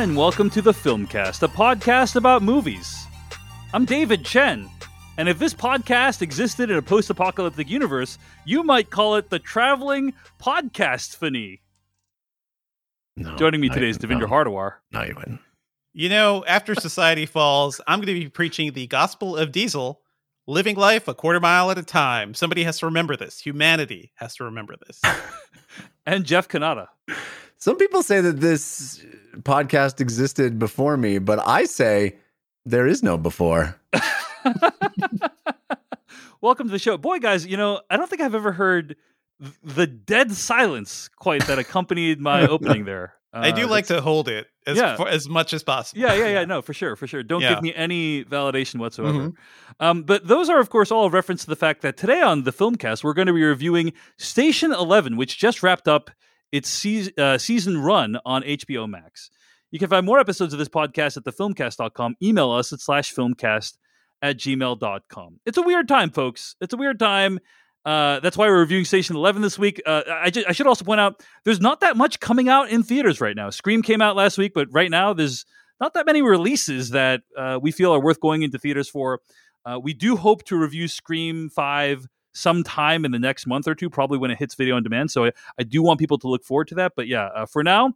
Hello, everyone, and welcome to the Filmcast, a podcast about movies. I'm David Chen, and if this podcast existed in a post apocalyptic universe, you might call it the Traveling Podcast Fany. No, Joining me I- today is Devindra no, Hardawar. No, you wouldn't. You know, after society falls, I'm going to be preaching the gospel of diesel, living life a quarter mile at a time. Somebody has to remember this. Humanity has to remember this. And Jeff Cannata. Some people say that this podcast existed before me, but I say there is no before. welcome to the show. Boy, guys, you know, I don't think I've ever heard th- the dead silence quite that accompanied my opening there. I do Uh, like to hold it as yeah. for, as much as possible. Yeah, yeah, yeah. No, for sure, for sure. Don't Yeah. give me any validation whatsoever. Mhm. Um, but those are, of course, all a reference to the fact that today on the Filmcast, we're going to be reviewing Station 11, which just wrapped up its season, uh, season run on HBO Max. You can find more episodes of this podcast at thefilmcast.com. Email us at slash filmcast at gmail.com. It's a weird time, folks. It's a weird time. Uh, that's why we're reviewing Station 11 this week. Uh, I, ju- I should also point out there's not that much coming out in theaters right now. Scream came out last week, but right now there's not that many releases that uh, we feel are worth going into theaters for. Uh, we do hope to review Scream 5 sometime in the next month or two, probably when it hits video on demand. So I, I do want people to look forward to that. But yeah, uh, for now,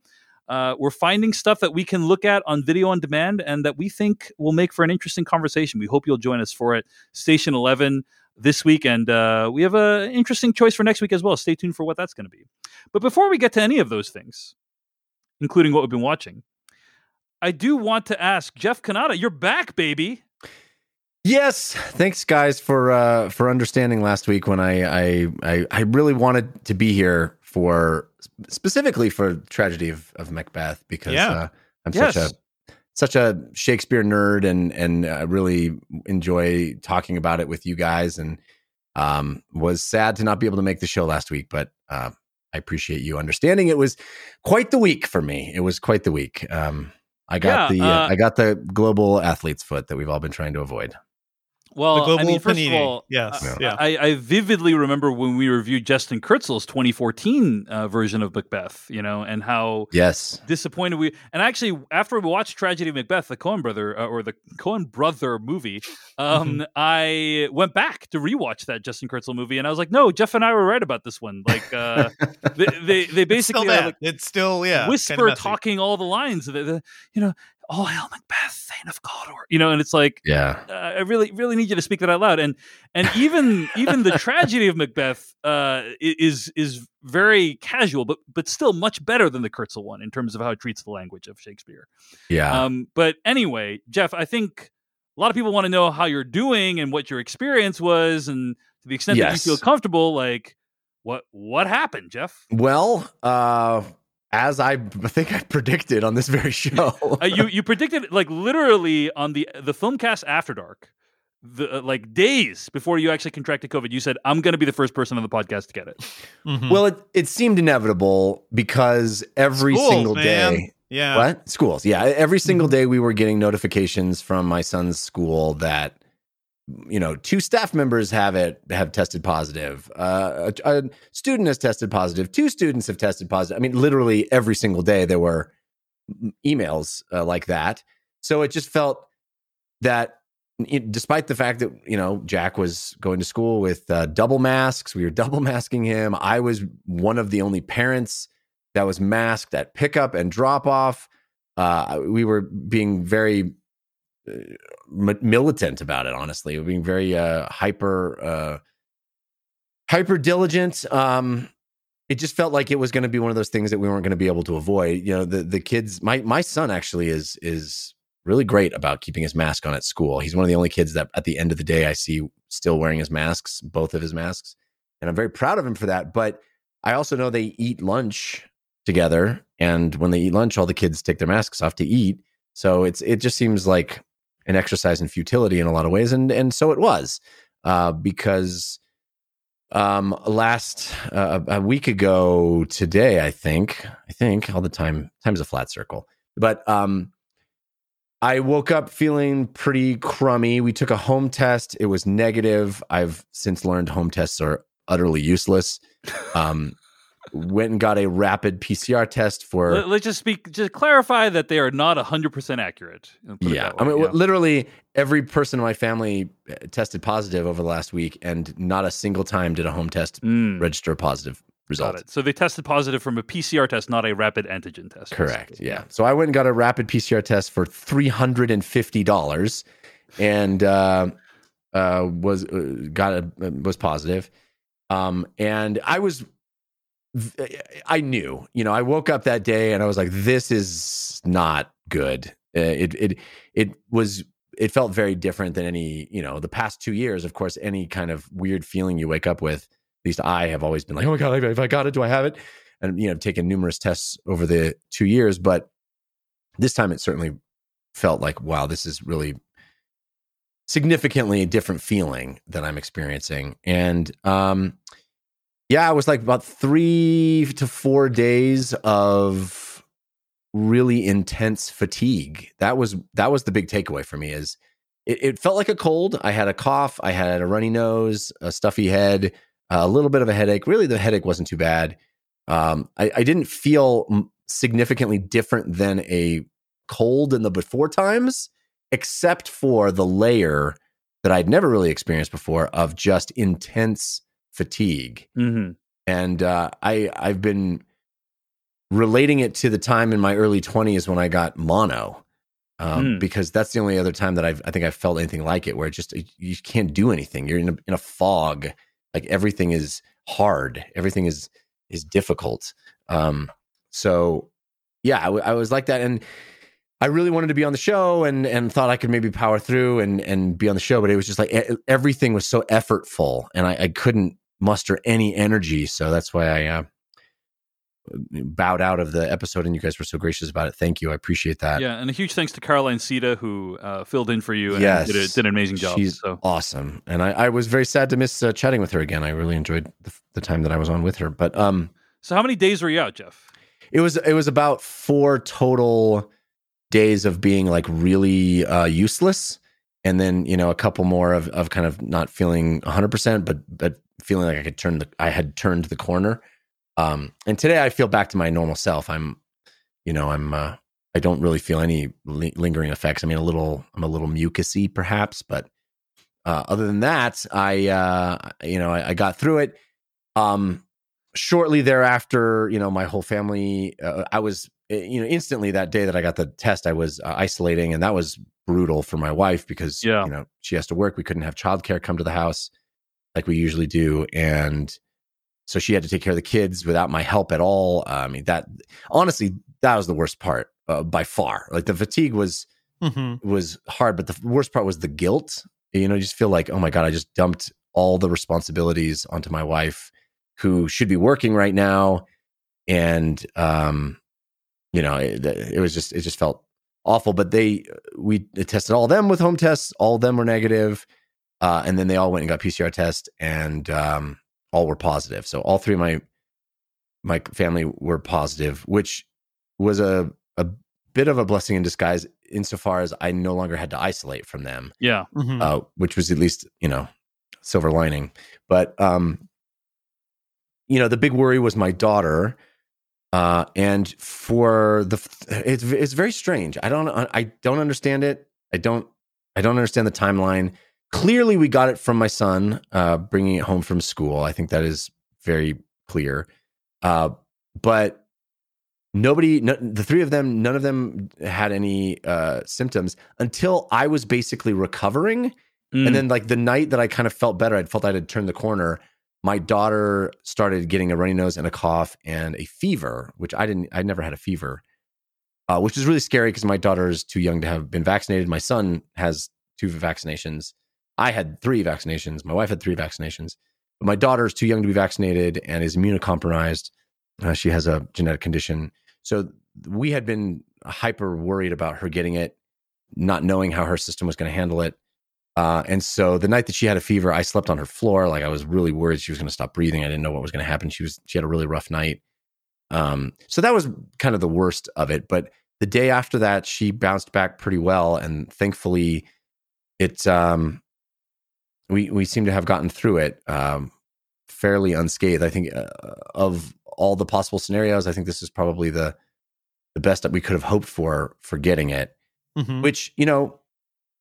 uh, we're finding stuff that we can look at on video on demand and that we think will make for an interesting conversation. We hope you'll join us for it. Station 11 this week. And uh, we have an interesting choice for next week as well. Stay tuned for what that's going to be. But before we get to any of those things, including what we've been watching, I do want to ask Jeff Cannata, you're back, baby. Yes, thanks guys for uh, for understanding last week when I, I I I really wanted to be here for specifically for tragedy of, of Macbeth because Yeah. uh, I'm Yes. such a such a Shakespeare nerd and and uh, really enjoy talking about it with you guys and um, was sad to not be able to make the show last week, but uh, I appreciate you understanding. It was quite the week for me. It was quite the week. Um, I got Yeah, the uh, I got the global athlete's foot that we've all been trying to avoid. Well, The I global mean, first panini. of all, Yes, uh, yeah. I, I vividly remember when we reviewed Justin Kurzel's 2014 uh, version of Macbeth, you know, and how Yes. disappointed we. And actually, after we watched Tragedy of Macbeth, the Coen brother uh, or the Coen brother movie, um, Mm-hmm. I went back to rewatch that Justin Kurzel movie, and I was like, no, Jeff and I were right about this one. Like, uh, they, they they It's still basically are like it's still yeah, kinda whisper talking all the lines. The, the, you know, all hail Macbeth, Thane of Cawdor. You know, and it's like Yeah. uh, I really, really need you to speak that out loud. And and even even the tragedy of Macbeth uh, is is very casual, but but still much better than the Kurzel one in terms of how it treats the language of Shakespeare. Yeah. Um, but anyway, Jeff, I think a lot of people want to know how you're doing and what your experience was, and to the extent Yes. that you feel comfortable, like what what happened, Jeff? well, uh, as I think I predicted on this very show. uh, you you predicted like literally on the the filmcast after dark the uh, like days before you actually contracted covid you said i'm going to be the first person on the podcast to get it Mhm. well, it, it seemed inevitable because every Schools, single man. day. yeah. What? Schools. Yeah. Every single Mhm. day we were getting notifications from my son's school that you know two staff members have it have tested positive. Uh, a, a student has tested positive. two students have tested positive. I mean literally every single day there were emails uh, like that. So it just felt that it- despite the fact that you know jack was going to school with uh, double masks we were double masking him. I was one of the only parents that was masked at pickup and drop off uh, we were being very militant about it honestly being very uh, hyper uh, hyper diligent um it just felt like it was going to be one of those things that we weren't going to be able to avoid you know the the kids my my son actually is is really great about keeping his mask on at school. He's one of the only kids that at the end of the day i see still wearing his masks both of his masks and i'm very proud of him for that but i also know they eat lunch together and when they eat lunch all the kids take their masks off to eat so it's it just seems like an exercise in futility in a lot of ways and and so it was uh because um last uh, a week ago today i think i think all the time time's a flat circle but um i woke up feeling pretty crummy. We took a home test. It was negative. I've since learned home tests are utterly useless. Um went and got a rapid PCR test for. Let, us just speak, just clarify that they are not 100% accurate. Yeah. I mean, yeah. literally every person in my family uh, tested positive over the last week, and not a single time did a home test mm. register a positive result. So they tested positive from a PCR test, not a rapid antigen test. Correct. Basically. Yeah. So I went and got a rapid PCR test for $350 and uh, uh, was uh, got a, was positive. Um, and I was I knew, you know, I woke up that day and I was like, this is not good. Uh, it, it, it was, it felt very different than any, you know, the past two years. Of course, any kind of weird feeling you wake up with, at least I have always been like, oh my God, if I got it, do I have it? And, you know, taken numerous tests over the two years. But this time it certainly felt like, wow, this is really significantly a different feeling that I'm experiencing. And, um, yeah, it was like about three to four days of really intense fatigue. That was that was the big takeaway for me. Is it, it felt like a cold. I had a cough. I had a runny nose, a stuffy head, a little bit of a headache. Really, the headache wasn't too bad. Um, I, I didn't feel significantly different than a cold in the before times, except for the layer that I'd never really experienced before of just intense fatigue. Mm-hmm. And uh, I I've been relating it to the time in my early 20s when I got mono. Um, mm. Because that's the only other time that I've, I think I've felt anything like it, where it just you can't do anything. You're in a, in a fog, like everything is hard, everything is is difficult. Um, so, yeah, I, w- I was like that, and I really wanted to be on the show and and thought I could maybe power through and and be on the show, but it was just like everything was so effortful, and I, I couldn't muster any energy. So that's why I uh, bowed out of the episode, and you guys were so gracious about it. Thank you. I appreciate that. Yeah, and a huge thanks to Caroline Siede who uh, filled in for you and yes, did, a, did, an amazing job. She's so. awesome, and I, I, was very sad to miss uh, chatting with her again. I really enjoyed the, the, time that I was on with her. But um, so how many days were you out, Jeff? It was it was about four total days of being like really uh, useless and then you know a couple more of, of kind of not feeling 100% but but feeling like I could turn the I had turned the corner. Um, and today I feel back to my normal self. I'm, you know, I'm uh, I don't really feel any li- lingering effects. I mean, a little I'm a little mucusy perhaps, but uh, other than that, I uh, you know I, I got through it. Um, shortly thereafter, you know, my whole family, uh, I was eh, you know instantly that day that I got the test, I was uh, isolating, and that was brutal for my wife because yeah. you know she has to work. We couldn't have childcare come to the house like we usually do. And so she had to take care of the kids without my help at all. Uh, I mean, that honestly, that was the worst part uh, by far. Like the fatigue was mm-hmm. was hard, but the worst part was the guilt. You know, you just feel like, oh my god, I just dumped all the responsibilities onto my wife, who should be working right now, and um, you know, it, it was just it just felt awful. But they we tested all of them with home tests. All of them were negative. Uh, and then they all went and got PCR tests, and um, all were positive. So all three of my my family were positive, which was a a bit of a blessing in disguise insofar as I no longer had to isolate from them. Yeah, mm-hmm. uh, which was at least you know silver lining. But um, you know, the big worry was my daughter. Uh, and for the, it's it's very strange. I don't I don't understand it. I don't I don't understand the timeline clearly we got it from my son uh, bringing it home from school. I think that is very clear. Uh, but nobody no, the three of them none of them had any uh, symptoms until i was basically recovering. Mm. and then like the night that i kind of felt better i felt i had turned the corner my daughter started getting a runny nose and a cough and a fever which i didn't i never had a fever uh, which is really scary because my daughter is too young to have been vaccinated. My son has two vaccinations I had three vaccinations. My wife had three vaccinations. But my daughter is too young to be vaccinated and is immunocompromised. Uh, she has a genetic condition. So we had been hyper worried about her getting it, not knowing how her system was going to handle it. Uh, and so the night that she had a fever, I slept on her floor. Like I was really worried she was going to stop breathing. I didn't know what was going to happen. She was she had a really rough night. Um, so that was kind of the worst of it. But the day after that, she bounced back pretty well, and thankfully, it um, we we seem to have gotten through it um, fairly unscathed. I think uh, of all the possible scenarios, I think this is probably the the best that we could have hoped for for getting it. Mhm. Which you know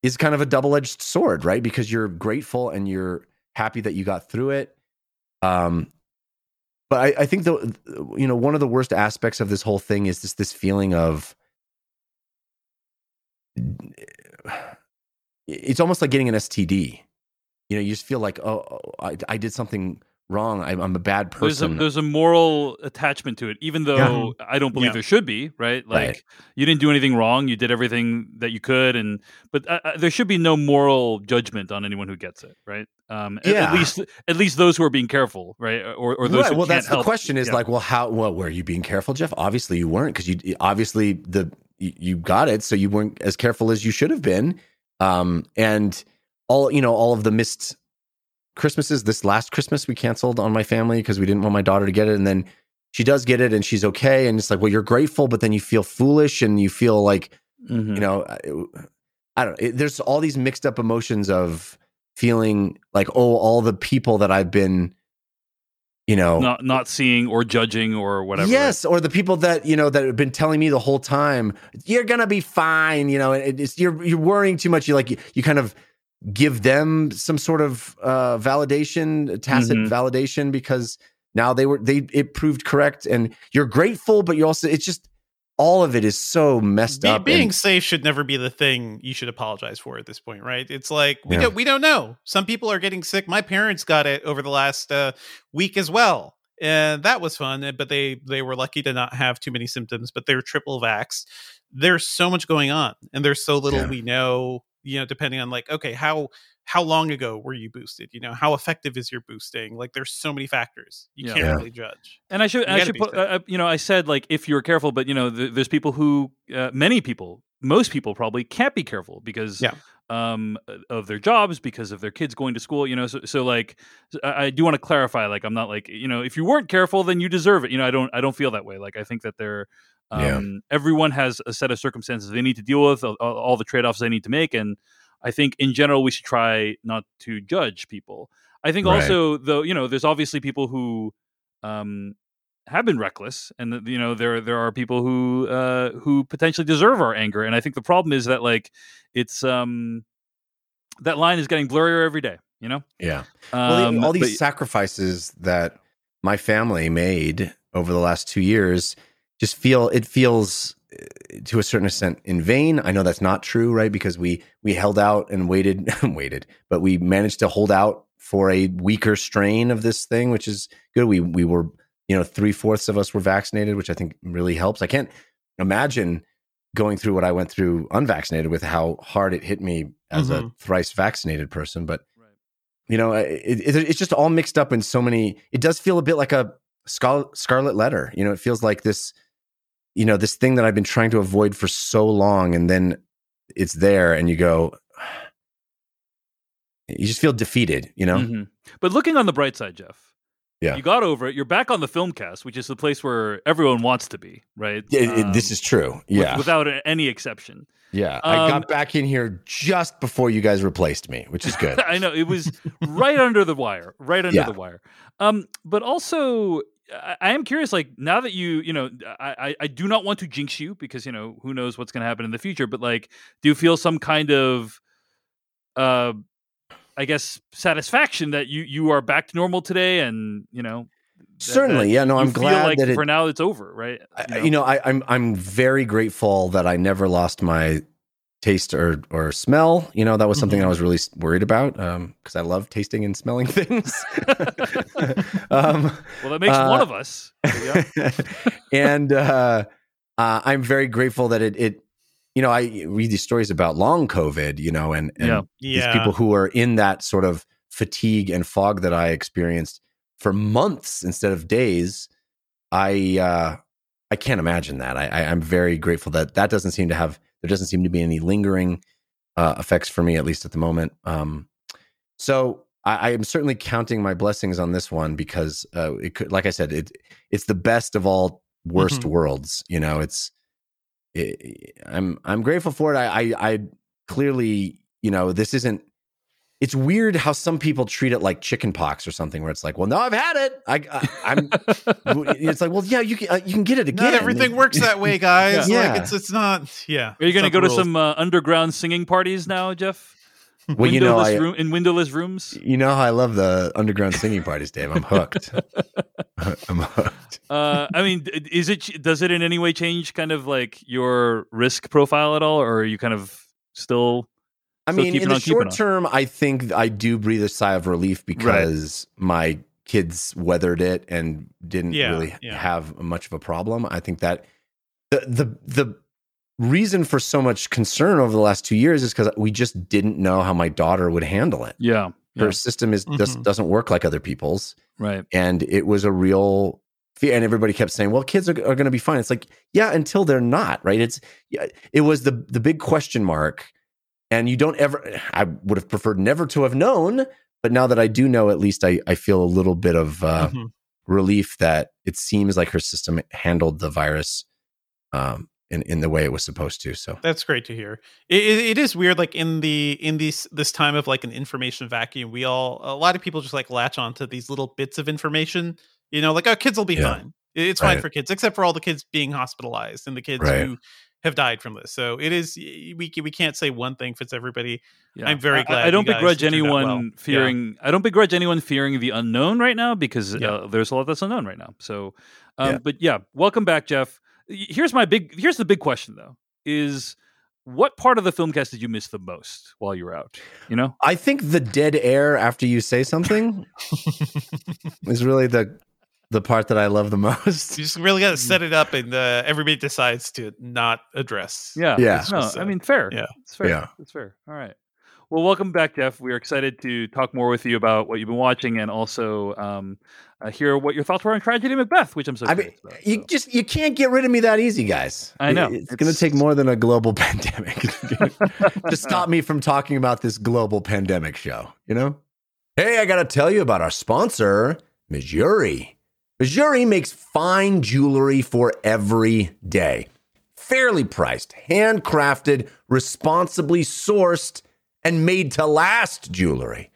is kind of a double edged sword, right? Because you're grateful and you're happy that you got through it. Um, but I, I think the you know one of the worst aspects of this whole thing is this this feeling of it's almost like getting an STD. You know, you just feel like, oh, oh, I, I did something wrong. I'm, I'm a bad There's a, person. there's a moral attachment to it, even though I don't believe Yeah. there should be, right? Like Right. you didn't do anything wrong, you did everything that you could, and but uh, uh, there should be no moral judgment on anyone who gets it, right? Um, at- at, least at least those who are being careful, right? Or or those right. who Well, can't that's the question. Is Yeah. like, well, how? Well, were you being careful, Jeff? Obviously, you weren't because you obviously the you, you got it, so you weren't as careful as you should have been. Um, and all you know, all of the missed Christmases. This last Christmas, we canceled on my family because we didn't want my daughter to get it, and then she does get it, and she's okay. And it's like, well, you're grateful, but then you feel foolish, and you feel like Mhm. you know I, don't it, there's all these mixed up emotions of feeling like oh all the people that i've been you know not not seeing or judging or whatever. yes or the people that you know that have been telling me the whole time you're gonna be fine you know it, it's you're you're worrying too much you like you, you kind of give them some sort of uh validation tacit Mhm. validation because now they were they it proved correct and you're grateful but you also it's just all of it is so messed Be- up being and- safe should never be the thing you should apologize for at this point, right? It's like we Yeah. don't we don't know. Some people are getting sick. My parents got it over the last uh, week as well, and that was fun. But they they were lucky to not have too many symptoms. But they're triple vaxxed. There's so much going on, and there's so little Yeah. we know. You know, depending on like, okay, how how long ago were you boosted? You know, how effective is your boosting? Like, there's so many factors you Yeah. can't Yeah. really judge. And I should, You I should put, uh, uh, you know, I said like if you're careful, but you know, th- there's people who, uh, many people, most people probably can't be careful because Yeah. um, of their jobs, because of their kids going to school. You know, so, so like, I do want to clarify. Like, I'm not like, you know, if you weren't careful, then you deserve it. You know, I don't, I don't feel that way. Like, I think that they're, Yeah. um, everyone has a set of circumstances they need to deal with, all, all the trade offs they need to make, and I think in general we should try not to judge people. I think Right. also though, you know, there's obviously people who um, have been reckless, and you know there there are people who uh, who potentially deserve our anger. And I think the problem is that like it's um, that line is getting blurrier every day. You know, yeah Well, Um, all these but- sacrifices that my family made over the last two years just feel it feels uh, to a certain extent in vain. I know that's not true, right? Because we we held out and waited, and waited, but we managed to hold out for a weaker strain of this thing, which is good. We we were, you know, three fourths of us were vaccinated, which I think really helps. I can't imagine going through what I went through unvaccinated with how hard it hit me as a Mhm. thrice vaccinated person, but you know it, it, it's just all mixed up in so many it does feel a bit like a scar- scarlet letter you know it feels like this you know this thing that i've been trying to avoid for so long and then it's there and you go you just feel defeated you know Mhm. But looking on the bright side, Jeff. Yeah. You got over it. You're back on the film cast, which is the place where everyone wants to be, right? It- it- this Um, is true with- yeah without any exception. yeah i Um, got back in here just before you guys replaced me which is good I know it was right under the wire, right under Yeah. the wire. Um, but also, I, I am curious. Like now that you, you know, I, I, I do not want to jinx you because you know who knows what's going to happen in the future. But like, do you feel some kind of, uh, I guess satisfaction that you you are back to normal today, and you know, certainly that yeah no i'm glad like that it for now it's over, right? I, you know, I, I'm I'm very grateful that I never lost my taste or or smell. You know, that was something I was really worried about because I love tasting and smelling things. um, well, that makes uh, one of us. And uh, uh, I'm very grateful that it it. You know, I read these stories about long COVID. You know, and and Yeah. these Yeah. people who are in that sort of fatigue and fog that I experienced for months instead of days. I uh, I can't imagine that. I, I I'm very grateful that that doesn't seem to have there doesn't seem to be any lingering uh, effects for me at least at the moment. Um, so I, I am certainly counting my blessings on this one because uh, it could, like I said, it it's the best of all worst Mhm. worlds. You know, it's it, I'm I'm grateful for it. I, I I clearly you know this isn't it's weird how some people treat it like chicken pox or something, where it's like, well, no, I've had it. I, I am It's like, well, yeah, you can uh, you can get it again. Not everything works that way, guys. Yeah. Like it's it's not. Yeah. Are you going to go not to some uh, underground singing parties now, Jeff? Well, you know, I, room, in windowless rooms. you know how I love the underground singing parties, Dave. I'm hooked. I'm hooked. Uh, I mean, is it? Does it in any way change kind of like your risk profile at all, or are you kind of still? I mean, in the on short term, I think I do breathe a sigh of relief because my kids weathered it and didn't Yeah, really yeah. have much of a problem. I think that the the the reason for so much concern over the last two years is because we just didn't know how my daughter would handle it. Yeah. Her Yeah. system is just Mhm. doesn't work like other people's, Right. and it was a real. fear. And everybody kept saying, "Well, kids are, are going to be fine." It's like, yeah, until they're not, right? It's yeah, it was the the big question mark, and you don't ever. I would have preferred never to have known, but now that I do know, at least I I feel a little bit of uh, Mhm. relief that it seems like her system handled the virus um, in in the way it was supposed to. So That's great to hear. It, it, it is weird, like in the in these this time of like an information vacuum, we all a lot of people just like latch onto these little bits of information. You know, like oh, kids will be Yeah. fine. It- It's fine Right. for kids, except for all the kids being hospitalized and the kids Right. who have died from this. So it is we we can't say one thing fits everybody. Yeah. I'm very glad I, don't you guys begrudge anyone well. Yeah. fearing. I don't begrudge anyone fearing the unknown right now because Yeah. uh, there's a lot that's unknown right now. So, um, Yeah. but yeah, welcome back, Jeff. Here's my big. Here's the big question though: is what part of the film cast did you miss the most while you were out? You know, I think the dead air after you say something is really the the part that I love the most. You just really got to set it up, and uh, everybody decides to not address. yeah, Yeah. No, Just, I mean, fair. yeah. it's fair. Yeah. it's fair. All right. Well, welcome back, Jeff. We are excited to talk more with you about what you've been watching and also um, uh, hear what your thoughts were on Tragedy Macbeth, which I'm so I mean, curious about, you so. just you can't get rid of me that easy, guys. I know. It- It's, going to take more than a global pandemic to stop me from talking about this global pandemic show. You know? Hey, I got to tell you about our sponsor, Mejuri. Mejuri makes fine jewelry for every day, fairly priced, handcrafted, responsibly sourced, and made to last jewelry.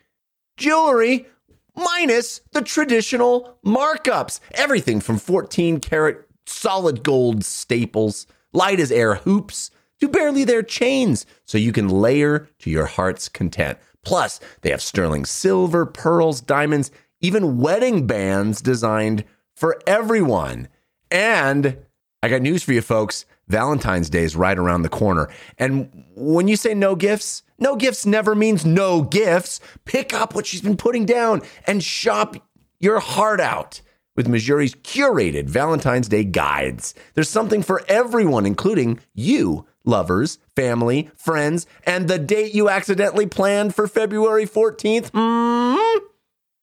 Jewelry minus the traditional markups. Everything from 14 karat solid gold staples, light as air hoops, to barely their chains, so you can layer to your heart's content. Plus, they have sterling silver, pearls, diamonds, even wedding bands designed for everyone. And I got news for you folks. Valentine's Day is right around the corner. And when you say no gifts, no gifts never means no gifts. Pick up what she's been putting down and shop your heart out with Mejuri's curated Valentine's Day guides. There's something for everyone, including you, lovers, family, friends, and the date you accidentally planned for February 14th. Mm?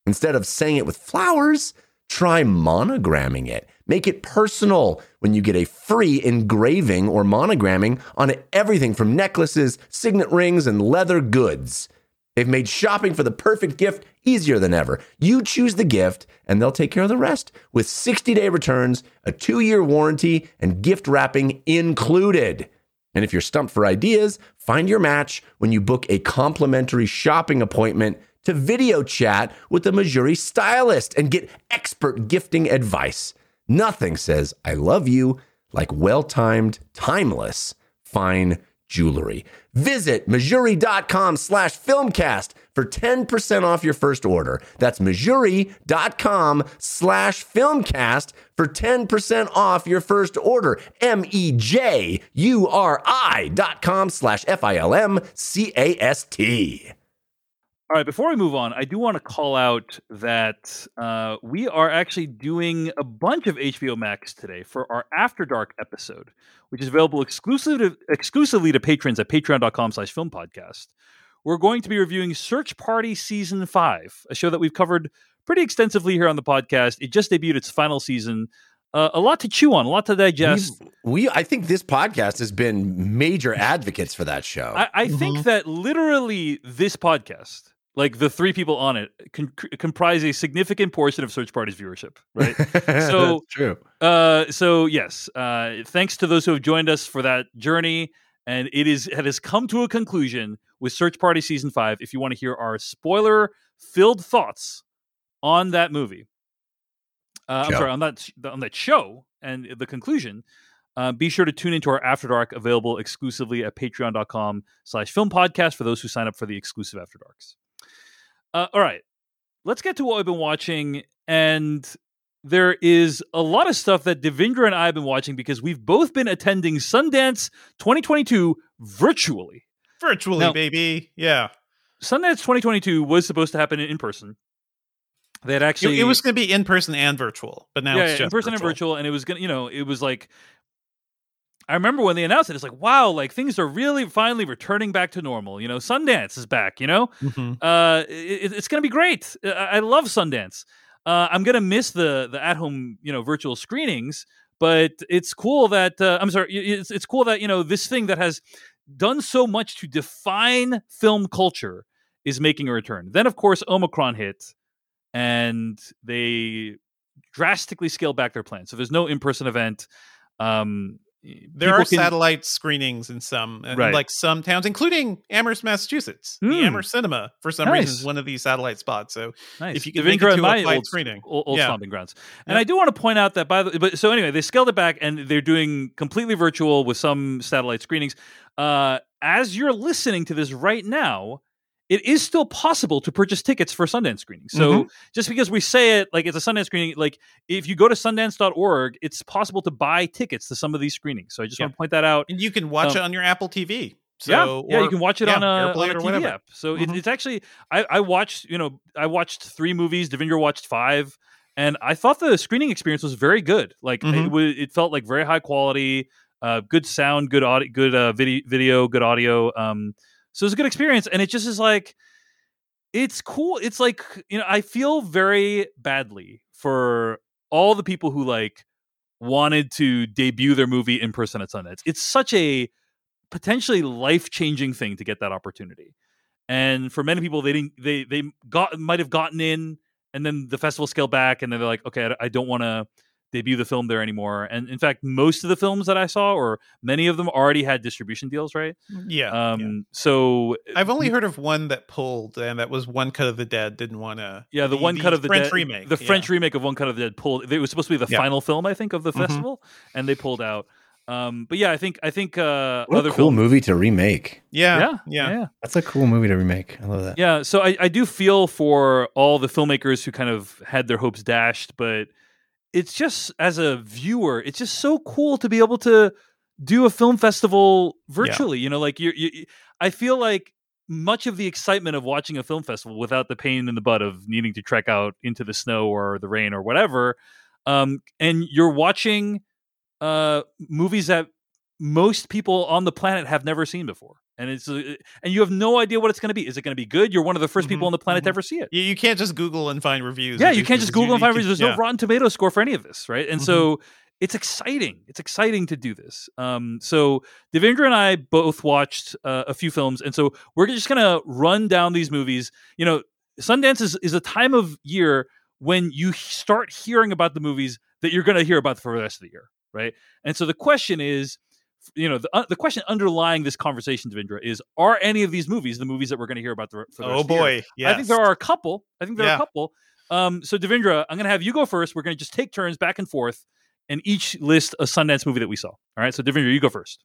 Instead of saying it with flowers, try monogramming it. Make it personal when you get a free engraving or monogramming on everything from necklaces, signet rings, and leather goods. They've made shopping for the perfect gift easier than ever. You choose the gift, and they'll take care of the rest with 60 day returns, a two year warranty, and gift wrapping included. And if you're stumped for ideas, find your match when you book a complimentary shopping appointment to video chat with a Mejuri stylist and get expert gifting advice. Nothing says I love you like well timed, timeless, fine jewelry. Visit Mejuri.com slash filmcast for 10% off your first order. That's Mejuri.com slash filmcast for 10% off your first order. M-E-J-U-R-I dot com slash F-I-L-M-C-A-S-T. All right, before we move on, I do want to call out that uh, we are actually doing a bunch of HBO Max today for our After Dark episode, which is available exclusive to, exclusively to patrons at patreon.com slash film podcast. We're going to be reviewing Search Party Season 5, a show that we've covered pretty extensively here on the podcast. It just debuted its final season. Uh, a lot to chew on, a lot to digest. We've- we, I think this podcast has been major advocates for that show. I, I think that literally this podcast, like the three people on it, con- comprise a significant portion of Search Party's viewership, right? so- true. uh, so yes, uh, thanks to those who have joined us for that journey, and it is it has come to a conclusion with Search Party season five if you want to hear our spoiler filled thoughts on that movie. Uh, I'm sorry on that on that show and the conclusion. Uh, be sure to tune into our After Dark, available exclusively at patreon.com slash film podcast for those who sign up for the exclusive After Darks. Uh, all right, let's get to what we've been watching. And there is a lot of stuff that Devindra and I have been watching because we've both been attending Sundance 2022 virtually. Virtually, Now- baby. Yeah. Sundance 2022 was supposed to happen in, person. They had It, actually it was going to be in person and virtual, but now yeah, it's yeah, just in person and virtual, and it was gonna, you know, it was like. I remember when they announced it. It's like, wow, like things are really finally returning back to normal. You know, Sundance is back. You know, Mhm. uh, it, it's going to be great. I, I love Sundance. Uh, I'm going to miss the the at home, you know, virtual screenings, but it's cool that uh, I'm sorry, it's it's cool that you know this thing that has done so much to define film culture is making a return. Then, of course, Omicron hit, and they drastically scaled back their plans. So there's no in person event. Um, There people are can- satellite screenings in some, in Right. like some towns, including Amherst, Massachusetts. Hmm. The Amherst Cinema, for some Nice. reason, is one of these satellite spots. So Nice. if you can make it to a my quiet old, screening. old, old Yeah. stomping grounds. And Yep. I do want to point out that by the but so anyway, they scaled it back and they're doing completely virtual with some satellite screenings. Uh, as you're listening to this right now, it is still possible to purchase tickets for Sundance screenings. So Mm-hmm. just because we say it like it's a Sundance screening, like if you go to sundance.org, it's possible to buy tickets to some of these screenings. So I just Yeah. want to point that out. and you can watch Um, it on your Apple TV. So, yeah, yeah, you can watch it yeah, on a, on a or TV whatever. app. So it, Mhm. it's actually I, I watched you know I watched three movies. Devindra watched five, and I thought the screening experience was very good. Like it Mhm. was, it felt like very high quality, uh, good sound, good audio, good uh, video, video, good audio. Um, so it was a good experience, and it just is like it's cool. It's like you know I feel very badly for all the people who like wanted to debut their movie in person at Sundance. It's such a potentially life changing thing to get that opportunity. And for many people, they didn't. They they got might have gotten in, and then the festival scaled back, and then they're like, okay, I don't want to debut the film there anymore. And in fact, most of the films that I saw, or many of them, already had distribution deals, right? Yeah. Um. yeah. So I've only heard of one that pulled, and that was One Cut of the Dead didn't want to. Yeah, the, one cut of the French Dead, remake. the yeah. French remake of One Cut of the Dead pulled. It was supposed to be the Yeah. final film, I think, of the Mhm. festival, and they pulled out. Um, but yeah, I think I think uh, What other a cool films. movie to remake. Yeah. Yeah, Yeah. yeah, That's a cool movie to remake. I love that. yeah. So I, I do feel for all the filmmakers who kind of had their hopes dashed, but it's just as a viewer, it's just so cool to be able to do a film festival virtually. You know, like you, you, I feel like much of the excitement of watching a film festival without the pain in the butt of needing to trek out into the snow or the rain or whatever, um, and you're watching uh, movies that most people on the planet have never seen before. And it's uh, and you have no idea what it's going to be. Is it going to be good? You're one of the 1st people Mhm, on the planet mhm. to ever see it. You, you can't just Google and find reviews. Yeah, you can't just. Google and find you reviews. There's no Rotten Tomato score for any of this, right? And Mhm. so it's exciting. It's exciting to do this. Um, so Devindra and I both watched uh, a few films, and so we're just gonna run down these movies. You know, Sundance is, is a time of year when you start hearing about the movies that you're gonna hear about for the rest of the year, right? And so the question is. You know the uh, the question underlying this conversation, Devindra, is: Are any of these movies the movies that we're going to hear about the, for the Oh boy. Yes. I think there are a couple. I think there are a couple. Um, so Devindra, I'm going to have you go first. We're going to just take turns back and forth, and each list a Sundance movie that we saw. All right. So Devindra, you go first.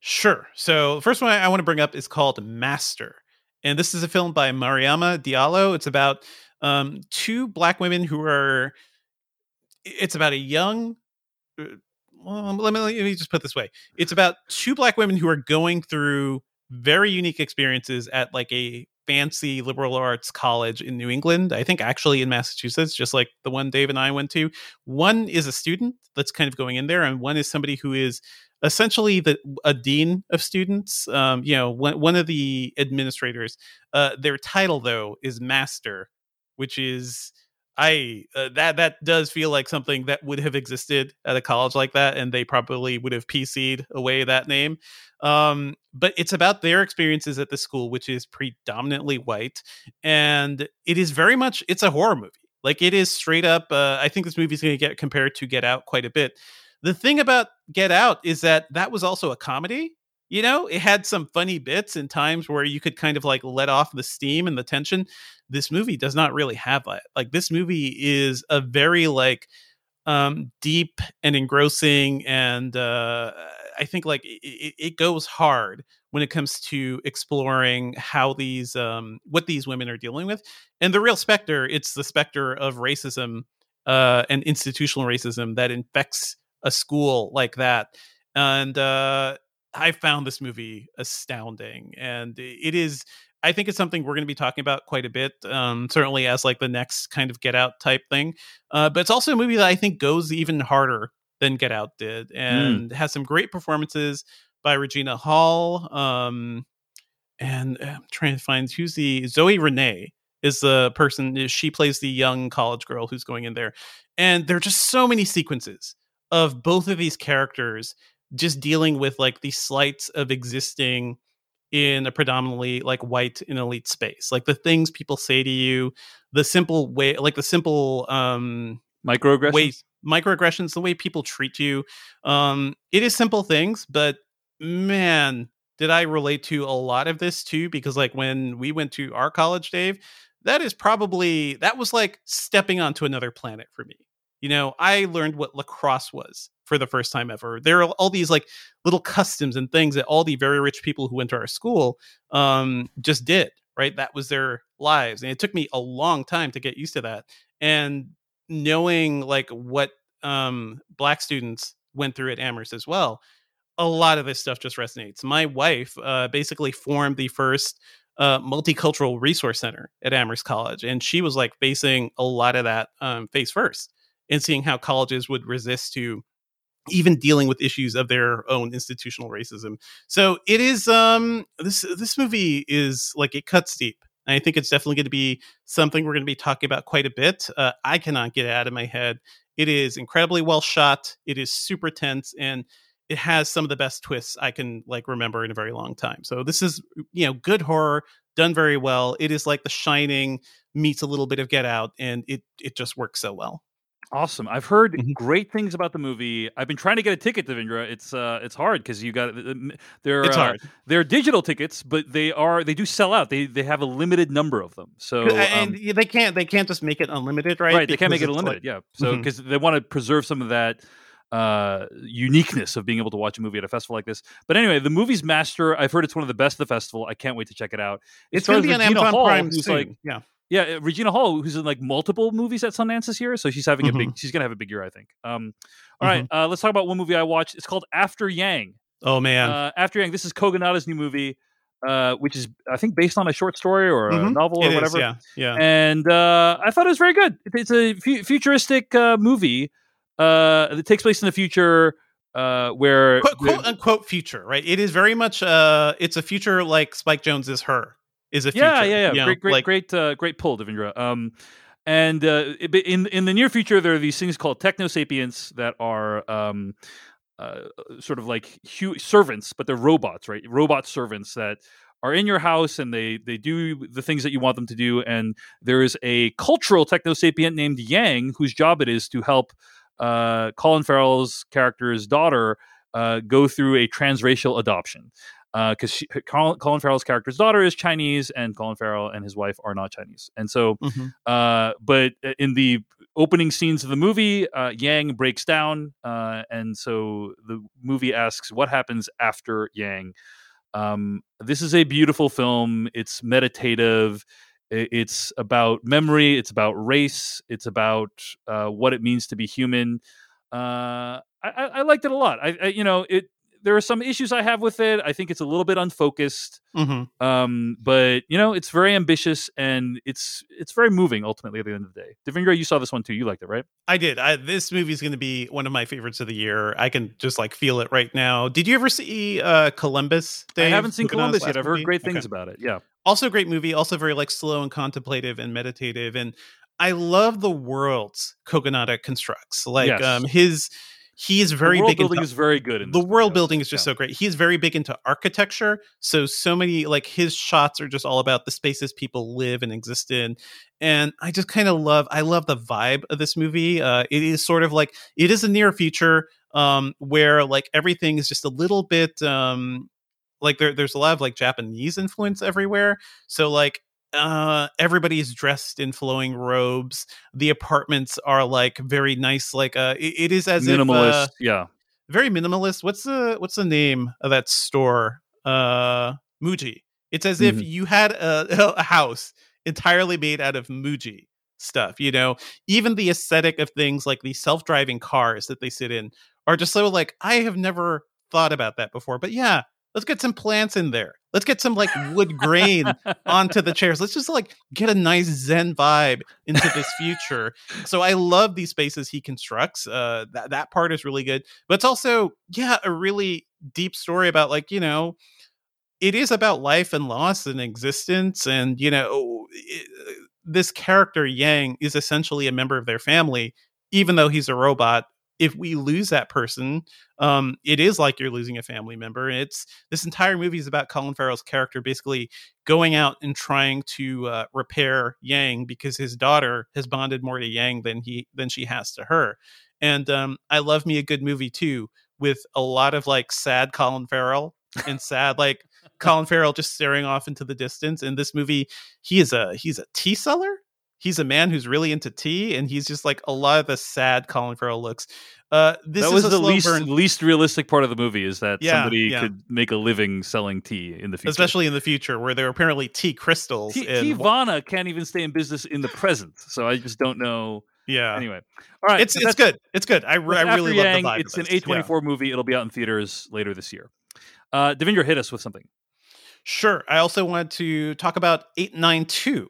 Sure. So the first one I want to bring up is called Master. And this is a film by Mariama Diallo. It's about um, two black women who are, it's about a young, uh, well, let me, let me just put this way. It's about two black women who are going through very unique experiences at like a fancy liberal arts college in New England. I think actually in Massachusetts, just like the one Dave and I went to. One is a student that's kind of going in there, and one is somebody who is essentially the a dean of students. Um, you know, one one of the administrators. Uh, their title though is master, which is I uh, that that does feel like something that would have existed at a college like that, and they probably would have PC'd away that name. Um, but it's about their experiences at the school, which is predominantly white, and it is very much it's a horror movie. Like it is straight up. Uh, I think this movie is going to get compared to Get Out quite a bit. The thing about Get Out is that that was also a comedy. You know, it had some funny bits and times where you could kind of like let off the steam and the tension. This movie does not really have that. Like this movie is a very like um deep and engrossing and uh I think like it, it goes hard when it comes to exploring how these um what these women are dealing with. And the real specter, it's the specter of racism uh and institutional racism that infects a school like that. And uh I found this movie astounding, and it is. I think it's something we're going to be talking about quite a bit, um, certainly as like the next kind of Get Out type thing. Uh, but it's also a movie that I think goes even harder than Get Out did, and mm. has some great performances by Regina Hall. Um, and uh, I'm trying to find who's the Zoe Renee is the person. She plays the young college girl who's going in there, and there are just so many sequences of both of these characters just dealing with like the slights of existing in a predominantly like white and elite space. Like the things people say to you the simple way like the simple um microaggressions? microaggressions the way people treat you um it is simple things but man did i relate to a lot of this too? Because like when we went to our college dave that is probably that was like stepping onto another planet for me you know i learned what lacrosse was for the first time ever. There are all these like little customs and things that all the very rich people who went to our school um, just did. Right, that was their lives, and it took me a long time to get used to that. And knowing like what um, black students went through at Amherst as well, a lot of this stuff just resonates. My wife uh, basically formed the first uh, multicultural resource center at Amherst College, and she was like facing a lot of that um, face first and seeing how colleges would resist to even dealing with issues of their own institutional racism. So it is um this this movie is like it cuts deep. I think it's definitely going to be something we're going to be talking about quite a bit. Uh, I cannot get it out of my head. It is incredibly well shot. It is super tense and it has some of the best twists I can like remember in a very long time. So this is you know good horror done very well. It is like The Shining meets a little bit of Get Out and it it just works so well. Awesome. I've heard mm-hmm. great things about the movie. I've been trying to get a ticket Devindra. It's uh, it's hard because you got they're it's hard. Uh, they're digital tickets, but they are they do sell out. They they have a limited number of them. So and um, they can't they can't just make it unlimited, right? Right. They can't make it unlimited. Like, yeah. So because mm-hmm. they want to preserve some of that uh, uniqueness of being able to watch a movie at a festival like this. But anyway, the movie's master. I've heard it's one of the best of the festival. I can't wait to check it out. It it's going to be on Amazon Hall, Prime soon. Like, yeah yeah, uh, Regina Hall, who's in like multiple movies at Sundance this year, so she's having mm-hmm. a big. Mm-hmm. She's gonna have a big year, I think. Um, all mm-hmm. right, uh, let's talk about one movie I watched. It's called After Yang. Oh man, uh, After Yang. This is Kogonada's new movie, uh, which is I think based on a short story or a mm-hmm. novel or it whatever. Is, yeah, yeah. And uh, I thought it was very good. It's a futuristic uh, movie uh, that takes place in the future. Uh, where quote, quote unquote future, right? It is very much uh, it's a future like Spike Jonze is her is a future. Yeah, yeah, yeah. You know, great, great, like, great, uh, great pull, Devindra. Um, and uh, in in the near future, there are these things called techno sapiens that are um, uh, sort of like hu- servants, but they're robots, right? Robot servants that are in your house and they they do the things that you want them to do. And there is a cultural techno sapient named Yang whose job it is to help uh, Colin Farrell's character's daughter uh, go through a transracial adoption because uh, Colin, Colin, Farrell's character's daughter is Chinese, and Colin Farrell and his wife are not Chinese. And so, mm-hmm. uh, but uh, in the opening scenes of the movie, uh, Yang breaks down, uh, and so the movie asks, "What happens after Yang?" Um, this is a beautiful film. It's meditative. It's about memory. It's about race. It's about uh, what it means to be human. I, I, liked it a lot. I, I you know, it there are some issues I have with it. I think it's a little bit unfocused. Mm-hmm. Um, but you know, it's very ambitious and it's it's very moving. Ultimately, at the end of the day, Devindra, you saw this one too. You liked it, right? I did. I, this movie is going to be one of my favorites of the year. I can just like feel it right now. Did you ever see uh, Columbus? Dave? I haven't seen Columbus yet. I've heard great things okay. about it. Yeah. Also, great movie. Also, very like slow and contemplative and meditative. And I love the worlds Kogonada constructs. Like yes. um, his he's very the world big building into, is very good the world building is just yeah. so great he's very big into architecture so so many like his shots are just all about the spaces people live and exist in and i just kind of love i love the vibe of this movie uh it is sort of like it is a near future um where like everything is just a little bit um like there, there's a lot of like Japanese influence everywhere. So like uh everybody's dressed in flowing robes. The apartments are like very nice like uh it, it is as minimalist. if uh, yeah, very minimalist. What's the what's the name of that store? Uh muji. It's as if Mhm. you had a, a house entirely made out of muji stuff you know? Even the aesthetic of things like the self-driving cars that they sit in are just so like i have never thought about that before but yeah let's get some plants in there let's get some like wood grain onto the chairs. Let's just like get a nice Zen vibe into this future. so I love these spaces he constructs. Uh, that that part is really good, but it's also yeah a really deep story about like you know it is about life and loss and existence, and you know it, this character Yang is essentially a member of their family, even though he's a robot. If we lose that person, um, it is like you're losing a family member. It's this entire movie is about Colin Farrell's character basically going out and trying to uh, repair Yang because his daughter has bonded more to Yang than he than she has to her. And um, I love me a good movie too, with a lot of like sad Colin Farrell and sad like Colin Farrell just staring off into the distance. In this movie, he is a he's a tea seller. He's a man who's really into tea, and he's just like a lot of the sad Colin Farrell looks. Uh, this that is was the least burn, least realistic part of the movie is that Yeah, somebody yeah. could make a living selling tea in the future. especially in the future where there are apparently tea crystals. T- Teavana can't even stay in business in the present, so I just don't know. yeah, Anyway, all right, it's it's good. It's good. I, I really Yang, love the vibe. It's an this. A24 movie. It'll be out in theaters later this year. Uh, Devindra, hit us with something. Sure. I also wanted to talk about 892,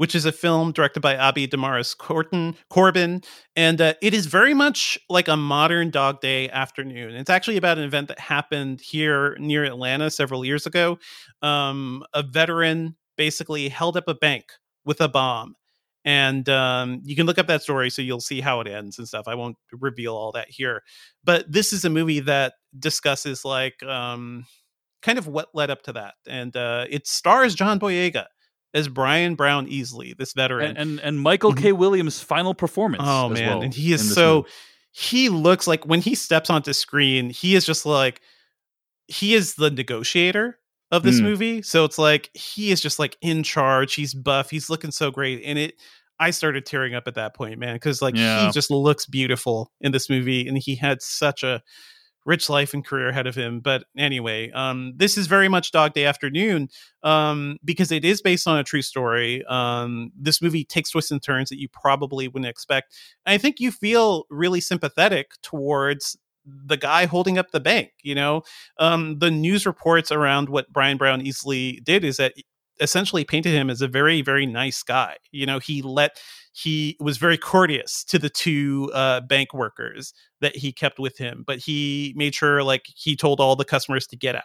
which is a film directed by Abi Damaris Corbin. And uh, it is very much like a modern Dog Day afternoon. It's actually about an event that happened here near Atlanta several years ago. Um, a veteran basically held up a bank with a bomb. And um, you can look up that story so you'll see how it ends and stuff. I won't reveal all that here. But this is a movie that discusses like um, kind of what led up to that. And uh, it stars John Boyega as Brian Brown-Easley, this veteran. And, and and Michael K. Williams' final performance. oh as man, well and he is so movie. he looks like when he steps onto screen, he is just like he is the negotiator of this Mm. movie. So it's like he is just like in charge. He's buff. He's looking so great. And it I started tearing up at that point, man, because like Yeah. he just looks beautiful in this movie, and he had such a rich life and career ahead of him. But anyway, um, this is very much Dog Day Afternoon um, because it is based on a true story. Um, this movie takes twists and turns that you probably wouldn't expect. And I think you feel really sympathetic towards the guy holding up the bank. You know, um, the news reports around what Brian Brown-Easley did is that essentially painted him as a very very nice guy you know he let he was very courteous to the two uh, bank workers that he kept with him but he made sure like he told all the customers to get out.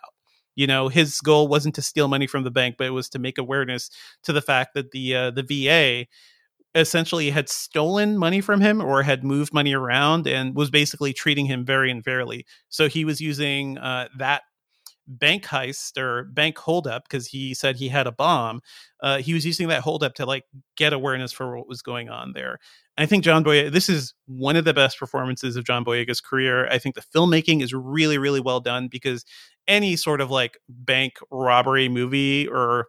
You know his goal wasn't to steal money from the bank but it was to make awareness to the fact that the uh, the VA essentially had stolen money from him or had moved money around and was basically treating him very unfairly. So he was using uh, that bank heist or bank holdup because he said he had a bomb. Uh, he was using that holdup to like get awareness for what was going on there. I think John Boyega, this is one of the best performances of John Boyega's career. I think the filmmaking is really, really well done because any sort of like bank robbery movie or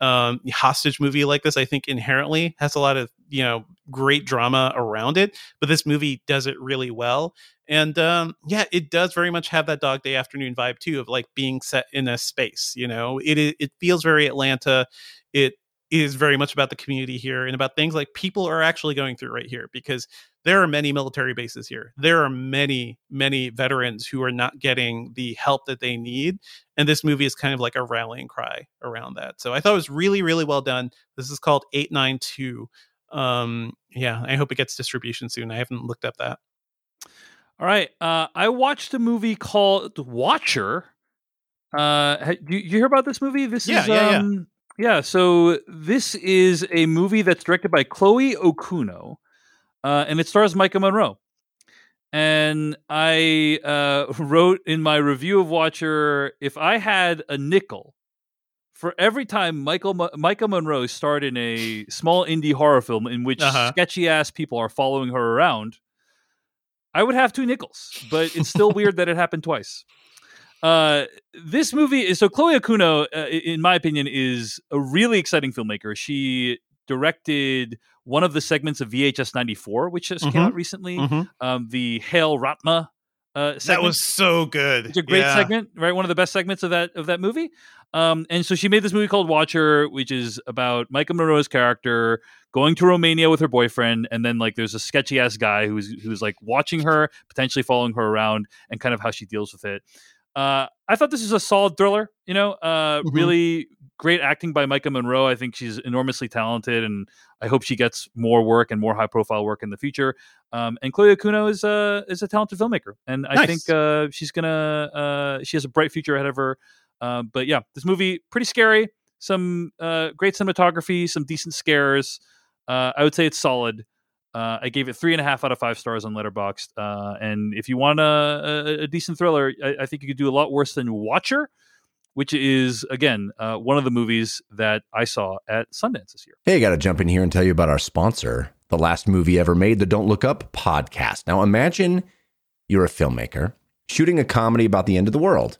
um, hostage movie like this, I think inherently has a lot of you know great drama around it. But this movie does it really well, and um, yeah, it does very much have that Dog Day Afternoon vibe too of like being set in a space. You know, it it, feels very Atlanta. It is very much about the community here and about things like people are actually going through right here because there are many military bases here. There are many, many veterans who are not getting the help that they need. And this movie is kind of like a rallying cry around that. So I thought it was really, really well done. This is called 892. Um, yeah, I hope it gets distribution soon. I haven't looked up that. All right. Uh, I watched a movie called Watcher. Uh, you, you hear about this movie? This Yeah, is yeah, yeah. um, yeah. So this is a movie that's directed by Chloe Okuno, uh, and it stars Maika Monroe. And I uh, wrote in my review of Watcher, if I had a nickel for every time Michael Mo- Maika Monroe starred in a small indie horror film in which Uh-huh. sketchy ass people are following her around, I would have two nickels. But it's still weird that it happened twice. Uh, this movie is so Chloe Okuno, uh, in my opinion, is a really exciting filmmaker. She directed one of the segments of VHS 94, which just came Mhm. out recently. Mhm. Um, the Hail Raatma uh, segment. That was so good. It's a great Yeah. segment, right? One of the best segments of that of that movie. Um, and so she made this movie called Watcher, which is about Maika Monroe's character going to Romania with her boyfriend, and then like there's a sketchy ass guy who's who's like watching her, potentially following her around, and kind of how she deals with it. Uh, I thought this is a solid thriller. You know, uh, Mhm. really great acting by Maika Monroe. I think she's enormously talented, and I hope she gets more work and more high profile work in the future. Um, and Chloe Okuno is a is a talented filmmaker, and I Nice. think uh, she's gonna uh, she has a bright future ahead of her. Uh, but yeah, this movie pretty scary. Some uh, great cinematography, some decent scares. Uh, I would say it's solid. Uh, I gave it three and a half out of five stars on Letterboxd. Uh, and if you want a, a, a decent thriller, I, I think you could do a lot worse than Watcher, which is again uh, one of the movies that I saw at Sundance this year. Hey, I got to jump in here and tell you about our sponsor, the last movie ever made, the Don't Look Up podcast. Now, imagine you're a filmmaker shooting a comedy about the end of the world,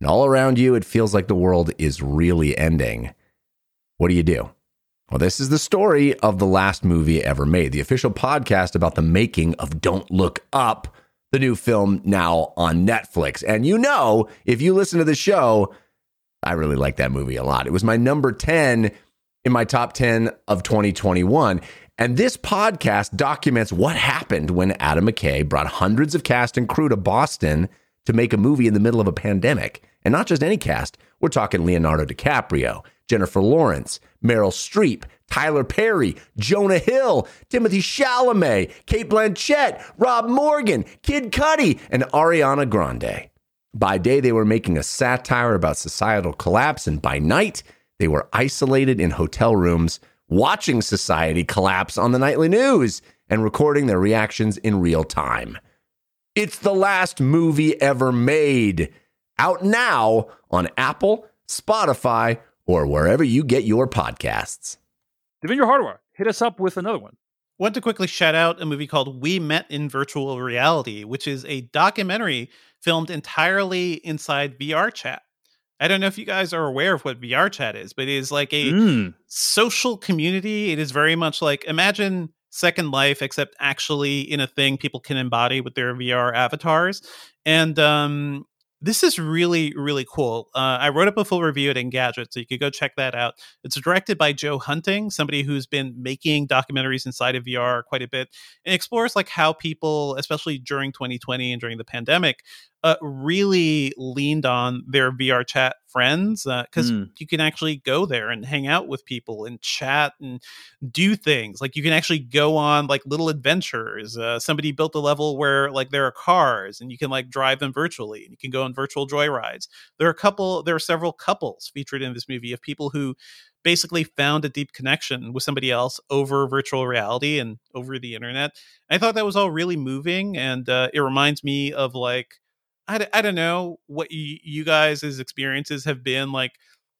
and all around you, it feels like the world is really ending. What do you do? Well, this is the story of the last movie ever made, the official podcast about the making of Don't Look Up, the new film now on Netflix. And you know, if you listen to the show, I really like that movie a lot. It was my number 10 in my top 10 of 2021. And this podcast documents what happened when Adam McKay brought hundreds of cast and crew to Boston to make a movie in the middle of a pandemic. And not just any cast, we're talking Leonardo DiCaprio, Jennifer Lawrence, Meryl Streep, Tyler Perry, Jonah Hill, Timothée Chalamet, Cate Blanchett, Rob Morgan, Kid Cudi, and Ariana Grande. By day, they were making a satire about societal collapse, and by night, they were isolated in hotel rooms, watching society collapse on the nightly news and recording their reactions in real time. It's the last movie ever made. Out now on Apple, Spotify, or wherever you get your podcasts. Devindra Hardawar, hit us up with another one. want to quickly shout out a movie called We Met in Virtual Reality, which is a documentary filmed entirely inside VRChat. I don't know if you guys are aware of what VRChat is, but it is like a Mm. social community. It is very much like imagine Second Life, except actually in a thing people can embody with their VR avatars. And um, this is really, really cool. Uh, I wrote up a full review at Engadget, so you could go check that out. It's directed by Joe Hunting, somebody who's been making documentaries inside of VR quite a bit, and explores like how people, especially during 2020 and during the pandemic, uh, really leaned on their VRChat friends because Mm. you can actually go there and hang out with people and chat and do things. Like you can actually go on like little adventures. Uh, somebody built a level where like there are cars and you can like drive them virtually and you can go on virtual joyrides. There are a couple, there are several couples featured in this movie of people who basically found a deep connection with somebody else over virtual reality and over the internet. I thought that was all really moving and uh, it reminds me of like I, I don't know what you, you guys' experiences have been like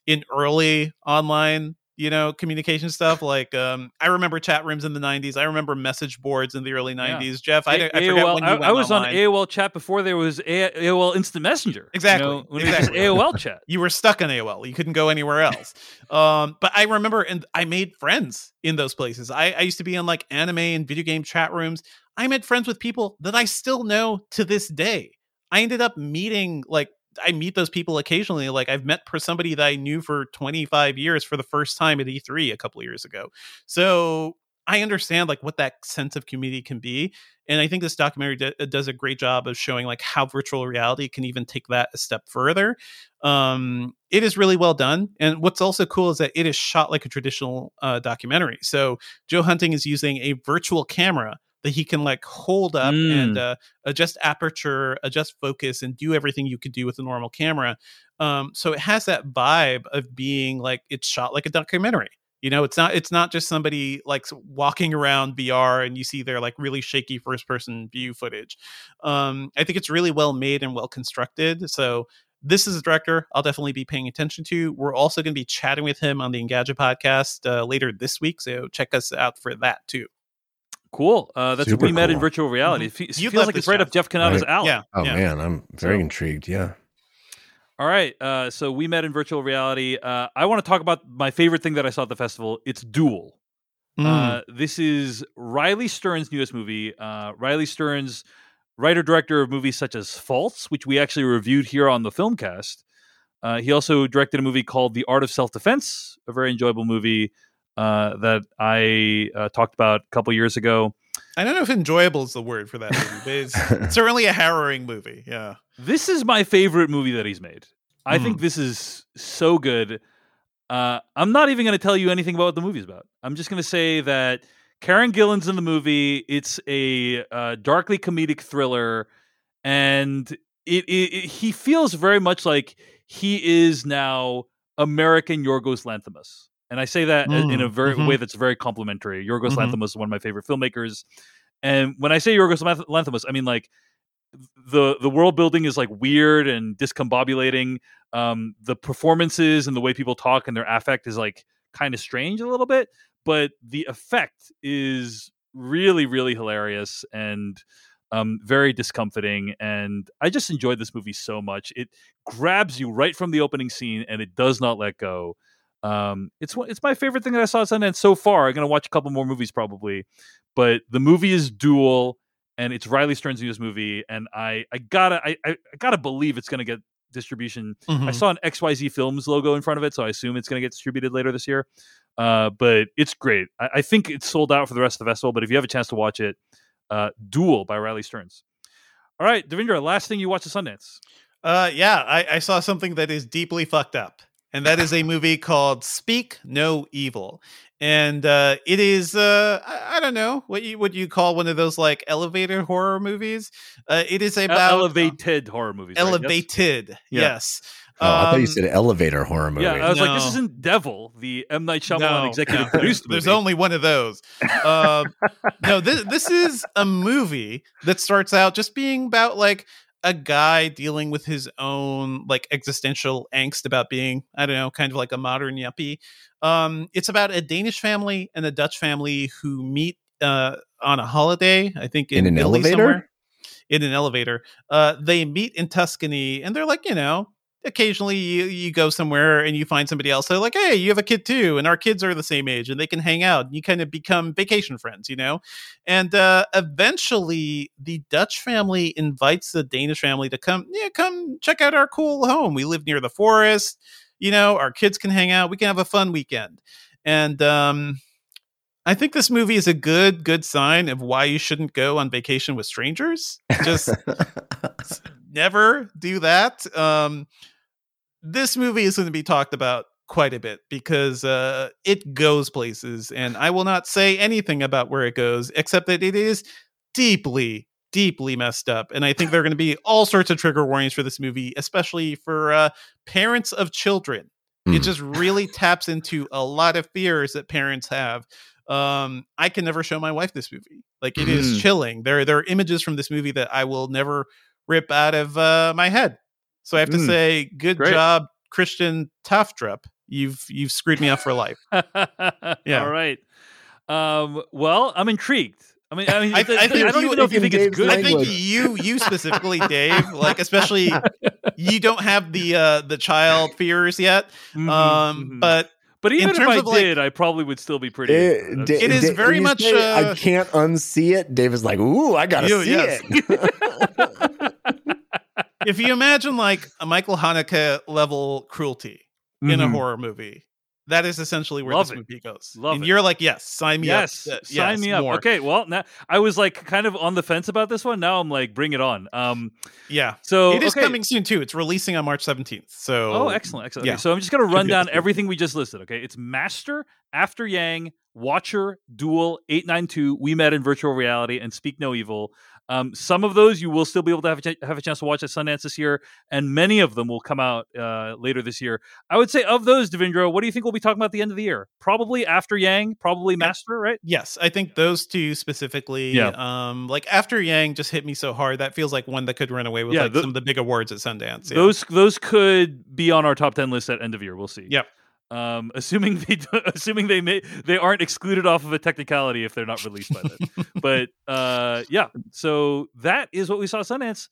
in early online you know communication stuff like um i remember chat rooms in the 90s i remember message boards in the early 90s jeff i, don't- forget AOL when you I, went I was online. on AOL chat before there was A- AOL Instant Messenger. you Exactly, know, when exactly. it was AOL chat. you were stuck on AOL. You couldn't go anywhere else. um, but I remember, and I made friends in those places. I, I used to be in like anime and video game chat rooms. I made friends with people that I still know to this day. I ended up meeting like I meet those people occasionally. Like I've met for somebody that I knew for 25 years for the first time at E3 a couple of years ago. So I understand like what that sense of community can be, and I think this documentary d- does a great job of showing like how virtual reality can even take that a step further. Um, it is really well done, and what's also cool is that it is shot like a traditional uh, documentary. So Joe Hunting is using a virtual camera that he can like hold up Mm. and uh, adjust aperture, adjust focus, and do everything you could do with a normal camera. Um, so it has that vibe of being like it's shot like a documentary. You know, it's not it's not just somebody like walking around VR and you see their like really shaky first person view footage. Um, I think it's really well made and well constructed. So this is a director I'll definitely be paying attention to. We're also going to be chatting with him on the Engadget podcast uh, later this week, so check us out for that too. Cool. Uh, that's Super we met in virtual reality. Mhm. It fe- You'd feels like this it's right up Jeff Cannata's Right. alley. Yeah. Oh yeah. man, I'm very So- intrigued. Yeah. All right. Uh, so we met in virtual reality. Uh, I want to talk about my favorite thing that I saw at the festival. It's Dual. Mm. Uh, this is Riley Stearns' newest movie. Uh, Riley Stearns, writer director of movies such as Faults, which we actually reviewed here on the Filmcast. Uh, he also directed a movie called The Art of Self Defense, a very enjoyable movie uh, that I uh, talked about a couple years ago. I don't know if enjoyable is the word for that movie, but it's certainly a harrowing movie. Yeah. This is my favorite movie that he's made. I Mm. think this is so good. Uh, I'm not even going to tell you anything about what the movie's about. I'm just going to say that Karen Gillan's in the movie. It's a uh, darkly comedic thriller, and it, it, it- he feels very much like he is now American Yorgos Lanthimos. And I say that in in a Mm, very mhm. way that's very complimentary. Yorgos Mhm. Lanthimos is one of my favorite filmmakers, and when I say Yorgos Lanth- Lanthimos, I mean like the the world building is like weird and discombobulating. Um, the performances and the way people talk and their affect is like kind of strange a little bit, but the effect is really really hilarious and um, very discomforting. And I just enjoyed this movie so much. It grabs you right from the opening scene and it does not let go. Um, it's it's my favorite thing that I saw at Sundance so far. I'm gonna watch a couple more movies probably, but the movie is dual and it's Riley Stearns' newest movie, and I I gotta I, I I gotta believe it's gonna get distribution. I Mhm. saw an XYZ Films logo in front of it, so I assume it's gonna get distributed later this year. Uh, but it's great. I, I think it's sold out for the rest of the festival, but if you have a chance to watch it, uh, Dual by Riley Stearns. All right, Devindra, last thing you watched at Sundance. Uh, yeah, I, I saw something that is deeply fucked up, and that is a movie called Speak No Evil, and uh, it is uh, I, I don't know what you what you call one of those like elevator horror movies. Uh, it is about elevated horror movies. right? Yes? elevated. Yeah. Yes. Oh, I thought you Um, said elevator horror movie. Yeah, I was like, this isn't Devil, the M Night Shyamalan No, executive no, produced movie. There's only one of those. Um, no, this this is a movie that starts out just being about like a guy dealing with his own like existential angst about being I don't know, kind of like a modern yuppie. Um, it's about a Danish family and a Dutch family who meet uh, on a holiday. I think in, In an Italy elevator? somewhere. In an elevator, uh, they meet in Tuscany, and they're like, you know, occasionally you, you go somewhere and you find somebody else. They're like, hey, you have a kid too, and our kids are the same age, and they can hang out. And you kind of become vacation friends, you know. And uh, eventually, the Dutch family invites the Danish family to come, yeah, come check out our cool home. We live near the forest. You know, our kids can hang out. We can have a fun weekend. And um, I think this movie is a good, good sign of why you shouldn't go on vacation with strangers. Just never do that. Um, this movie is going to be talked about quite a bit because uh, it goes places, and I will not say anything about where it goes, except that it is deeply, deeply messed up. And I think there are going to be all sorts of trigger warnings for this movie, especially for uh, parents of children. It Hmm. just really taps into a lot of fears that parents have. Um, I can never show my wife this movie. Like it is Mm. chilling. There, there are images from this movie that I will never rip out of uh, my head. So I have to Mm. say, good Great. job, Christian Tafdrup. You've you've screwed me up for life. Yeah. All right. Um, well, I'm intrigued. I mean, I mean, I- I, I think don't you- even know if you in think it's Dave's good. I think you you specifically, Dave, like especially you don't have the uh the child fears yet. Mhm, Um, mhm. but but even if terms I of, like- did, I probably would still be pretty. It, That's- Da- It is Da- very much, say, uh, I can't unsee it. Dave is like, "Ooh, I gotta You- see yes. it." if you imagine like a Michael Haneke level cruelty in a Mhm. horror movie, that is essentially where Love this it. movie goes. Love and it. you're like, yes, sign me Yes, up. Uh, sign yes, me up. more. Okay, well, now I was like kind of on the fence about this one. Now I'm like, bring it on. Um, Yeah. so it is okay. coming soon too. It's releasing on March 17th. So Oh, excellent, excellent. yeah. Okay, so I'm just going to run down everything we just listed. Okay, it's Master, After Yang, Watcher, Dual, 892, We Met in Virtual Reality, and Speak No Evil. Um, some of those you will still be able to have a, ch- have a chance to watch at Sundance this year, and many of them will come out uh, later this year. I would say of those, Devindra, what do you think we'll be talking about at the end of the year? Probably After Yang, probably Master, right? Yes, I think those two specifically. Yeah. Um, like after Yang just hit me so hard, that feels like one that could run away with Yeah, like some of the big awards at Sundance. Yeah. Those those could be on our top ten list at end of year. We'll see. Yep. Um, assuming they assuming they may they aren't excluded off of a technicality if they're not released by then. but uh, yeah, so that is what we saw Sundance.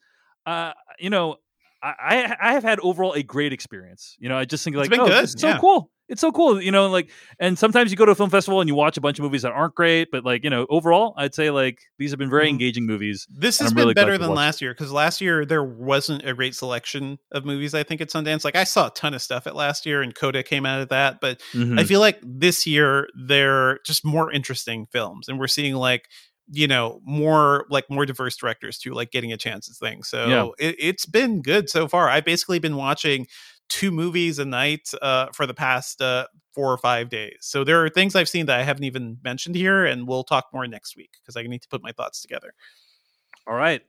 Uh, you know, I I have had overall a great experience. You know, I just think like, oh, good, it's so yeah. cool. It's so cool. You know, like, and sometimes you go to a film festival and you watch a bunch of movies that aren't great, but like, you know, overall, I'd say like these have been very Mhm. engaging movies. This has I'm been really better than last year because last year there wasn't a great selection of movies. I think at Sundance, like I saw a ton of stuff at last year, and Coda came out of that. But Mhm. I feel like this year they're just more interesting films, and we're seeing like you know more like more diverse directors too, like getting a chance at things. So Yeah. it, it's been good so far. I've basically been watching two movies a night uh, for the past uh, four or five days. So there are things I've seen that I haven't even mentioned here, and we'll talk more next week because I need to put my thoughts together. All right.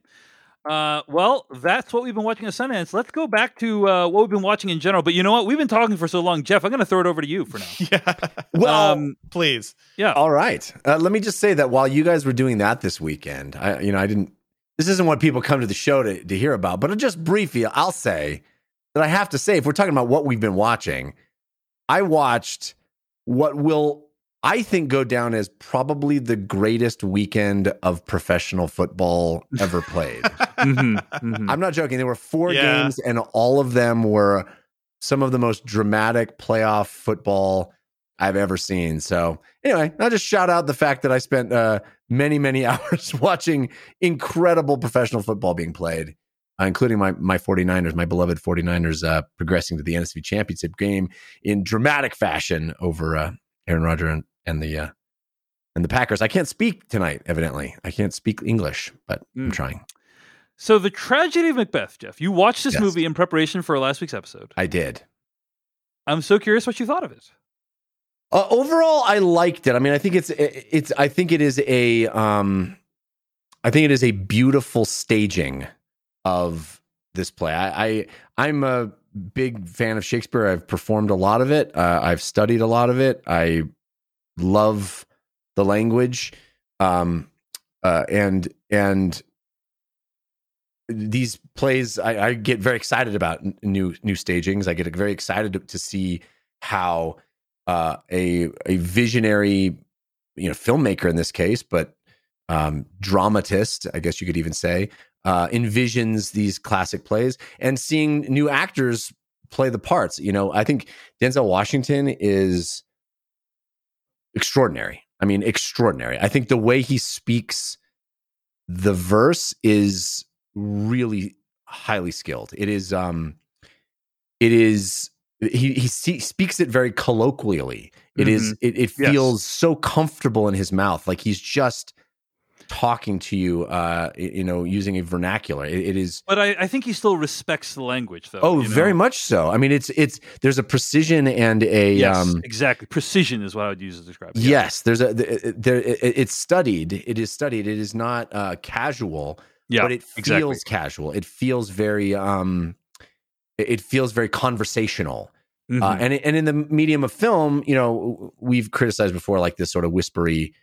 Uh, well, that's what we've been watching at Sundance. Let's go back to uh, what we've been watching in general. But you know what? We've been talking for so long, Jeff. I'm going to throw it over to you for now. yeah, Well, Um, please. yeah. All right. Uh, let me just say that while you guys were doing that this weekend, I, you know, I didn't. This isn't what people come to the show to, to hear about, but just briefly, I'll say that I have to say, if we're talking about what we've been watching, I watched what will I think go down as probably the greatest weekend of professional football ever played. Mhm, mhm. I'm not joking. There were four Yeah. games, and all of them were some of the most dramatic playoff football I've ever seen. So, anyway, I'll just shout out the fact that I spent uh, many, many hours watching incredible professional football being played, uh, including my my 49ers, my beloved 49ers, uh, progressing to the NFC Championship game in dramatic fashion over uh, Aaron Rodgers and, and the uh, and the Packers. I can't speak tonight, evidently. I can't speak English, but I'm Mm. trying. So, the tragedy of Macbeth, Jeff. You watched this Yes. movie in preparation for last week's episode. I did. I'm so curious what you thought of it. Uh, overall, I liked it. I mean, I think it's it's. I think it is a. Um, I think it is a beautiful staging of this play. I, I I'm a big fan of Shakespeare. I've performed a lot of it. Uh, I've studied a lot of it. I love the language, um, uh, and and these plays I, I get very excited about new new stagings. I get very excited to, to see how uh, a a visionary, you know, filmmaker in this case, but um, dramatist, I guess you could even say, uh, envisions these classic plays and seeing new actors play the parts. You know, I think Denzel Washington is extraordinary. I mean, extraordinary. I think the way he speaks the verse is really highly skilled. It is um it is he he se- speaks it very colloquially. It is it, it Yes. feels so comfortable in his mouth like he's just talking to you uh you know using a vernacular. It, it is But I, I think he still respects the language, though. oh you know? very much so. I mean it's it's there's a precision and a Yes, um exactly. Precision is what I would use to describe it. Yes, there's a there. it- It's studied. It is studied. It is not uh, casual, Yeah, but it feels exactly. casual. It feels very um, it feels very conversational. Uh, Mhm. and and in the medium of film, you know, we've criticized before like this sort of whispery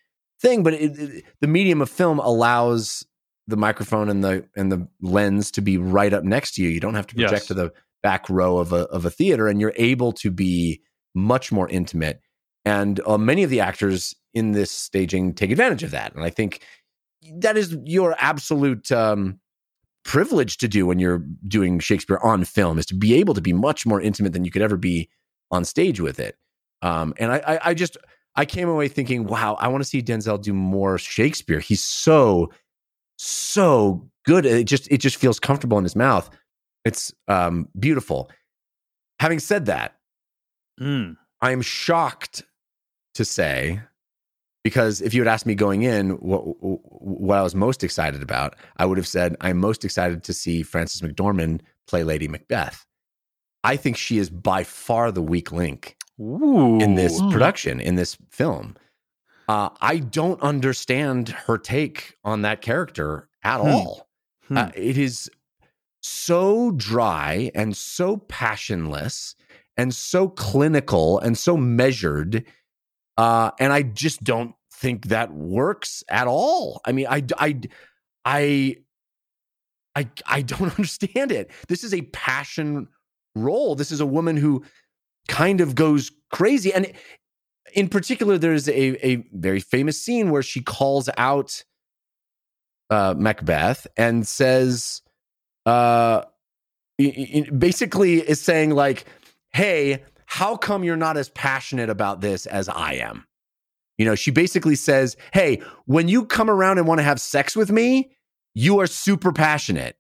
thing, but it, it- the medium of film allows the microphone and the and the lens to be right up next to you. You don't have to project Yes. to the back row of a of a theater, and you're able to be much more intimate. And uh, many of the actors in this staging take advantage of that, and I think that is your absolute um, privilege to do when you're doing Shakespeare on film is to be able to be much more intimate than you could ever be on stage with it. Um, and I, I, I just I came away thinking, wow, I want to see Denzel do more Shakespeare. He's so so good. It just it just feels comfortable in his mouth. It's um, beautiful. Having said that, Mm. I am shocked to say because if you had asked me going in what what I was most excited about, I would have said I'm most excited to see Frances McDormand play Lady Macbeth. I think she is by far the weak link Ooh. in this production, in this film. Uh, I don't understand her take on that character at Hmm. all. Hmm. Uh, it is so dry and so passionless and so clinical and so measured. Uh, and I just don't think that works at all. I mean, I, I, I, I, I don't understand it. This is a passion role. This is a woman who kind of goes crazy. And in particular, there's a, a very famous scene where she calls out uh, Macbeth and says, uh, basically is saying like, "Hey, how come you're not as passionate about this as I am?" You know, she basically says, "Hey, when you come around and want to have sex with me, you are super passionate.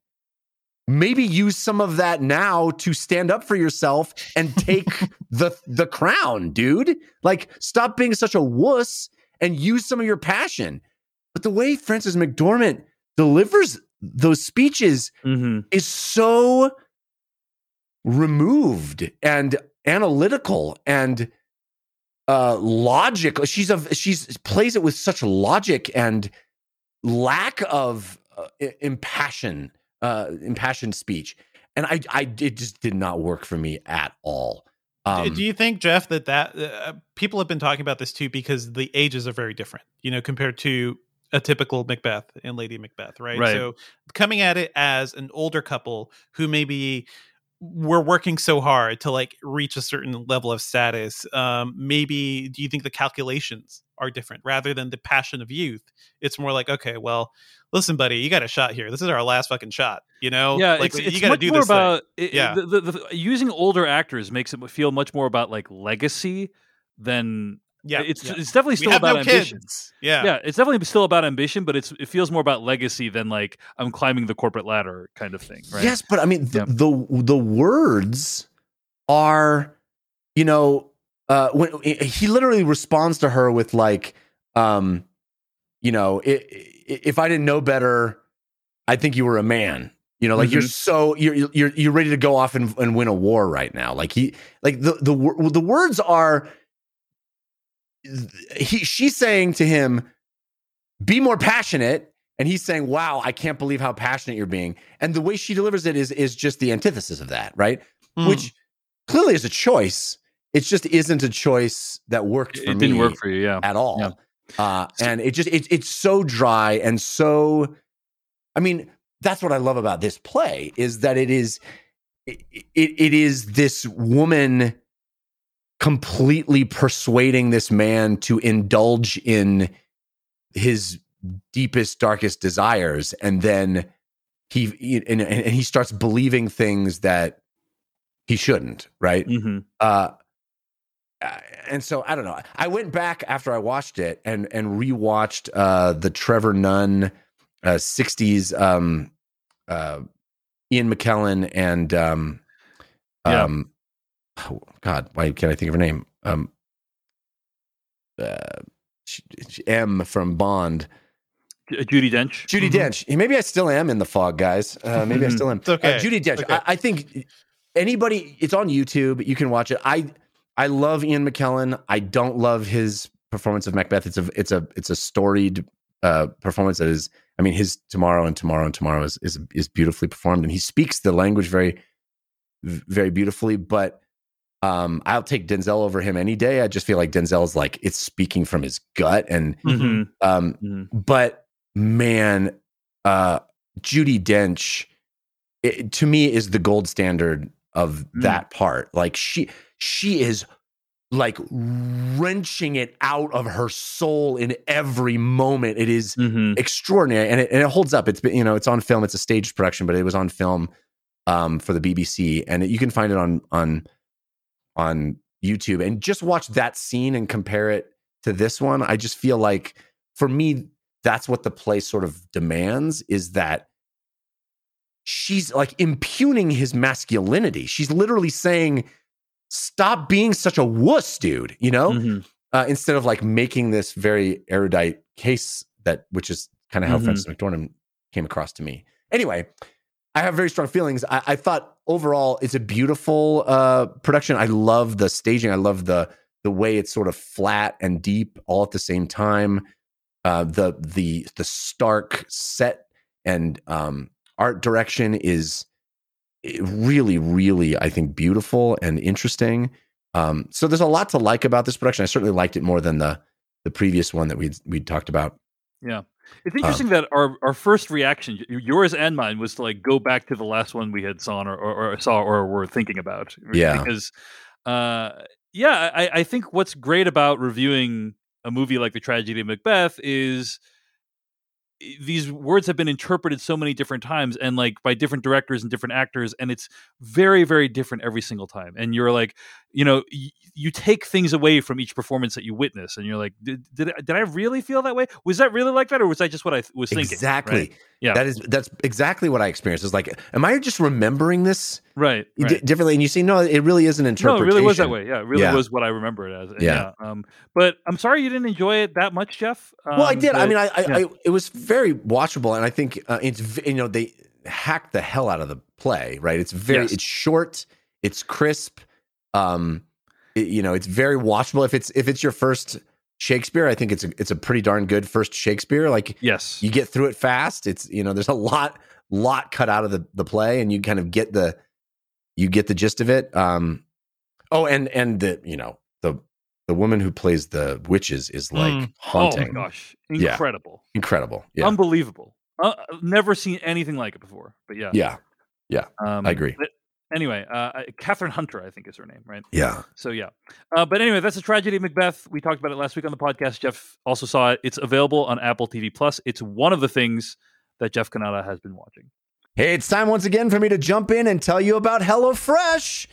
Maybe use some of that now to stand up for yourself and take the the crown, dude. Like stop being such a wuss and use some of your passion." But the way Frances McDormand delivers those speeches Mm-hmm. is so removed and analytical and uh logical she's a she's plays it with such logic and lack of uh, impassion uh impassioned speech and i i it just did not work for me at all Do- um do you think jeff that that uh, people have been talking about this too because the ages are very different you know compared to a typical macbeth and lady macbeth right, Right. so coming at it as an older couple who maybe were working so hard to like reach a certain level of status um maybe do you think the calculations are different rather than the passion of youth it's more like okay well listen buddy you got a shot here this is our last fucking shot you know yeah, like it's, it's you got to do more this thing. about it- Yeah. The, the, the, using older actors makes it feel much more about like legacy than yeah It's yeah. it's definitely still about no ambition. kids yeah Yeah, it's definitely still about ambition, but it's it feels more about legacy than like I'm climbing the corporate ladder kind of thing, right? Yes, but I mean the, Yeah. the the words are, you know, uh, when he literally responds to her with like, um, you know, i- i- if I didn't know better, I think you were a man. You know, like you're so you're you're you're ready to go off and, and win a war right now. Like he like the the the words are. He she's saying to him, "Be more passionate." and he's saying wow i can't believe how passionate you're being and the way she delivers it is is just the antithesis of that right Hmm. which clearly is a choice it just isn't a choice that worked for it me didn't work for you, yeah. at all Yeah. uh, and it just it, it's so dry and so i mean that's what i love about this play is that it is it, it, is this woman completely persuading this man to indulge in his deepest darkest desires and then he and, and he starts believing things that he shouldn't right hmm uh and so I don't know. I went back after I watched it and and rewatched uh the Trevor Nunn uh 60s um uh Ian McKellen and um Yeah. um oh, god, why can't I think of her name? Um uh she, she- M from Bond. Judi Dench. Judi Mhm. Dench. Maybe I still am in the fog, guys. Uh, maybe I still am. Okay. Uh, Judi Dench. Okay. I, I think anybody. It's on YouTube. You can watch it. I I love Ian McKellen. I don't love his performance of Macbeth. It's a it's a it's a storied uh, performance that is. I mean, his tomorrow and tomorrow and tomorrow is is is beautifully performed, and he speaks the language very very beautifully. But um, I'll take Denzel over him any day. I just feel like Denzel's like it's speaking from his gut, and hmm um, hmm but man, uh, Judi Dench it, to me is the gold standard of Mm. that part. Like she she is like wrenching it out of her soul in every moment. It is mm-hmm. extraordinary and it, and it holds up. It's been, you know, it's on film. It's a staged production, but it was on film um, for the BBC, and it, you can find it on on on YouTube. And just watch that scene and compare it to this one. I just feel like for me, that's what the play sort of demands is that she's like impugning his masculinity. She's literally saying, "Stop being such a wuss, dude." You know hmm uh, instead of like making this very erudite case that which is kind of how Mhm. Frances McDormand came across to me. Anyway, I have very strong feelings. I, I thought overall it's a beautiful uh, production. I love the staging. I love the the way it's sort of flat and deep all at the same time. Uh, the the the stark set and um, art direction is eh, really, really, I think, beautiful and interesting. Um, so there's a lot to like about this production. I certainly liked it more than the the previous one that we we talked about. Yeah. It's interesting that our, our first reaction, yours and mine, was to like go back to the last one we had saw or, or, or saw or were thinking about. Yeah. Because, uh, yeah, I, I think what's great about reviewing a movie like The Tragedy of Macbeth is these words have been interpreted so many different times and like by different directors and different actors and it's very very different every single time and you're like you know y- you take things away from each performance that you witness and you're like did, did, I- did i really feel that way was that really like that or was that just what i th- was thinking exactly. right? Yeah. That is that's exactly what I experienced. is like, am I just remembering this right, right. differently? And you see, no, it really is an interpretation. no, it really was that way. Yeah, it really Yeah. was what I remember it as. And Yeah. Um, but I'm sorry you didn't enjoy it that much, Jeff. Well, I Um, did. I mean, I, I, yeah. I it was very watchable, and I think uh, it's you know they hacked the hell out of the play. Right? It's very Yes. it's short, it's crisp. Um, it- you know, it's very watchable. If it's if it's your first Shakespeare, I think it's a, it's a pretty darn good first Shakespeare. Like yes, you get through it fast. It's you know, there's a lot lot cut out of the the play, and you kind of get the you get the gist of it. Um, oh, and and the you know the the woman who plays the witches is like Mm. haunting, Oh my gosh, Yeah. incredible, incredible. Yeah, unbelievable. Uh, never seen anything like it before. But yeah, yeah, um, I agree. Anyway, uh, Kathryn Hunter, I think is her name, right? yeah. So yeah, uh, but anyway, that's a tragedy, of Macbeth. We talked about it last week on the podcast. Jeff also saw it. It's available on Apple TV Plus. It's one of the things that Jeff Cannata has been watching. Hey, it's time once again for me to jump in and tell you about HelloFresh.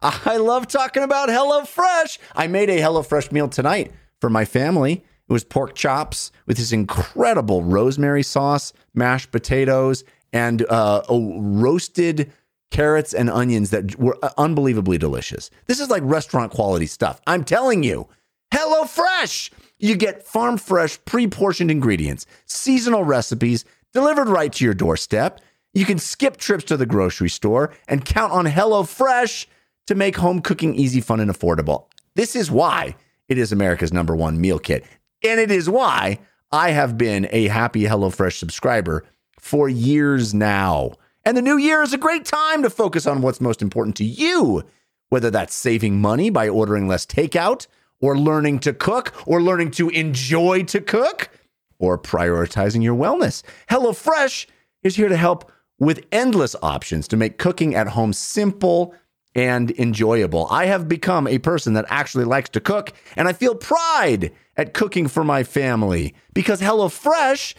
I love talking about HelloFresh. I made a HelloFresh meal tonight for my family. It was pork chops with this incredible rosemary sauce, mashed potatoes, and uh, roasted carrots and onions that were unbelievably delicious. This is like restaurant quality stuff. I'm telling you. HelloFresh! You get farm fresh, pre portioned ingredients, seasonal recipes delivered right to your doorstep. You can skip trips to the grocery store and count on HelloFresh to make home cooking easy, fun, and affordable. This is why it is America's number one meal kit. And it is why I have been a happy HelloFresh subscriber for years now. And the new year is a great time to focus on what's most important to you, whether that's saving money by ordering less takeout, or learning to cook, or learning to enjoy to cook, or prioritizing your wellness. HelloFresh is here to help with endless options to make cooking at home simple and enjoyable. I have become a person that actually likes to cook, and I feel pride at cooking for my family because HelloFresh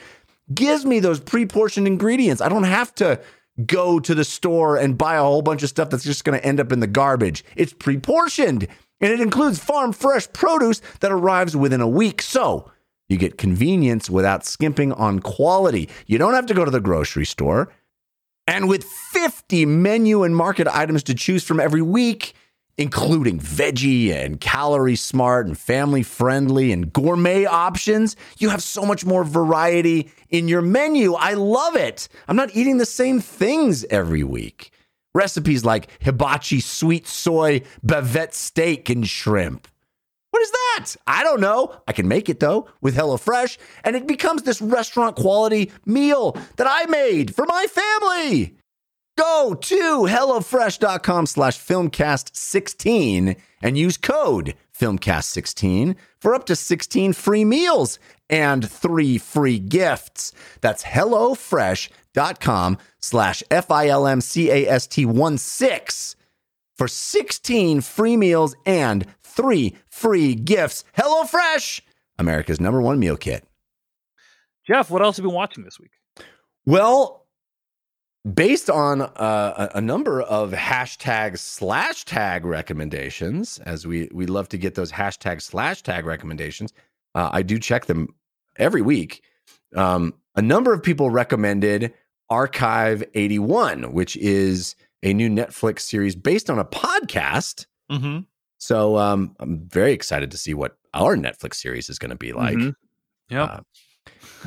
gives me those pre portioned ingredients. I don't have to go to the store and buy a whole bunch of stuff that's just going to end up in the garbage. It's pre portioned and it includes farm fresh produce that arrives within a week. So you get convenience without skimping on quality. You don't have to go to the grocery store. And with 50 menu and market items to choose from every week, including veggie and calorie smart and family friendly and gourmet options, you have so much more variety in your menu. I love it. I'm not eating the same things every week. Recipes like hibachi sweet soy bavette steak and shrimp. What is that? I don't know. I can make it though with HelloFresh, and it becomes this restaurant quality meal that I made for my family. Go to HelloFresh.com slash filmcast16 and use code filmcast16 for up to 16 free meals and three free gifts. That's HelloFresh.com slash F-I-L-M-C-A-S-T-1-6 for 16 free meals and three free gifts. HelloFresh, America's number one meal kit. Jeff, what else have you been watching this week? Well, based on uh, a, number of hashtag slash tag recommendations, as we we love to get those hashtag slash tag recommendations, uh, I do check them every week. Um, a number of people recommended Archive 81, which is a new Netflix series based on a podcast. Mm-hmm. So um, I'm very excited to see what our Netflix series is going to be like. Mhm. Yeah, Uh,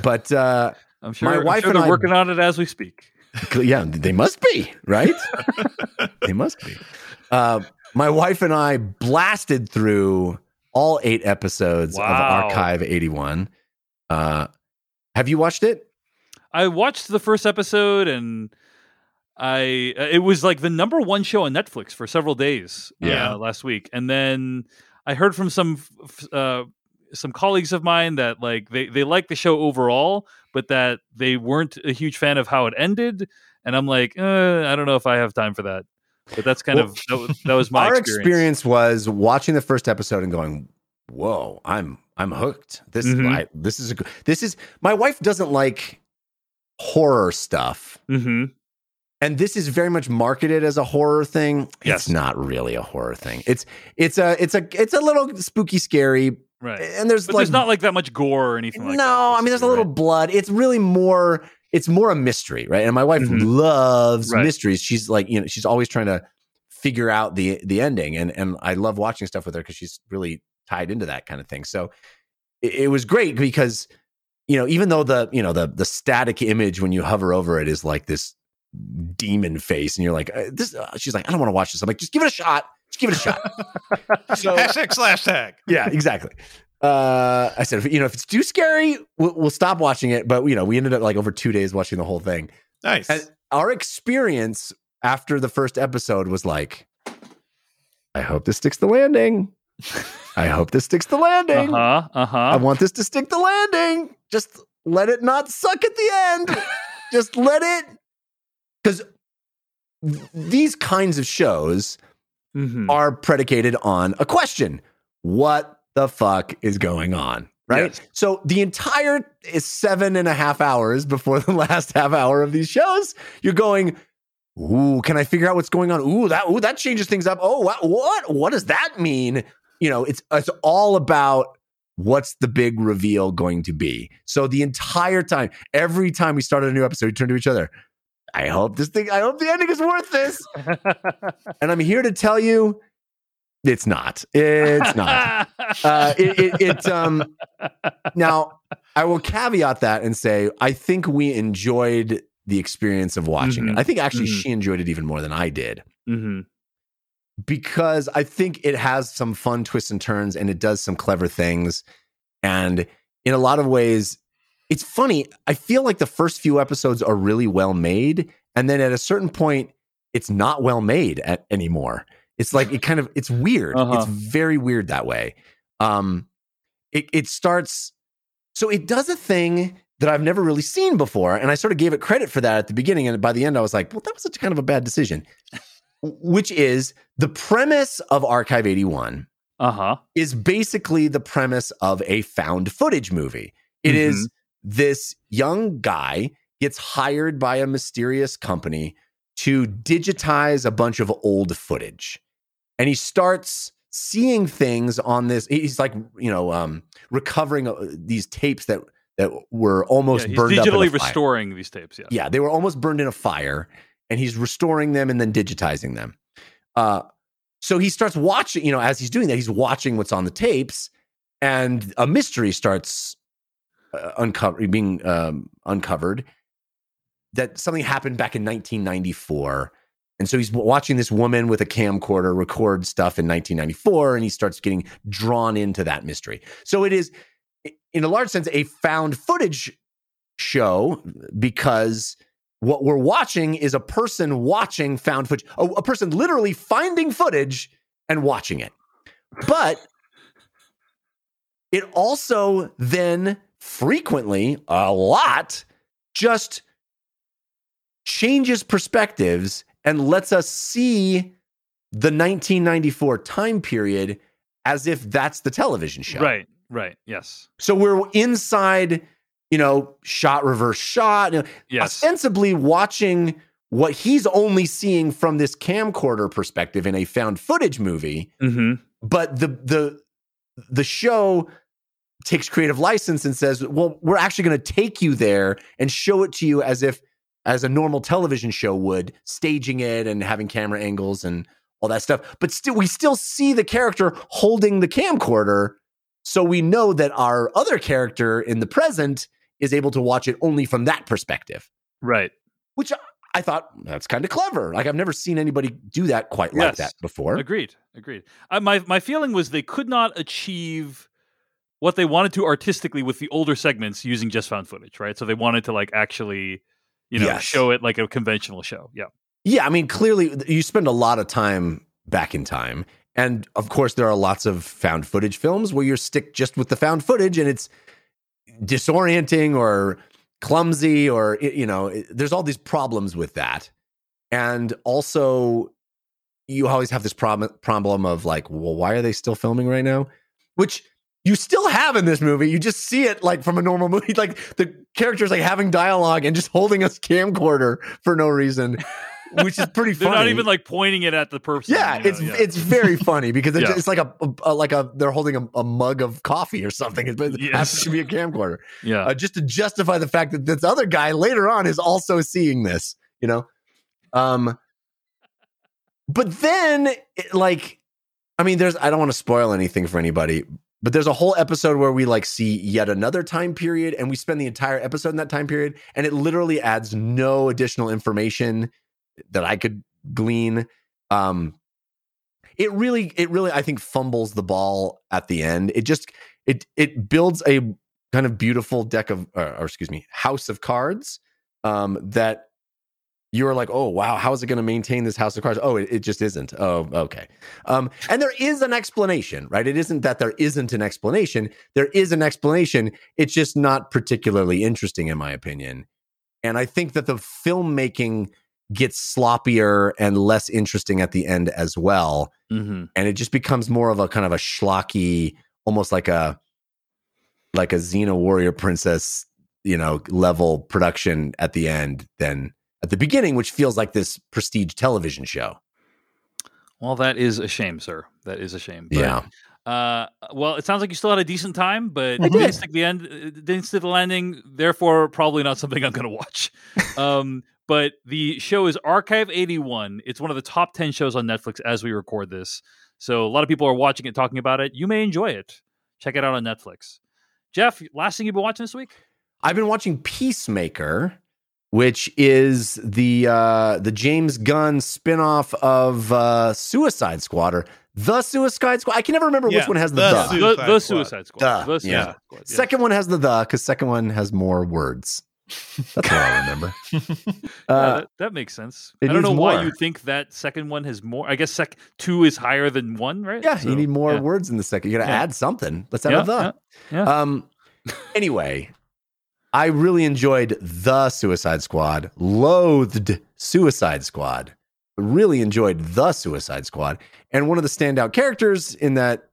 but uh, I'm sure. my wife sure and they're I- working on it as we speak. yeah, they must be, right? they must be. Uh, my wife and I blasted through all eight episodes Wow. of Archive 81. Uh, have you watched it? I watched the first episode and I it was like the number one show on Netflix for several days Yeah. uh, last week, and then I heard from some uh, some colleagues of mine that like they they liked the show overall, but that they weren't a huge fan of how it ended, and I'm like, uh, I don't know if I have time for that. But that's kind Well, of that was, that was my Our experience. experience was watching the first episode and going, "Whoa, I'm I'm hooked. This Mhm. I, this is a, this is my wife doesn't like horror stuff. hmm And this is very much marketed as a horror thing. Yes. It's not really a horror thing. It's it's a it's a it's a little spooky, scary, Right. and there's But like there's not like that much gore or anything like no, that. I mean there's a little Right. blood. It's really more it's more a mystery, right? And my wife Mhm. loves Right. mysteries. She's like, you know, she's always trying to figure out the the ending and and I love watching stuff with her cuz she's really tied into that kind of thing. So it, it was great because you know, even though the, you know, the the static image when you hover over it is like this demon face and you're like uh, this uh, she's like I don't want to watch this. I'm like just give it a shot. Just give it a shot. So- Hashtag slash tag. yeah, exactly. Uh, I said, you know, if it's too scary, we'll, we'll stop watching it. But you know, we ended up like over two days watching the whole thing. Nice. And our experience after the first episode was like, I hope this sticks the landing. I hope this sticks the landing. Uh-huh. I Uh-huh. want this to stick the landing. Just let it not suck at the end. Just let it, because these kinds of shows Mhm. are predicated on a question What the fuck is going on? Right. Yes. So the entire is seven and a half hours before the last half hour of these shows, you're going, Ooh, can I figure out what's going on? Ooh, that ooh, that changes things up. Oh, what what, what does that mean? You know, it's it's all about what's the big reveal going to be. So the entire time, every time we started a new episode, we turn to each other. I hope this thing, I hope the ending is worth this. And I'm here to tell you, it's not. It's not. uh, it, it, it um. Now, I will caveat that and say I think we enjoyed the experience of watching Mhm. it. I think actually Mhm. she enjoyed it even more than I did hmm because I think it has some fun twists and turns and it does some clever things. And in a lot of ways, it's funny. I feel like the first few episodes are really well made. And then at a certain point, it's not well made at, anymore. It's like it kind of it's weird. Uh-huh. It's very weird that way. Um it it starts so it does a thing that I've never really seen before. And I sort of gave it credit for that at the beginning. And by the end, I was like, well, that was such kind of a bad decision. Which is the premise of Archive 81 Uh-huh. is basically the premise of a found footage movie. It is this young guy gets hired by a mysterious company to digitize a bunch of old footage. And he starts seeing things on this he's like, you know, um recovering uh, these tapes that that were almost Yeah, burned digitally restoring these tapes, Yeah, Yeah, they were almost burned in a fire, and he's restoring them and then digitizing them. Uh, so he starts watching, you know, as he's doing that, he's watching what's on the tapes, and a mystery starts uh, uncover being um, uncovered that something happened back in 1994. And so he's watching this woman with a camcorder record stuff in 1994, and he starts getting drawn into that mystery. So it is, in a large sense, a found footage show because what we're watching is a person watching found footage, a, a person literally finding footage and watching it. But it also then frequently, a lot, just changes perspectives and lets us see the 1994 time period as if that's the television show. Right, right, yes. So we're inside, you know, shot reverse shot, you know, Yes. ostensibly watching what he's only seeing from this camcorder perspective in a found footage movie, hmm but the the the show takes creative license and says, "Well, we're actually going to take you there and show it to you as if as a normal television show would, staging it and having camera angles and all that stuff. But still we still see the character holding the camcorder, so we know that our other character in the present is able to watch it only from that perspective." Right. which I thought that's kind of clever. Like I've never seen anybody do that quite like that before. Agreed. Agreed. I, my my feeling was they could not achieve what they wanted to artistically with the older segments using just found footage, right? So they wanted to like actually, you know, Yes. show it like a conventional show. Yeah. Yeah, I mean, clearly you spend a lot of time back in time, and of course there are lots of found footage films where you're stick just with the found footage, and it's disorienting or clumsy, or you know, there's all these problems with that, and also you always have this problem problem of like, well, why are they still filming right now? Which you still have in this movie. You just see it like from a normal movie, like the characters like having dialogue and just holding a camcorder for no reason, which is pretty They're not even like pointing it at the person. yeah, you know, it's it's very funny because it's, Yeah. it's like a, a like a they're holding a, a mug of coffee or something. It happens Yes. to be a camcorder yeah. uh, just to justify the fact that this other guy later on is also seeing this. You know, um, but then it, like, I mean, there's I don't want to spoil anything for anybody. But there's a whole episode where we like see yet another time period, and we spend the entire episode in that time period, and it literally adds no additional information that I could glean. Um, it really, it really, I think, fumbles the ball at the end. It just it it builds a kind of beautiful deck of, or, or excuse me, house of cards um, that you're like, oh wow, how is it going to maintain this house of cards? Oh, it, it just isn't. Oh, okay. Um, and there is an explanation, right? It isn't that there isn't an explanation. There is an explanation. It's just not particularly interesting, in my opinion. And I think that the filmmaking gets sloppier and less interesting at the end as well hmm and it just becomes more of a kind of a schlocky, almost like a like a Xena warrior princess, you know, level production at the end than at the beginning, which feels like this prestige television show. Well, that is a shame, sir. That is a shame. But, yeah, Uh, well, it sounds like you still had a decent time, but I didn't did. stick the end, uh, didn't stick the landing. Therefore, probably not something I'm going to watch. um, but the show is Archive 81. It's one of the top 10 shows on Netflix as we record this. So a lot of people are watching it, talking about it. You may enjoy it. Check it out on Netflix. Jeff, last thing you've been watching this week? I've been watching Peacemaker, which is the uh the James Gunn spinoff of uh Suicide Squad or the Suicide Squad. I can never remember which one has the the the. Su- The, Suicide the Squad. Suicide Squad. Duh, The Suicide yeah. Squad. yes. Second one has the the because second one has more words. That's what I remember. Yeah, Uh, that, that makes sense. I don't know needs why you think that second one has more. I guess sec two is higher than one, right? yeah, So, you need more yeah. words in the second. You got to Yeah. add something. Let's add Yeah, a the. yeah, yeah. Um. Anyway, I really enjoyed the Suicide Squad. Loathed Suicide Squad. Really enjoyed the Suicide Squad. And one of the standout characters in that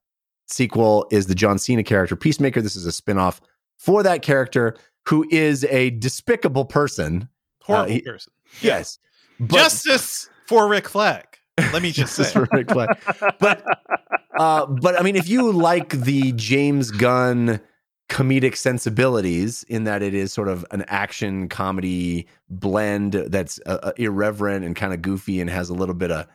sequel is the John Cena character Peacemaker. This is a spinoff for that character who is a despicable person. Horrible he- person. Yes. But, Justice for Rick Flag. Let me just Justice say. for Rick Flag. But uh, but I mean, if you like the James Gunn comedic sensibilities, in that it is sort of an action comedy blend that's uh, uh, irreverent and kind of goofy and has a little bit of,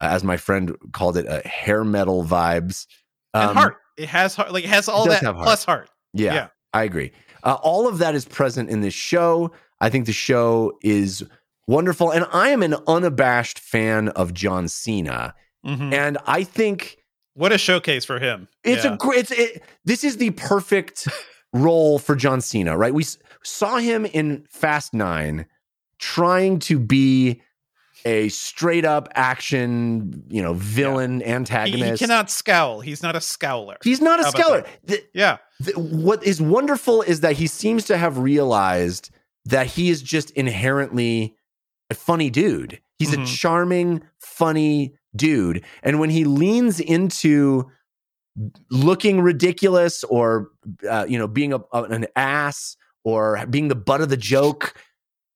as my friend called it, uh, hair metal vibes. and Um, heart. It has heart. Like it has all does that heart. plus heart. Yeah, Yeah. I agree. Uh, all of that is present in this show. I think the show is wonderful, and I am an unabashed fan of John Cena, Mhm. and I think. What a showcase for him. It's Yeah. a great. It's it, this is the perfect role for John Cena, right? We s- saw him in Fast Nine trying to be a straight up action, you know, villain he, antagonist. he cannot scowl. He's not a scowler. He's not a How scholar. The- yeah. the- what is wonderful is that he seems to have realized that he is just inherently a funny dude. He's Mhm. a charming, funny dude. And when he leans into looking ridiculous or uh, you know being a, an ass or being the butt of the joke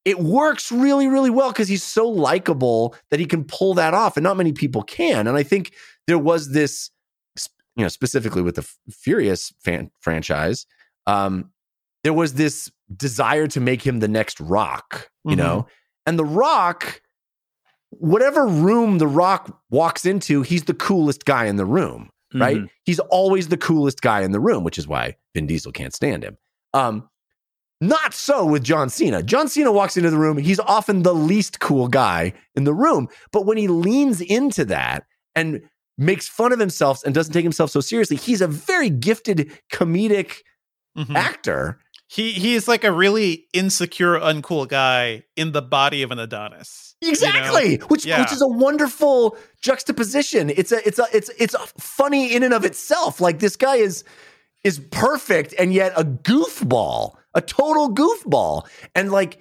it works really really well because he's so likable that he can pull that off and not many people can and i think there was this you know specifically with the furious fan franchise um there was this desire to make him the next rock you Mhm. know and the rock whatever room the rock walks into he's the coolest guy in the room right? Mhm. He's always the coolest guy in the room, which is why Vin Diesel can't stand him. Um, not so with John Cena. John Cena walks into the room, he's often the least cool guy in the room. But when he leans into that and makes fun of himself and doesn't take himself so seriously, he's a very gifted comedic Mhm. actor. He he is like a really insecure, uncool guy in the body of an Adonis. You know? Exactly, which Yeah. which is a wonderful juxtaposition. It's a it's a it's it's funny in and of itself. Like this guy is is perfect and yet a goofball, a total goofball, and like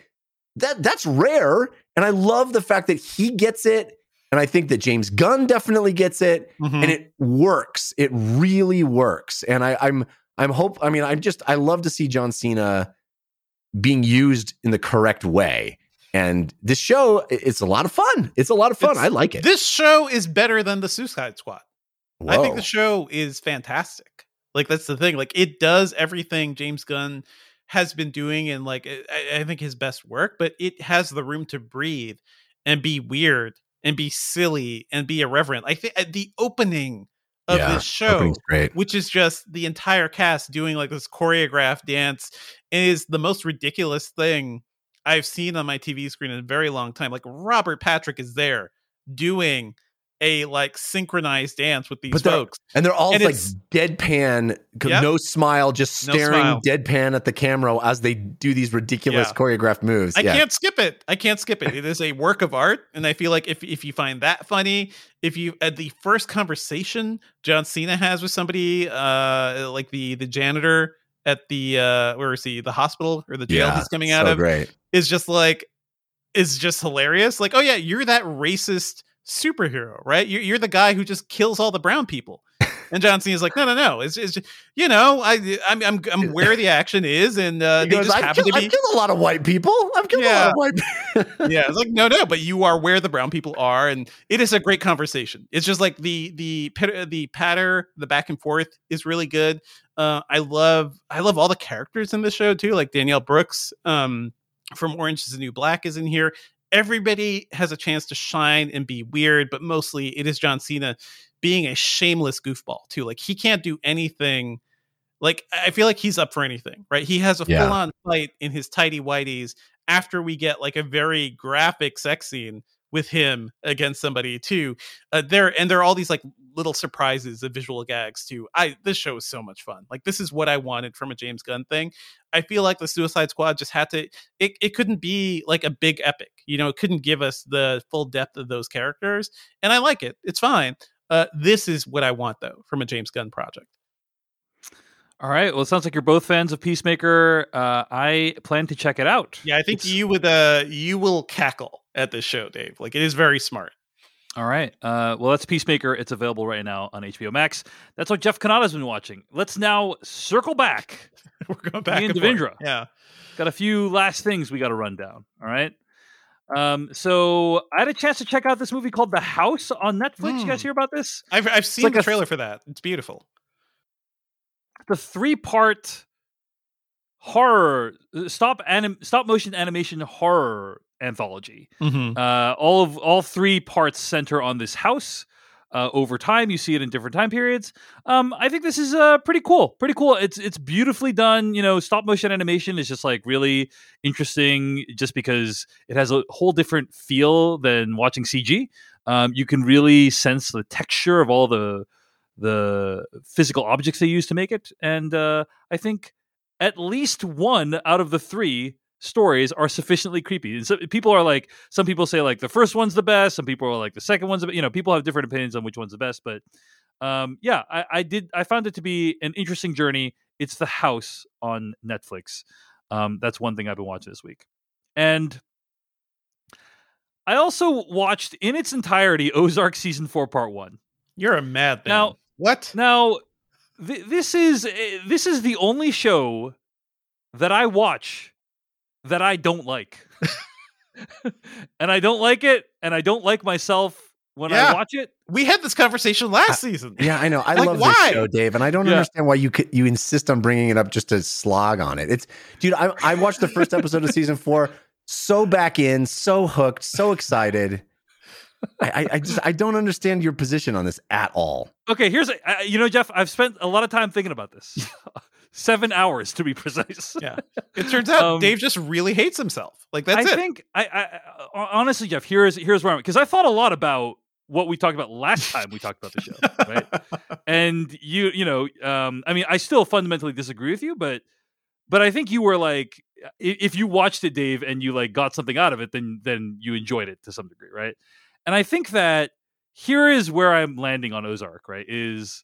that that's rare. And I love the fact that he gets it, and I think that James Gunn definitely gets it, Mhm. and it works. It really works, and I, I'm I'm hope. I mean, I'm just I love to see John Cena being used in the correct way. And this show, it's a lot of fun. It's a lot of fun. It's- I like it. This show is better than the Suicide Squad. I think the show is fantastic. Like that's the thing. Like it does everything James Gunn has been doing, and like I, I think his best work. But it has the room to breathe and be weird and be silly and be irreverent. I think uh, the opening of Yeah, this show which is just the entire cast doing like this choreographed dance is the most ridiculous thing I've seen on my TV screen in a very long time. Like Robert Patrick is there doing a like synchronized dance with these folks. And they're all And like deadpan, Yep. no smile, just No staring smile. deadpan at the camera as they do these ridiculous Yeah. choreographed moves. I yeah. can't skip it. I can't skip it. It is a work of art, and I feel like if if you find that funny, if you at the first conversation John Cena has with somebody, uh, like the the janitor at the uh, where is he? The hospital or the jail yeah, he's coming so out of, great. is just like is just hilarious. Like, oh yeah, you're that racist superhero, right? You're, you're the guy who just kills all the brown people. And John Cena's like, no, no, no. It's, it's just, you know, I, I'm, I'm, I'm where the action is, and uh, He they goes, just I've, happen killed, to be. I've killed a lot of white people. I've killed a lot of white people. yeah, it's like no, no, but you are where the brown people are, and it is a great conversation. It's just like the the pit- the patter, the back and forth is really good. Uh, I love I love all the characters in the show too, like Danielle Brooks um, from Orange Is the New Black is in here. Everybody has a chance to shine and be weird, but mostly it is John Cena being a shameless goofball too. Like he can't do anything. Like I feel like he's up for anything, right? He has a Yeah. full on fight in his tidy whities after we get like a very graphic sex scene with him against somebody too. Uh, there and there are all these like little surprises of visual gags too. I this show is so much fun. Like this is what I wanted from a James Gunn thing. I feel like the Suicide Squad just had to. It it couldn't be like a big epic. You know, it couldn't give us the full depth of those characters, and I like it. It's fine. Uh, this is what I want though from a James Gunn project. All right. Well, it sounds like you're both fans of Peacemaker. Uh, I plan to check it out. Yeah, I think It's- you would uh you will cackle at this show, Dave. Like it is very smart. All right. Uh, well, that's Peacemaker. It's available right now on HBO Max. That's what Jeff Cannata's been watching. Let's now circle back. We're going back and forth. Yeah. Got a few last things we got to run down. All right. Um, so I had a chance to check out this movie called The House on Netflix. You guys Hmm. hear about this? I've I've seen like the trailer for that. It's beautiful. the three part horror stop anim- stop motion animation horror anthology. Mm-hmm. Uh, all of all three parts center on this house. Uh, over time, you see it in different time periods. Um, I think this is uh, pretty cool. Pretty cool. It's it's beautifully done. You know, stop motion animation is just like really interesting, just because it has a whole different feel than watching CG. Um, you can really sense the texture of all the the physical objects they use to make it, and uh, I think at least one out of the three stories are sufficiently creepy. And so people are like, some people say like the first one's the best. Some people are like the second one's, the be-" you know, people have different opinions on which one's the best. But um, yeah, I, I did. I found it to be an interesting journey. It's the house on Netflix. Um, that's one thing I've been watching this week, and I also watched in its entirety Ozark season four, part one. You're a madman. Now- what? Now, th- this is eh, this is the only show that I watch that I don't like, and I don't like it, and I don't like myself when Yeah. I watch it. We had this conversation last season. Yeah, I know. I Like, love why? this show, Dave, and I don't Yeah. understand why you could, you insist on bringing it up just to slog on it. It's, dude. I, I watched the first episode of season four, so back in, so hooked, so excited. I, I, I just I don't understand your position on this at all. Okay, here's a, uh, you know, Jeff. I've spent a lot of time thinking about this. Seven hours to be precise. Yeah. It turns out Um, Dave just really hates himself. Like that's I it. think I, I I- honestly, Jeff. Here's here's where I'm because I thought a lot about what we talked about last time we talked about the show, right? and you you know um i mean i still fundamentally disagree with you but but i think you were like if you watched it dave and you like got something out of it then then you enjoyed it to some degree right and i think that here is where i'm landing on ozark right is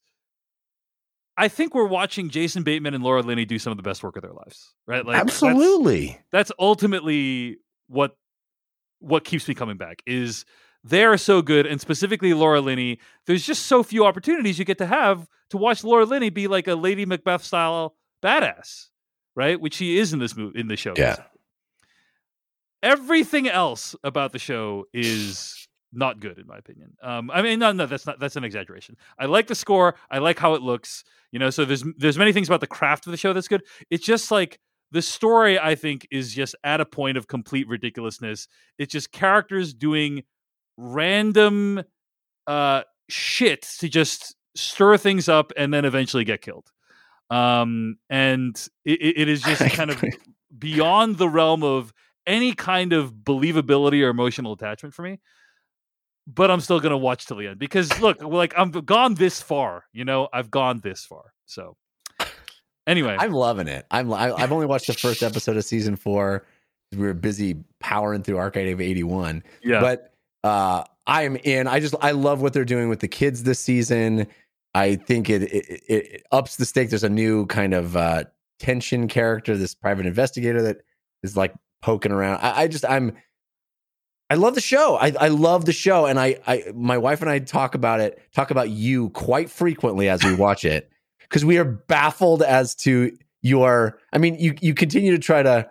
i think we're watching jason bateman and laura linney do some of the best work of their lives right like that's- Absolutely. that's ultimately what what keeps me coming back is they are so good, and specifically Laura Linney. There's just so few opportunities you get to have to watch Laura Linney be like a Lady Macbeth style badass, right? Which she is in this movie in the show. Yeah. Everything else about the show is not good in my opinion. Um, I mean, no, no, that's not that's an exaggeration. I like the score. I like how it looks. You know, so there's there's many things about the craft of the show that's good. It's just like the story. I think is just at a point of complete ridiculousness. It's just characters doing random uh, shit to just stir things up and then eventually get killed. Um, and it, it is just kind of beyond the realm of any kind of believability or emotional attachment for me but I'm still gonna watch till the end because look, like I'm gone this far. You know, I've gone this far. So anyway, I'm loving it. I'm I, I've only watched the first episode of season four. We were busy powering through Arcade of '81. yeah, But uh, I'm in. I just I love what they're doing with the kids this season. I think it it, it ups the stake. There's a new kind of uh, tension character, this private investigator that is like poking around. I, I just I'm I love the show. I, I love the show, and I, I my wife and I talk about it, talk about you quite frequently as we watch it, because we are baffled as to your. I mean, you you continue to try to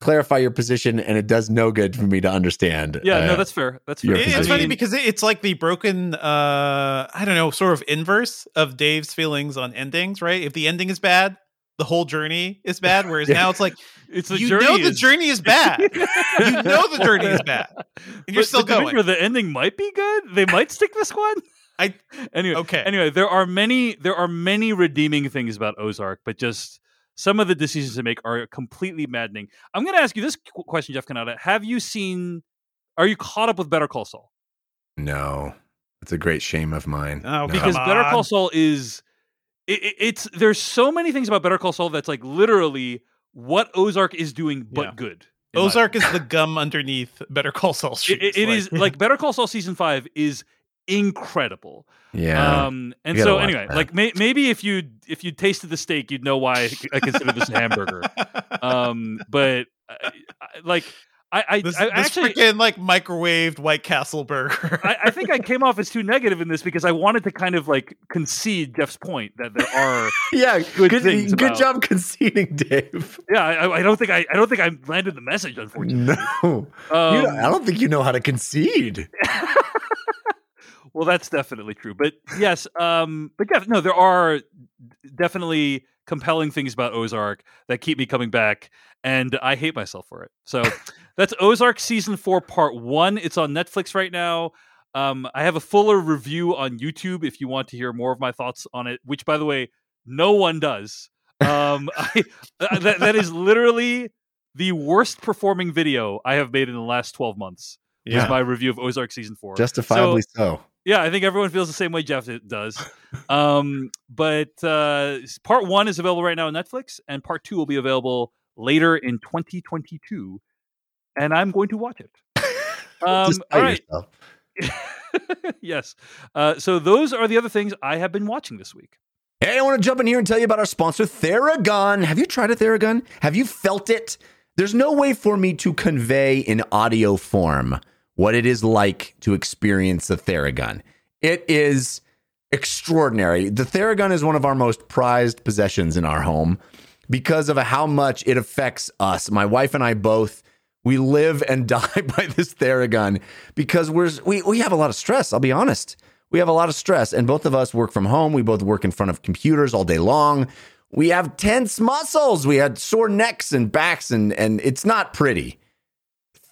clarify your position, and it does no good for me to understand. yeah, no, uh, that's fair. That's fair. It- it's funny because it- it's like the broken uh i don't know sort of inverse of dave's feelings on endings right if the ending is bad the whole journey is bad whereas Yeah. now it's like it's the you journey. know the journey is bad you know the journey is bad and you're But- still but to going fair, the ending might be good. They might stick this one. I- anyway. okay Anyway, there are many there are many redeeming things about Ozark, but just some of the decisions they make are completely maddening. I'm going to ask you this qu- question, Jeff Cannata. Have you seen? Are you caught up with Better Call Saul? No, it's a great shame of mine. Oh, No. because Better Call on. Saul is it, it- it's there's so many things about Better Call Saul that's like literally what Ozark is doing, but Yeah. good. ozark is the gum underneath better call saul It, Street. it- it is like Better Call Saul season five is incredible. yeah, Um, and so anyway, that. like may, maybe if you if you tasted the steak, you'd know why I consider this a hamburger. Um, but I, I, like I I, this, I this actually. freaking like microwaved white castle burger I, I think I came off as too negative in this because I wanted to kind of like concede Jeff's point that there are yeah. good Good, things good about- job conceding, Dave. yeah I, I don't think I I don't think I landed the message unfortunately No, um, you don't- I don't think you know how to concede. well that's definitely true but yes um but yeah no there are definitely compelling things about ozark that keep me coming back and i hate myself for it. So that's ozark season four part one. It's on netflix right now. Um i have a fuller review on youtube if you want to hear more of my thoughts on it which by the way no one does. Um I, that, that is literally the worst performing video i have made in the last 12 months Yeah. was my review of ozark season four. Justifiably so. Yeah, I think everyone feels the same way Jeff does. Um, but uh, part one is available right now on Netflix, and part two will be available later in 2022. And I'm going to watch it. Um, all right. yes. Uh, so those are the other things I have been watching this week. Hey, I want to jump in here and tell you about our sponsor, Theragun. Have you tried a Theragun? Have you felt it? There's no way for me to convey in audio form what it is like to experience a Theragun. It is extraordinary. The Theragun is one of our most prized possessions in our home because of how much it affects us. My wife and I both we live and die by this Theragun because we're we we have a lot of stress, I'll be honest. We have a lot of stress and both of us work from home. We both work in front of computers all day long. We have tense muscles. We had sore necks and backs and and it's not pretty.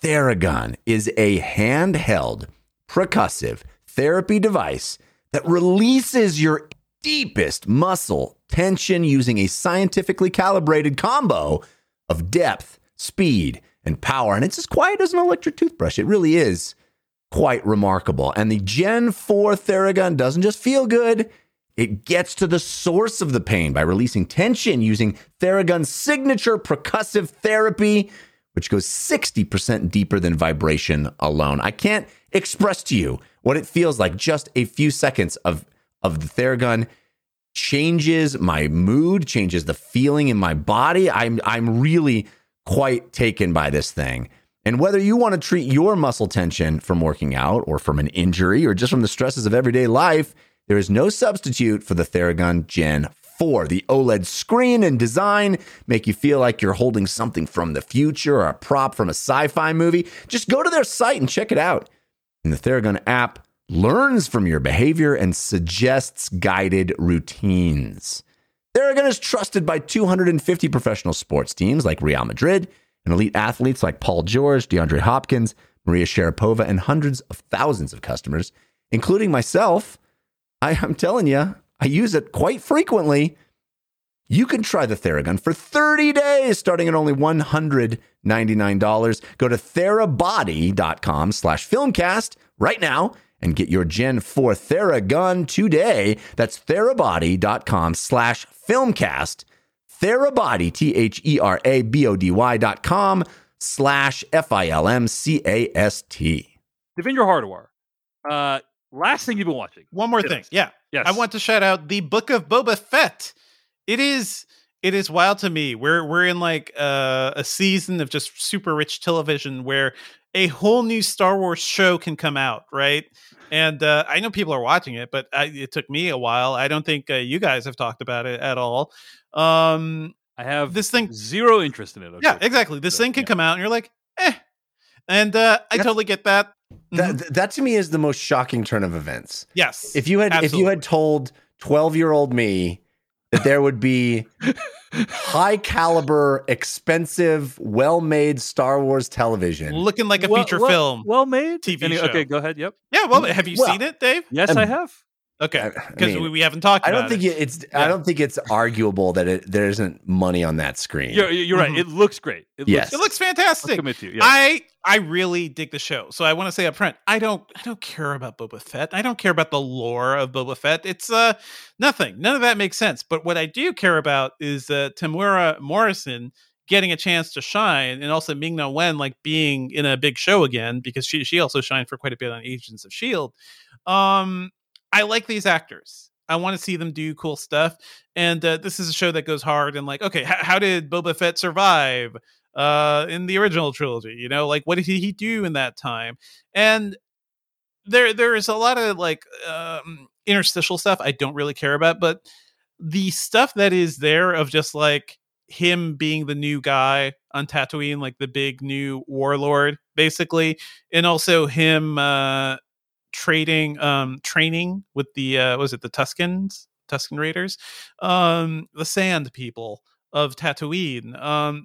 Theragun is a handheld percussive therapy device that releases your deepest muscle tension using a scientifically calibrated combo of depth, speed, and power. And it's as quiet as an electric toothbrush. It really is quite remarkable. And the Gen 4 Theragun doesn't just feel good, it gets to the source of the pain by releasing tension using Theragun's signature percussive therapy, which goes 60% deeper than vibration alone. I can't express to you what it feels like just a few seconds of, of the Theragun changes my mood, changes the feeling in my body. I'm I'm really quite taken by this thing. And whether you want to treat your muscle tension from working out or from an injury or just from the stresses of everyday life, there is no substitute for the Theragun Gen 4. The OLED screen and design make you feel like you're holding something from the future or a prop from a sci fi movie. Just go to their site and check it out. And the Theragun app learns from your behavior and suggests guided routines. Theragun is trusted by 250 professional sports teams like Real Madrid and elite athletes like Paul George, DeAndre Hopkins, Maria Sharapova, and hundreds of thousands of customers, including myself. I, am telling you, I use it quite frequently. You can try the Theragun for 30 days, starting at only $199. Go to therabody.com slash filmcast right now and get your Gen 4 Theragun today. That's therabody.com slash filmcast. Therabody, T H E R A B O D Y dot com slash F I L M C A S T. Devindra Hardawar, uh, last thing you've been watching. One more thing. Yeah. Yes. I want to shout out the Book of Boba Fett. It is it is wild to me. We're we're in like uh, a season of just super rich television where a whole new Star Wars show can come out, right? And uh, I know people are watching it, but I, it took me a while. I don't think uh, you guys have talked about it at all. Um, I have this thing, zero interest in it. yeah, exactly. This So, thing can yeah. come out, and you're like, eh. And uh, I totally get that. That, that to me is the most shocking turn of events. yes. If you had if you had told 12 year old me that there would be high caliber, expensive, well made Star Wars television. looking like a Well- feature well- film. Well made TV Any- show. Okay, go ahead. Yep. yeah. Well, have you Well, seen it, Dave? Yes, Um, I have. Okay, I- I because mean, we, we haven't talked. I don't think it. it- it's Yeah. I don't think it's arguable that it, there isn't money on that screen. You're, you're right. Mhm. It looks great. It Yes. It looks Looks, I'll fantastic. commit you. Yeah. I I really dig the show. So I want to say up front, I don't I don't care about Boba Fett. I don't care about the lore of Boba Fett. It's uh nothing. None of that makes sense. But what I do care about is uh, Temuera Morrison getting a chance to shine, and also Ming Na Wen like being in a big show again because she she also shined for quite a bit on Agents of Shield. Um, I like these actors. I want to see them do cool stuff. And uh, this is a show that goes hard and like, okay, h- how did Boba Fett survive uh, in the original trilogy? You know, like what did he do in that time? And there there is a lot of like um, interstitial stuff I don't really care about, but the stuff that is there of just like him being the new guy on Tatooine, like the big new warlord, basically, and also him uh, trading, um, training with the uh, was it the Tuskens, Tusken Raiders, um, the Sand people of Tatooine. Um,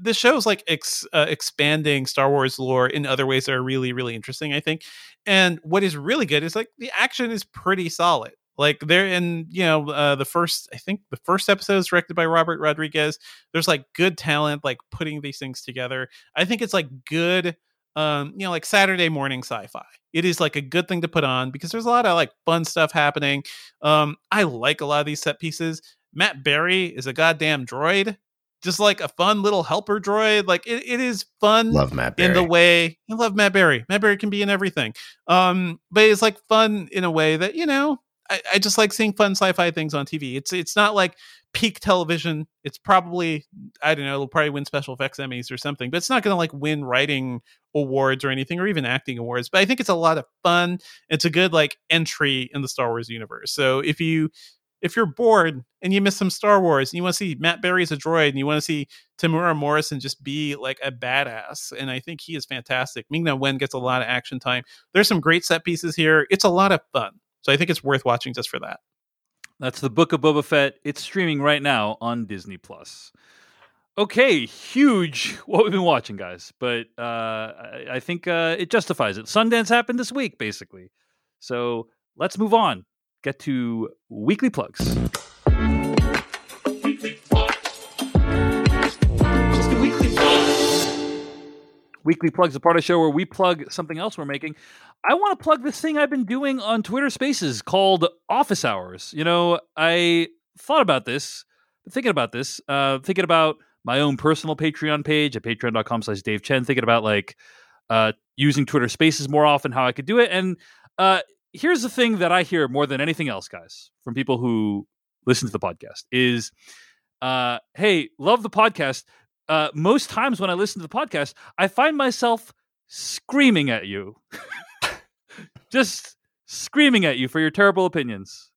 this show's like ex- uh, expanding Star Wars lore in other ways that are really, really interesting. I think, and what is really good is like the action is pretty solid. Like there, in you know, uh, the first I think the first episode is directed by Robert Rodriguez. There's like good talent, like putting these things together. I think it's like good, um, you know, like Saturday morning sci-fi. It is like a good thing to put on because there's a lot of like fun stuff happening. Um, I like a lot of these set pieces. Matt Berry is a goddamn droid, just like a fun little helper droid. Like it, it is fun Love Matt in the way I love Matt Berry. Matt Berry can be in everything. Um, but it's like fun in a way that, you know, I, I just like seeing fun sci-fi things on TV. It's it's not like peak television. It's probably I don't know, it'll probably win special effects Emmys or something, but it's not gonna like win writing awards or anything or even acting awards. But I think it's a lot of fun. It's a good like entry in the Star Wars universe. So if you if you're bored and you miss some Star Wars and you want to see Matt Berry as a droid and you want to see Temuera Morrison just be like a badass, and I think he is fantastic. Ming Na Wen gets a lot of action time. There's some great set pieces here. It's a lot of fun. So I think it's worth watching just for that. That's the Book of Boba Fett. It's streaming right now on Disney Plus. Okay, huge what we've been watching, guys, but uh, I, I think uh, it justifies it. Sundance happened this week, basically. So let's move on. Get to weekly plugs. Weekly Weekly plugs, a part of the show where we plug something else we're making. I want to plug this thing I've been doing on Twitter Spaces called Office Hours. You know, I thought about this, thinking about this, uh, thinking about my own personal Patreon page at patreon.com slash Dave Chen, thinking about like uh, using Twitter Spaces more often, how I could do it. And uh, here's the thing that I hear more than anything else, guys, from people who listen to the podcast is, uh, hey, love the podcast. uh, most times when I listen to the podcast, I find myself screaming at you, just screaming at you for your terrible opinions,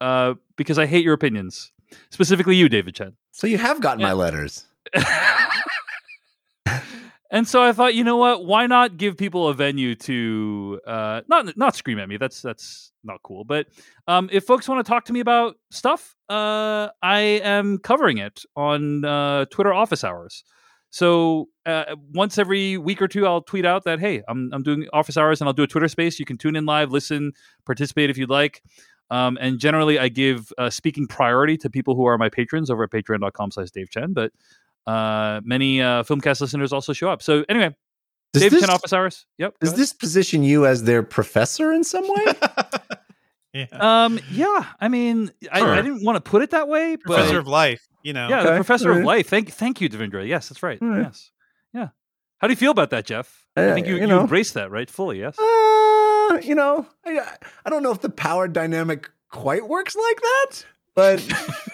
uh, because I hate your opinions, specifically you, David Chen. So you have gotten Yeah. my letters. and so I thought, you know what? Why not give people a venue to uh, not not scream at me? That's that's not cool. But um, if folks want to talk to me about stuff, uh, I am covering it on uh, Twitter office hours. So uh, once every week or two, I'll tweet out that hey, I'm I'm doing office hours, and I'll do a Twitter space. You can tune in live, listen, participate if you'd like. Um, and generally, I give uh, speaking priority to people who are my patrons over at patreon.com/slash Dave Chen. But uh, many uh, Filmcast listeners also show up. So anyway, Does Dave this, Chen office hours. Yep. does this position you as their professor in some way? yeah. Um. Yeah. I mean, I, Sure. I didn't want to put it that way, but Professor of life, you know. yeah, the Okay, professor of life. Thank, thank you, Devindra. Yes, that's right. Alright. Yes. Yeah. How do you feel about that, Jeff? I Uh, think you, you you, embrace that, right? Fully. Yes. Uh, you know, I, I don't know if the power dynamic quite works like that, but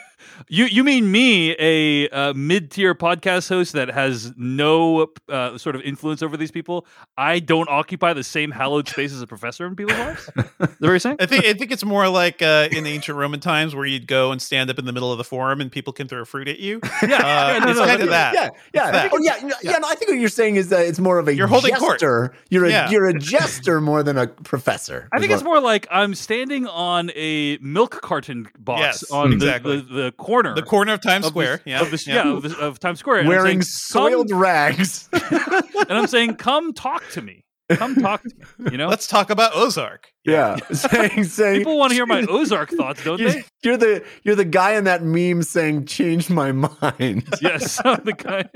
You you mean me, a uh, mid tier podcast host that has no uh, sort of influence over these people? I don't occupy the same hallowed space as a professor in people's lives. Is that what you're saying? I think I think it's more like uh, in the ancient Roman times where you'd go and stand up in the middle of the forum and people can throw fruit at you. Yeah, Uh, yeah, no, it's no, kind no, of that. Yeah, yeah, that. oh, yeah, yeah, yeah. no, I think what you're saying is that it's more of a You're holding court. You're a Yeah. you're a jester more than a professor. I think what- it's more like I'm standing on a milk carton box Yes, on exactly. the, the, the corner. The corner of Times of Square. this- yeah. of, this, yeah. of, this, of Times Square, and wearing saying, soiled rags. and I'm saying, "Come talk to me. Come talk to me." You know, Let's talk about Ozark. yeah, saying saying people want to hear my Ozark thoughts, don't You're, they? you're the you're the guy in that meme saying "change my mind." Yes, the guy.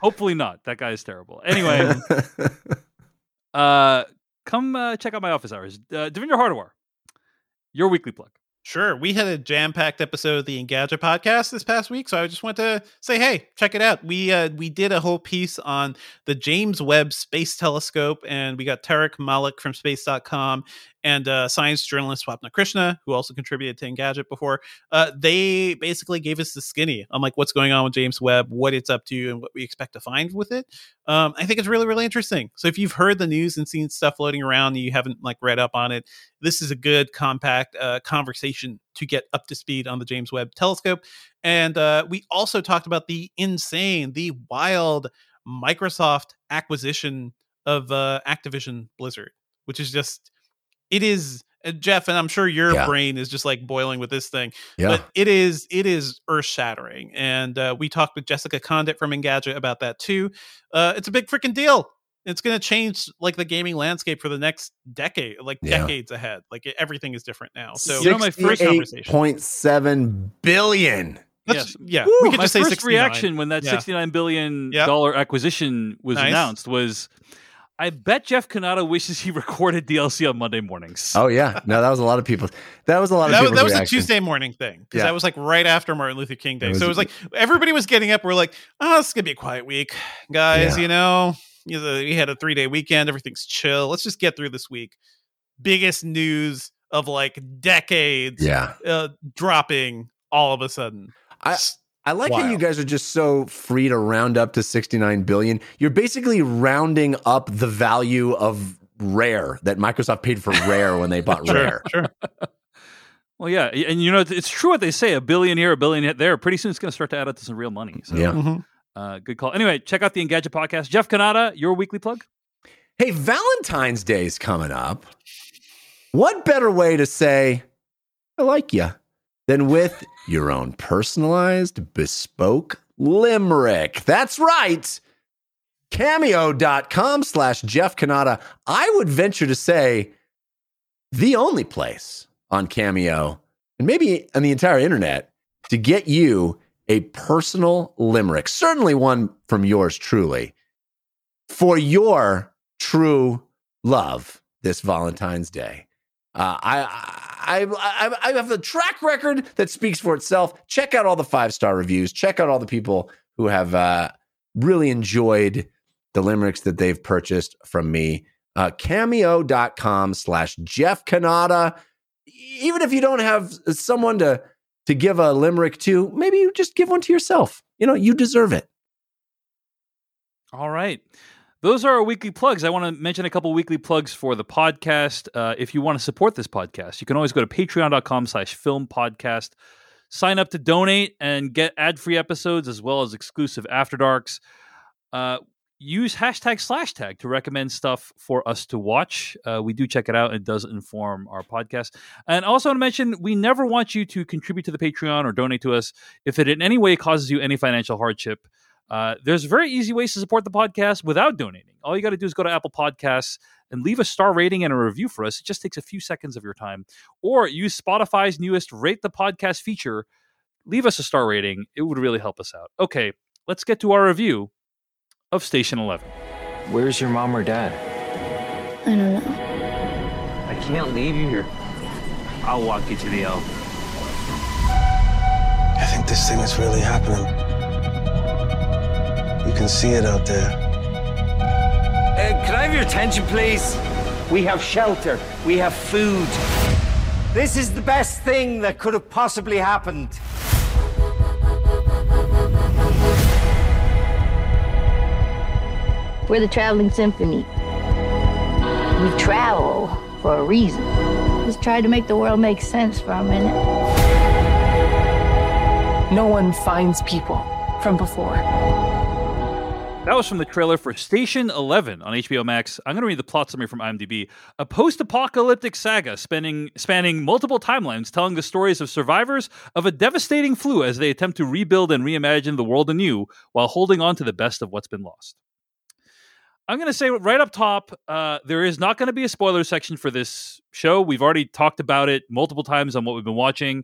Hopefully not. That guy is terrible. Anyway, uh, come uh, check out my office hours. Uh, Devindra Hardawar, your weekly plug. Sure. We had a jam-packed episode of the Engadget podcast this past week, so I just want to say, hey, check it out. We uh, we did a whole piece on the James Webb Space Telescope, and we got Tariq Malik from Space.com and uh, science journalist Swapna Krishna, who also contributed to Engadget before. Uh, they basically gave us the skinny on like what's going on with James Webb, what it's up to, and what we expect to find with it. Um, I think it's really, really interesting. So if you've heard the news and seen stuff floating around, and you haven't like read up on it, this is a good compact uh, conversation to get up to speed on the James Webb Telescope. And uh, we also talked about the insane, the wild Microsoft acquisition of uh, Activision Blizzard, which is just, it is. uh, Jeff, and I'm sure your Yeah. brain is just like boiling with this thing yeah, but it is it is earth shattering and uh, we talked with jessica conditt from engadget about that too uh, it's a big freaking deal it's going to change like the gaming landscape for the next decade like Yeah. decades ahead like everything is different now so You know, my first conversation. point seven billion. let's- yeah Woo! we could my just say first 69. reaction when that Yeah. sixty-nine billion Yep. dollar acquisition was Nice. announced was, I bet Jeff Cannata wishes he recorded DLC on Monday mornings. Oh yeah, no, that was a lot of people. That was a lot of that, was- people's that was a. Tuesday morning thing because Yeah. that was like right after Martin Luther King Day. It was- so it was like everybody was getting up. We're like, oh, it's gonna be a quiet week, guys. Yeah. You know, you know, we had a three day weekend. Everything's chill. Let's just get through this week. Biggest news of like decades Yeah, uh, dropping all of a sudden. I I like how you guys are just so free to round up to sixty nine billion. You're basically rounding up the value of Rare that Microsoft paid for Rare when they bought Rare. sure. Well, yeah, and you know it's- it's true what they say: a billion here, a billion there. Pretty soon, it's going to start to add up to some real money. So, Yeah. Mhm. uh, good call. Anyway, check out the Engadget podcast. Jeff Cannata, your weekly plug. Hey, Valentine's Day is coming up. What better way to say I like you than with your own personalized, bespoke limerick? That's right. Cameo.com slash Jeff Cannata. I would venture to say the only place on Cameo and maybe on the entire internet to get you a personal limerick, certainly one from yours truly, for your true love this Valentine's Day. Uh, I, I, I, I have a track record that speaks for itself. Check out all the five star reviews. Check out all the people who have uh, really enjoyed the limericks that they've purchased from me. Uh, cameo.com slash Jeff Cannata. Even if you don't have someone to, to give a limerick to, maybe you just give one to yourself. you know, you deserve it. All right. Those are our weekly plugs. I want to mention a couple weekly plugs for the podcast. Uh, if you want to support this podcast, you can always go to patreon.com slash film podcast. Sign up to donate and get ad-free episodes as well as exclusive After Darks. Uh, use hashtag slash tag to recommend stuff for us to watch. Uh, we do check it out. It does inform our podcast. And also want to mention, we never want you to contribute to the Patreon or donate to us if it in any way causes you any financial hardship. Uh, there's very easy ways to support the podcast without donating. All you got to do is go to Apple Podcasts and leave a star rating and a review for us. It just takes a few seconds of your time. Or use Spotify's newest rate the podcast feature. Leave us a star rating. It would really help us out. Okay, let's get to our review of Station 11. Where's your mom or dad? I don't know. I can't leave you here. I'll walk you to the L. I think this thing is really happening. You can see it out there. Uh, can I have your attention, please? We have shelter. We have food. This is the best thing that could have possibly happened. We're the traveling symphony. We travel for a reason. Just try to make the world make sense for a minute. No one finds people from before. That was from the trailer for Station 11 on HBO Max. I'm going to read the plot summary from IMDb. A post-apocalyptic saga spanning spanning multiple timelines telling the stories of survivors of a devastating flu as they attempt to rebuild and reimagine the world anew while holding on to the best of what's been lost. I'm going to say right up top, uh, there is not going to be a spoiler section for this show. We've already talked about it multiple times on what we've been watching.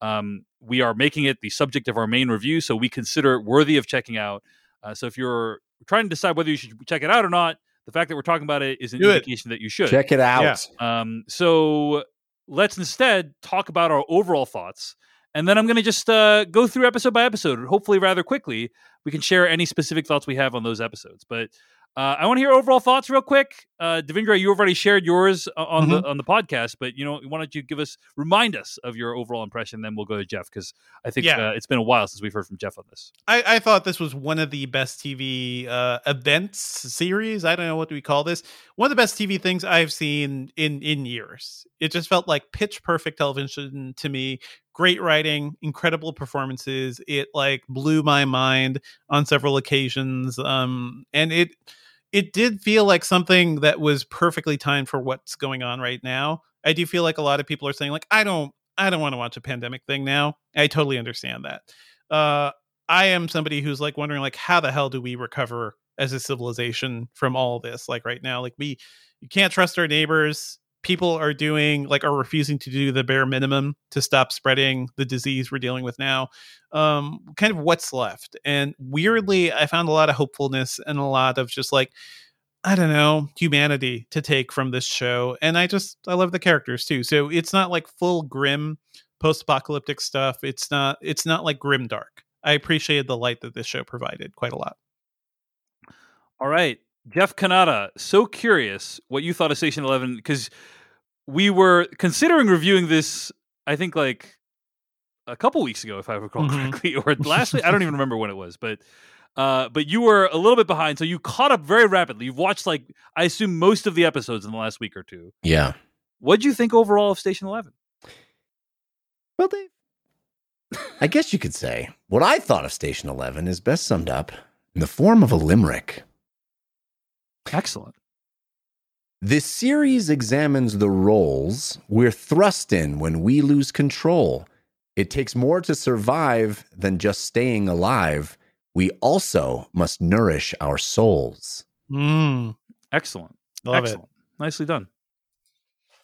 Um, we are making it the subject of our main review, so we consider it worthy of checking out. Uh, so if you're trying to decide whether you should check it out or not, the fact that we're talking about it is an Do it. indication that you should. Check it out. Yeah. Um, so let's instead talk about our overall thoughts. And then I'm going to just uh, go through episode by episode, hopefully rather quickly. We can share any specific thoughts we have on those episodes. But uh, I want to hear overall thoughts real quick. Uh, Devindra, you already shared yours o- on the on the podcast, but you know, why don't you give us remind us of your overall impression? Then we'll go to Jeff because I think Yeah. uh, it's been a while since we've heard from Jeff on this. I, I thought this was one of the best TV uh, events series. I don't know what do we call this. One of the best TV things I've seen in in years. It just felt like pitch perfect television to me. Great writing, incredible performances. It like blew my mind on several occasions. Um, and it it did feel like something that was perfectly timed for what's going on right now. I do feel like a lot of people are saying like I don't I don't want to watch a pandemic thing now. I totally understand that. Uh I am somebody who's like wondering like how the hell do we recover as a civilization from all this like right now like we you can't trust our neighbors people are doing like are refusing to do the bare minimum to stop spreading the disease we're dealing with now um kind of what's left. And weirdly i found a lot of hopefulness and a lot of just like i don't know humanity to take from this show. And i just i love the characters too. So it's not like full grim post-apocalyptic stuff. It's not it's not like grim dark. I appreciated the light that this show provided quite a lot. All right, Jeff Cannata. So curious what you thought of Station Eleven because we were considering reviewing this. I think like a couple weeks ago, if I recall Mhm. correctly, or last week. I don't even remember when it was, but uh, but you were a little bit behind, so you caught up very rapidly. You've watched like I assume most of the episodes in the last week or two. Yeah. What would you think overall of Station Eleven? Well, Dave, I guess you could say what I thought of Station 11 is best summed up in the form of a limerick. Excellent. This series examines the roles we're thrust in when we lose control. It takes more to survive than just staying alive. We also must nourish our souls. mm, Excellent. love Excellent. Nicely done.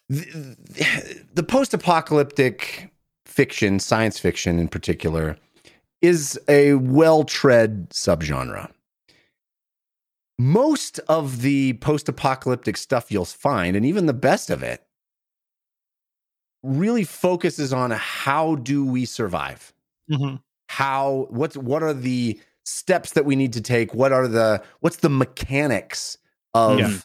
the, the post-apocalyptic fiction, science fiction in particular, is a well-tread subgenre. Most of the post-apocalyptic stuff you'll find, and even the best of it, really focuses on how do we survive? Mhm. How what's what are the steps that we need to take? What are the what's the mechanics of Yeah.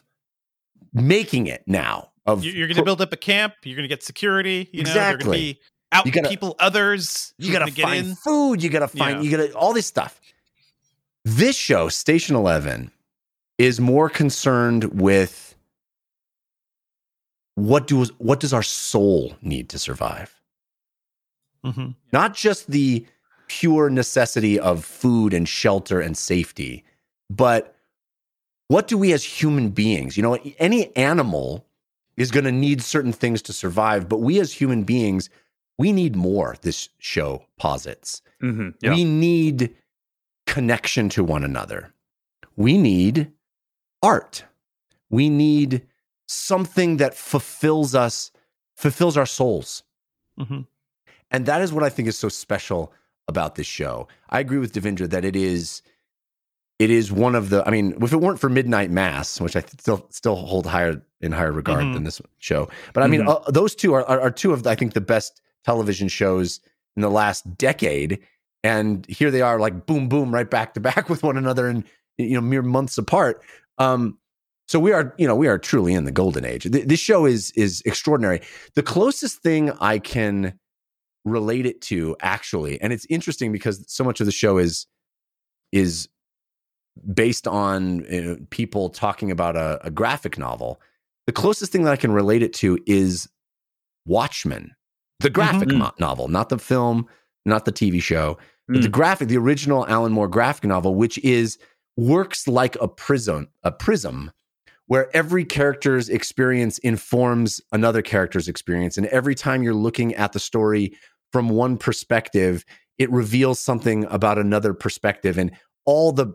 making it now? Of You- you're going to build up a camp you're going to get security you know they're going to Exactly. be out You gotta- people others you're gotta find in food. You gotta find. Yeah. You gotta all this stuff. This show, Station 11, is more concerned with what do what does our soul need to survive? hmm Not just the pure necessity of food and shelter and safety, but what do we as human beings, you know, any animal is going to need certain things to survive, but we as human beings, we need more, this show posits. Mm-hmm. Yeah. We need connection to one another. We need art. We need something that fulfills us, fulfills our souls. hmm And that is what I think is so special about this show. I agree with Devindra that it is it is one of the I mean, if it weren't for Midnight Mass, which I still still hold higher in higher regard Mhm. than this show. But I mean, Mhm. uh, those two are, are are two of I think the best television shows in the last decade and here they are like boom boom right back to back with one another and you know mere months apart. Um so we are, you know, we are truly in the golden age. Th- This show is is extraordinary. The closest thing I can relate it to actually and it's interesting because so much of the show is is based on you know, people talking about a, a graphic novel the closest thing that i can relate it to is watchmen the graphic Mhm. mo- novel not the film not the tv show but the Mm. graphic the original alan moore graphic novel which is works like a prism a prism where every character's experience informs another character's experience. And every time you're looking at the story from one perspective it reveals something about another perspective. And all the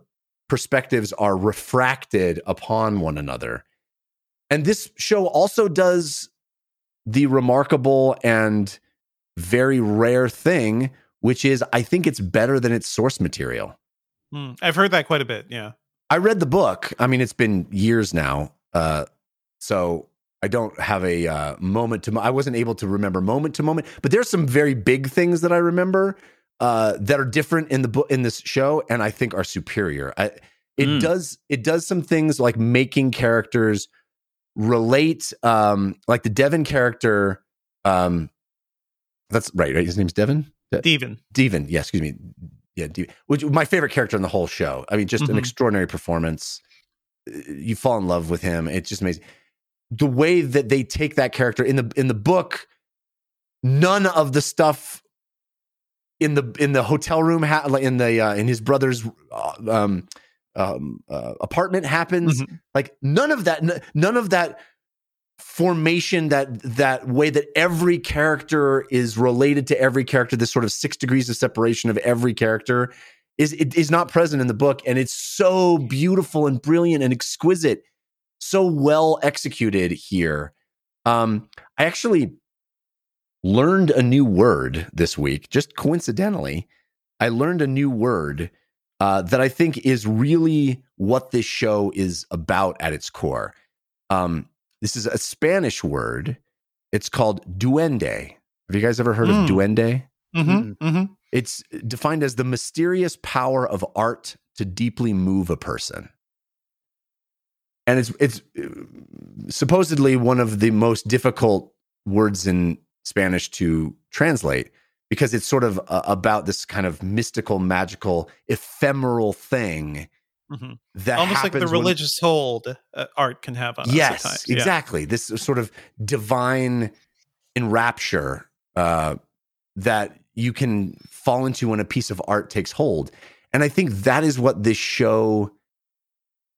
perspectives are refracted upon one another. And this show also does the remarkable and very rare thing which is i think it's better than its source material Mm. I've heard that quite a bit. Yeah. I read the book. I mean, it's been years now, uh, so I don't have a uh, moment to. I wasn't able to remember moment to moment, but there's some very big things that I remember uh, that are different in the book in this show, and I think are superior. I, it Mm. does it does some things like making characters relate, um, like the Devon character. Um, that's right, right. His name's Devon. De- Steven. Devon, yeah, excuse me. Yeah, which my favorite character in the whole show. I mean, just an Mhm. extraordinary performance. Uh, You fall in love with him. It's just amazing. The way that they take that character in the in the book, none of the stuff in the in the hotel room ha- like in the uh, in his brother's uh, um, um, uh, apartment happens. Mhm. Like none of that. n- None of that formation that that way that every character is related to every character this sort of six degrees of separation of every character is it is not present in the book. And it's so beautiful and brilliant and exquisite so well executed here. Um i actually learned a new word this week just coincidentally. I learned a new word uh, that i think is really what this show is about at its core. Um this is a Spanish word. It's called duende. Have you guys ever heard Mm. of duende? hmm hmm It's defined as the mysterious power of art to deeply move a person. And it's it's uh, supposedly one of the most difficult words in Spanish to translate because it's sort of uh, about this kind of mystical, magical, ephemeral thing hmm that Almost like the happens when- religious hold uh, art can have on yes, us at times. Yeah. exactly. This sort of divine enrapture uh, that you can fall into when a piece of art takes hold. And I think that is what this show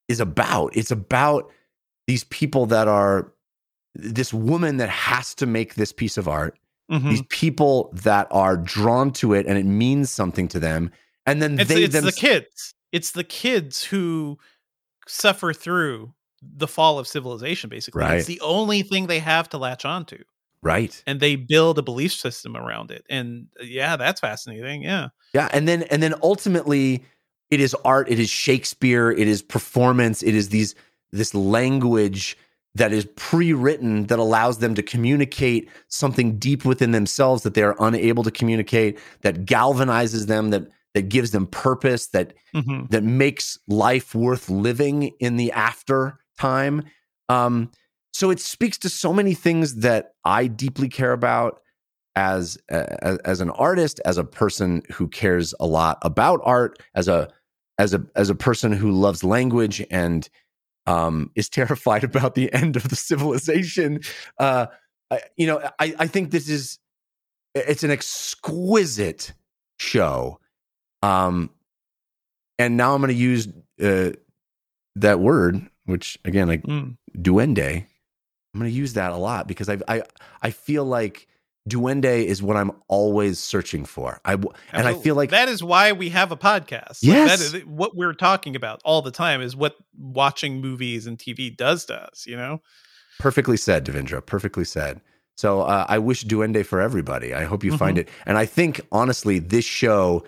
is about. It's about these people that are this woman that has to make this piece of art, Mhm. these people that are drawn to it and it means something to them. And then It's, they it's them the kids. It's the kids who suffer through the fall of civilization, basically. Right. It's the only thing they have to latch onto. right. And they build a belief system around it. And uh, yeah, that's fascinating. Yeah. Yeah, and then and then ultimately it is art, it is Shakespeare, it is performance, it is these this language that is pre-written that allows them to communicate something deep within themselves that they are unable to communicate that galvanizes them that that gives them purpose that hmm that makes life worth living in the after time. Um, so it speaks to so many things that I deeply care about as as, as an artist, as a person who cares a lot about art, as a as a as a person who loves language and um, is terrified about the end of the civilization, uh, I, you know, I, I think this is it's an exquisite show. Um, and now I'm going to use uh, that word, which again, like Mm. duende. I'm going to use that a lot because I I I feel like duende is what I'm always searching for. I and I feel like that is why we have a podcast. Like, Yes. that is what we're talking about all the time is what watching movies and TV does to us. You know, Perfectly said, Devindra. Perfectly said. So uh, I wish Duende for everybody. I hope you find it. And I think honestly, this show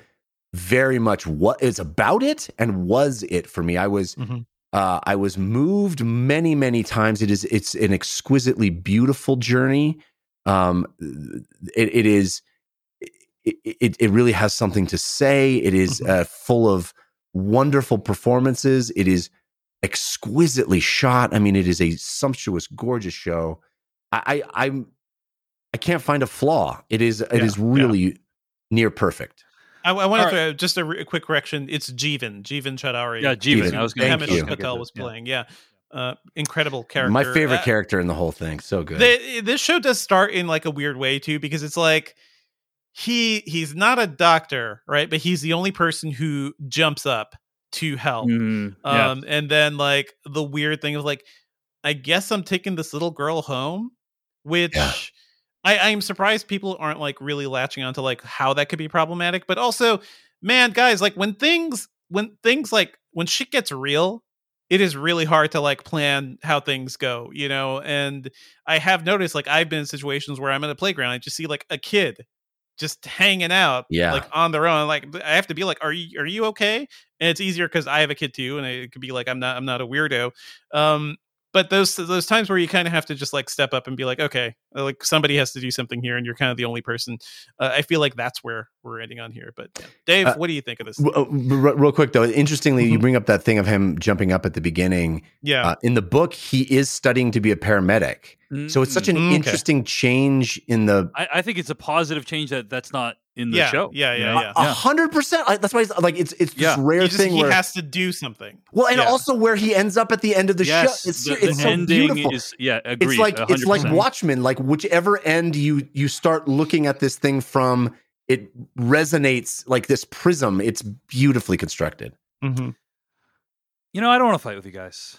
very much what is about it and was it for me. I was Mhm. uh, I was moved many many times. It is it's an exquisitely beautiful journey. Um, it, it is it, it it really has something to say. It is, Mhm. uh, full of wonderful performances. It is exquisitely shot. I mean, it is a sumptuous, gorgeous show. I, I I'm I can't find a flaw. It is it Yeah, is yeah. really near perfect. I, I want to throw just a, re- a quick correction. It's Jeevan, Jeevan Chaudhary. Yeah, Jeevan. Jeevan. I was going Thank Himesh. Patel was Yeah. playing. Yeah, uh, incredible character. My favorite Uh, character in the whole thing. So good. the, this show does start in like a weird way too because it's like he he's not a doctor right but he's the only person who jumps up to help Mm, yeah. um and then like the weird thing of like i guess i'm taking this little girl home which Yeah. I i'm surprised people aren't like really latching onto like how that could be problematic but also man guys like when things when things like when shit gets real it is really hard to like plan how things go you know? And i have noticed like i've been in situations where i'm at a playground i just see like a kid just hanging out Yeah. like on their own like i have to be like are you are you okay? And it's easier because i have a kid too and it could be like i'm not i'm not a weirdo. Um but those those times where you kind of have to just like step up and be like okay uh, like somebody has to do something here and you're kind of the only person uh, i feel like that's where we're ending on here but yeah. dave Uh, what do you think of this W- uh, r- real quick though, interestingly, you Mhm. bring up that thing of him jumping up at the beginning. yeah Uh, in the book, he is studying to be a paramedic. So it's such an Mm, okay. interesting change in the I, I think it's a positive change that that's not in the Yeah, show. yeah, yeah, yeah. a hundred percent. That's why it's like it's it's this rare he, just, thing he where has to do something well, and yeah. also where he ends up at the end of the yes, show. It's, the, it's the so ending beautiful. is yeah. Agreed. it's like it's like Watchmen. Like whichever end you you start looking at this thing from, it resonates like this prism. It's beautifully constructed. mm-hmm. You know, I don't want to fight with you guys.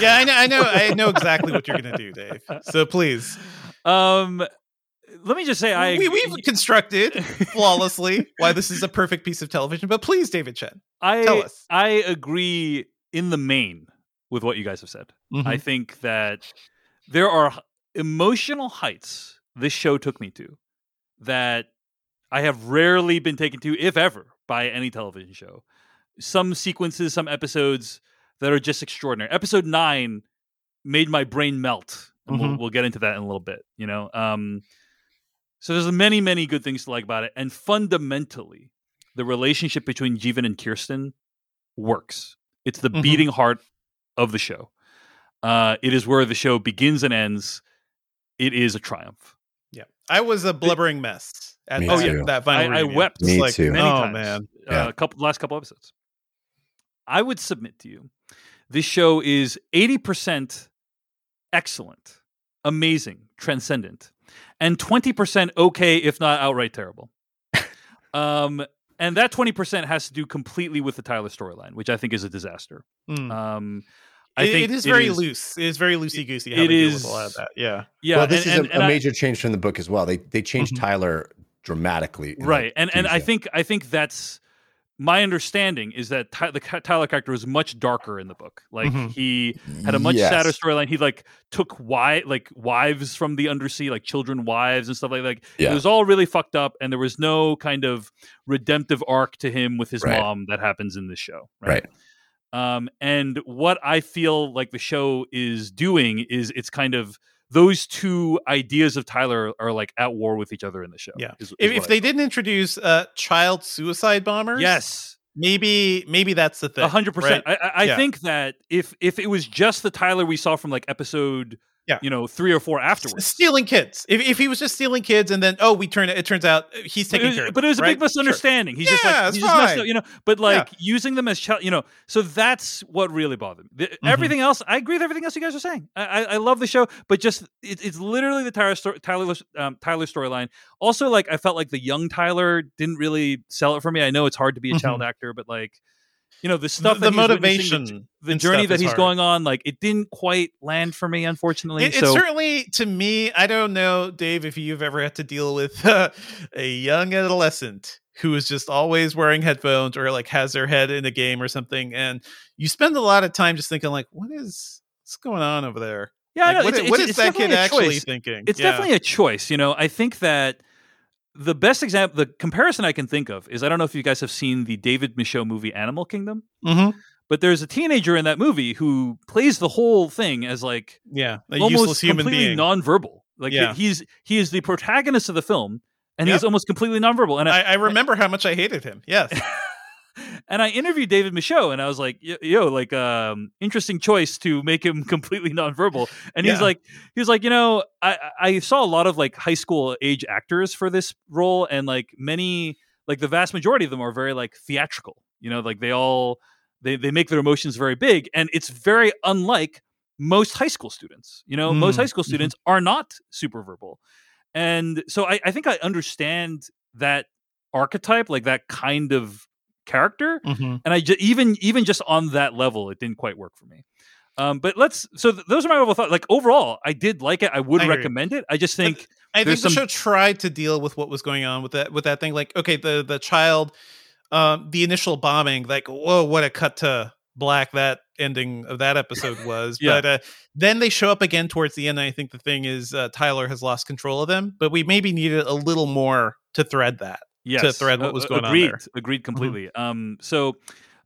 yeah i know i know i know exactly what you're gonna do dave so please Um, let me just say, I we, we've constructed flawlessly why this is a perfect piece of television but please david chen I tell us. I agree in the main with what you guys have said. Mm-hmm. I think that there are emotional heights this show took me to that I have rarely been taken to, if ever, by any television show. Some sequences, some episodes that are just extraordinary. Episode nine made my brain melt. And we'll, we'll get into that in a little bit, you know? Um, so there's many, many good things to like about it. And fundamentally, the relationship between Jeevan and Kirsten works. It's the Mhm. beating heart of the show. Uh, it is where the show begins and ends. It is a triumph. yeah i was a blubbering mess at Me that, too. that I, final I reunion. wept Me like, too. many oh times. man Yeah. Uh, a couple last couple episodes. I would submit to you, this show is eighty percent excellent, amazing, transcendent, and twenty percent okay, if not outright terrible. um, and that twenty percent has to do completely with the Tyler storyline, which I think is a disaster. Mm. Um, I It- think it is very loose it is very loosey goosey how it they deal with a lot of that yeah Yeah, well, this and- is and- a, and a I- major change from the book as well. They they changed Mhm. Tyler dramatically, right and and TV i think i think that's my understanding is that Ty, the tyler character was much darker in the book like Mhm. he had a much Yes. sadder storyline he like took wi- like wives from the undersea like children wives and stuff like that like Yeah. it was all really fucked up and there was no kind of redemptive arc to him with his Right. mom that happens in this show Right. um, and what I feel like the show is doing is it's kind of those two ideas of Tyler are like at war with each other in the show. Yeah. is- is if, if they felt. didn't introduce uh child suicide bombers yes, maybe maybe that's the thing a hundred percent. I I Yeah. think that if if it was just the Tyler we saw from like episode Yeah. you know, three or four afterwards. stealing kids. If, if he was just stealing kids, and then oh, we turn it. It turns out he's But it taking was, care of. but it was a them, big right? misunderstanding. He's just like he's just messed up, you know. But like using them as child, you know. So that's what really bothered me. Mm-hmm. Everything else, I agree with everything else you guys are saying. I, I, I love the show, but just it, it's literally the Tyler sto- Tyler um, Tyler storyline. Also, like I felt like the young Tyler didn't really sell it for me. I know it's hard to be a child actor, but like you know the stuff the, that the motivation, the, the journey that he's hard. going on, like it didn't quite land for me, unfortunately. It, so it certainly, to me, I don't know, Dave, if you've ever had to deal with uh, a young adolescent who is just always wearing headphones or like has their head in a game or something, and you spend a lot of time just thinking, like, what is what's going on over there? yeah, Like, no, what, it's, what it's- is it's that kid actually thinking? It's Yeah. definitely a choice. You know, I think that the best example, the comparison I can think of is I don't know if you guys have seen the David Michôd movie Animal Kingdom, Mhm. but there's a teenager in that movie who plays the whole thing as like yeah, a almost useless human completely being. nonverbal. Like Yeah. he's he is the protagonist of the film, and Yep. he's almost completely nonverbal. And I, I remember how much I hated him. Yes, and I interviewed David Michôd, and I was like, "Yo, like, um, interesting choice to make him completely nonverbal." And he's like, he was like, you know, I I saw a lot of like high school age actors for this role, and like many, like the vast majority of them are very like theatrical. You know, like they all they they make their emotions very big, and it's very unlike most high school students. You know, most Mm, high school students are not super verbal, and so I, I think I understand that archetype, like that kind of character Mhm. and I ju- even even just on that level, it didn't quite work for me. Um, but let's. So th- those are my overall thoughts. Like overall, I did like it. I would I you. recommend it. I just But think I there's think the some- show tried to deal with what was going on with that with that thing. Like, okay, the the child, um, the initial bombing, like, whoa, what a cut to black that ending of that episode was. Yeah. But uh, then they show up again towards the end. And I think the thing is, uh, Tyler has lost control of them, but we maybe needed a little more to thread that. Yes, thread what was going on agreed, there. Mm-hmm. Agreed completely. Um, so,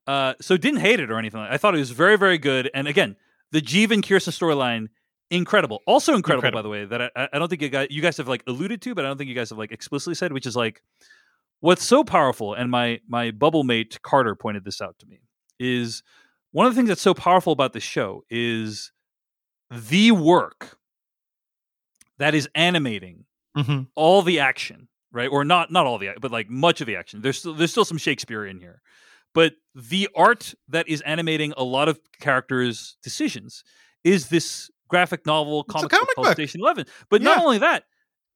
uh, so didn't hate it or anything. Like I thought it was very very good. And again, the Jeev and Kirsten storyline. Incredible. Also incredible, by the way, that I, I don't think you guys, you guys have like alluded to, but I don't think you guys have like explicitly said, which is like what's so powerful. And my my bubble mate Carter pointed this out to me is one of the things that's so powerful about this show is the work that is animating Mm-hmm. all the action, right? Or not not all the but like much of the action. There's still there's still some Shakespeare in here. But the art that is animating a lot of characters' decisions is this graphic novel comic, comic book book. Station Eleven. But not only that,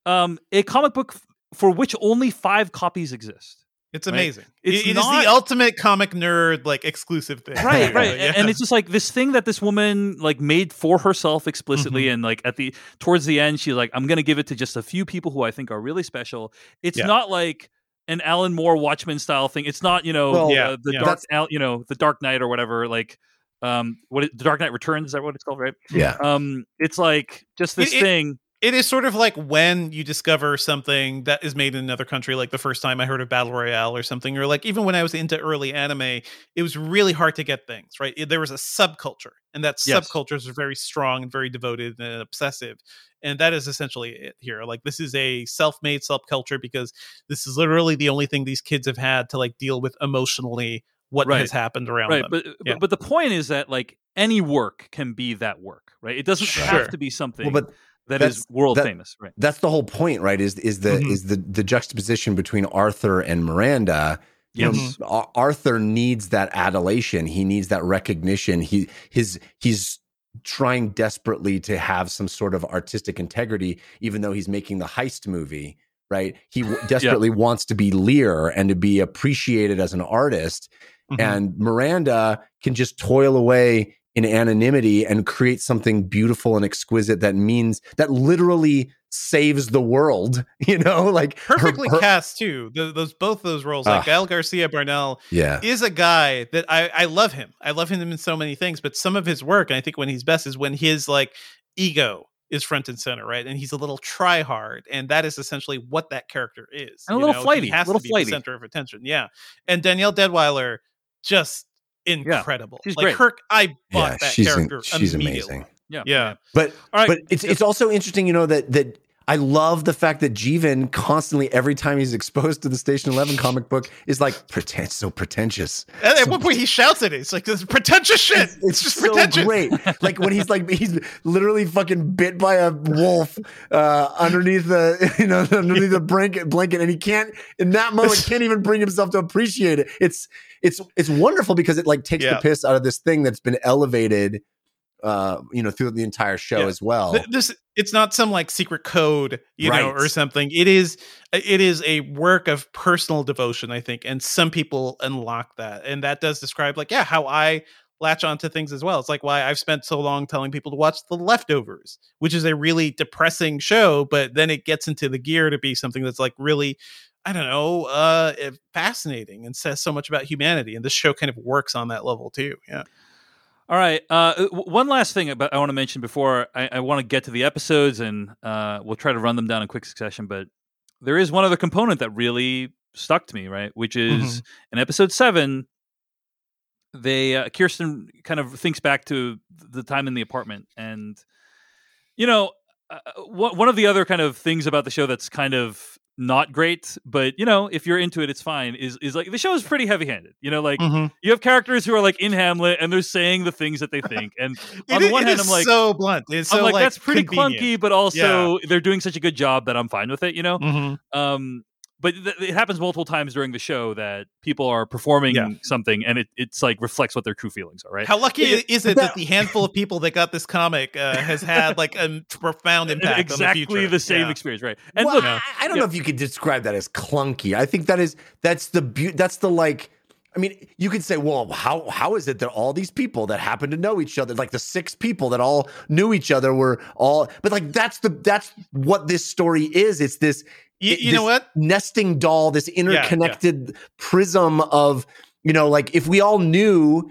um, a comic book f- for which only five copies exist. It's Right. amazing. It's It- it is not- the ultimate comic nerd like exclusive thing. right right Yeah. and it's just like this thing that this woman like made for herself explicitly Mm-hmm. and like at the towards the end she's like i'm gonna give it to just a few people who i think are really special it's Yeah. not like an alan moore watchmen style thing it's not you know Well, uh, Yeah, the yeah. dark Al- you know the dark knight or whatever like um what it, the dark knight returns is that what it's called right Yeah. um it's like just this It- it- thing it is sort of like when you discover something that is made in another country like the first time i heard of battle royale or something or like even when i was into early anime it was really hard to get things right It- there was a subculture and that Yes. subcultures are very strong and very devoted and obsessive and that is essentially it here like this is a self-made subculture because this is literally the only thing these kids have had to like deal with emotionally what Right. has happened around right them but, Yeah. but but the point is that like any work can be that work right it doesn't Sure. have to be something Well, but that is that's- world that- famous right that's the whole point, right? Is is the Mhm. is the the juxtaposition between Arthur and Miranda. You know, Arthur needs that adulation. He needs that recognition. He his he's trying desperately to have some sort of artistic integrity, even though he's making the heist movie. Right? He w- desperately wants to be Lear and to be appreciated as an artist. Mhm. And Miranda can just toil away in anonymity and create something beautiful and exquisite that means that literally saves the world. You know, like perfectly her- cast too Th those both those roles like Ah. Gael García Bernal Yeah. is a guy that I, I love him. I love him in so many things, but some of his work, and I think when he's best is when his like ego is front and center, right? And he's a little try hard, and that is essentially what that character is. And a little know? flighty, He has little to be flighty. the center of attention. Yeah, and Danielle Deadwyler just incredible. she's like great. Kirk, I bought Yeah, that she's in- character. she's amazing. yeah Yeah. But All right. but it's it's also interesting, you know, that that I love the fact that Jeevan constantly, every time he's exposed to the Station Eleven comic book, is like pretend so pretentious. And at one point he shouts at it. It's like this pretentious shit. It's, it's just so pretentious. great. Like when he's like he's literally fucking bit by a wolf uh, underneath the you know underneath the blanket blanket, and he can't in that moment can't even bring himself to appreciate it. It's it's it's wonderful because it like takes Yeah. the piss out of this thing that's been elevated, uh, you know, through the entire show Yeah. as well. This it's not some like secret code, you know, or something. It is it is a work of personal devotion, I think, and some people unlock that, and that does describe like yeah how I latch onto things as well. It's like why I've spent so long telling people to watch The Leftovers, which is a really depressing show, but then it gets into the gear to be something that's like really. I don't know, uh, fascinating and says so much about humanity. And this show kind of works on that level too. Yeah. All right. Uh, one last thing about I want to mention before I, I want to get to the episodes, and uh, we'll try to run them down in quick succession. But there is one other component that really stuck to me, right? Which is in episode seven. They uh, Kirsten kind of thinks back to the time in the apartment, and you know, uh, one one of the other kind of things about the show that's kind of not great, but you know, if you're into it, it's fine. Is is like the show is pretty heavy handed. You know, like Mhm. you have characters who are like in Hamlet and they're saying the things that they think. And on the one hand, I'm like, so blunt. It's I'm so like, that's pretty convenient. clunky, but also they're doing such a good job that I'm fine with it. You know, Mhm. um, but th- it happens multiple times during the show that people are performing Yeah. something and it, it's like reflects what their true feelings are. Right? How lucky It- is it that the handful of people that got this comic uh, has had like a profound impact exactly on the future? Exactly the same Yeah. experience, right? And well, look, I, I don't yeah. know if you could describe that as clunky. I think that is that's the beau- that's the like. I mean, you could say, well, how how is it that all these people that happen to know each other, like the six people that all knew each other, were all, but like that's the that's what this story is. It's this You, you know what? nesting doll, this interconnected prism of, you know, like if we all knew,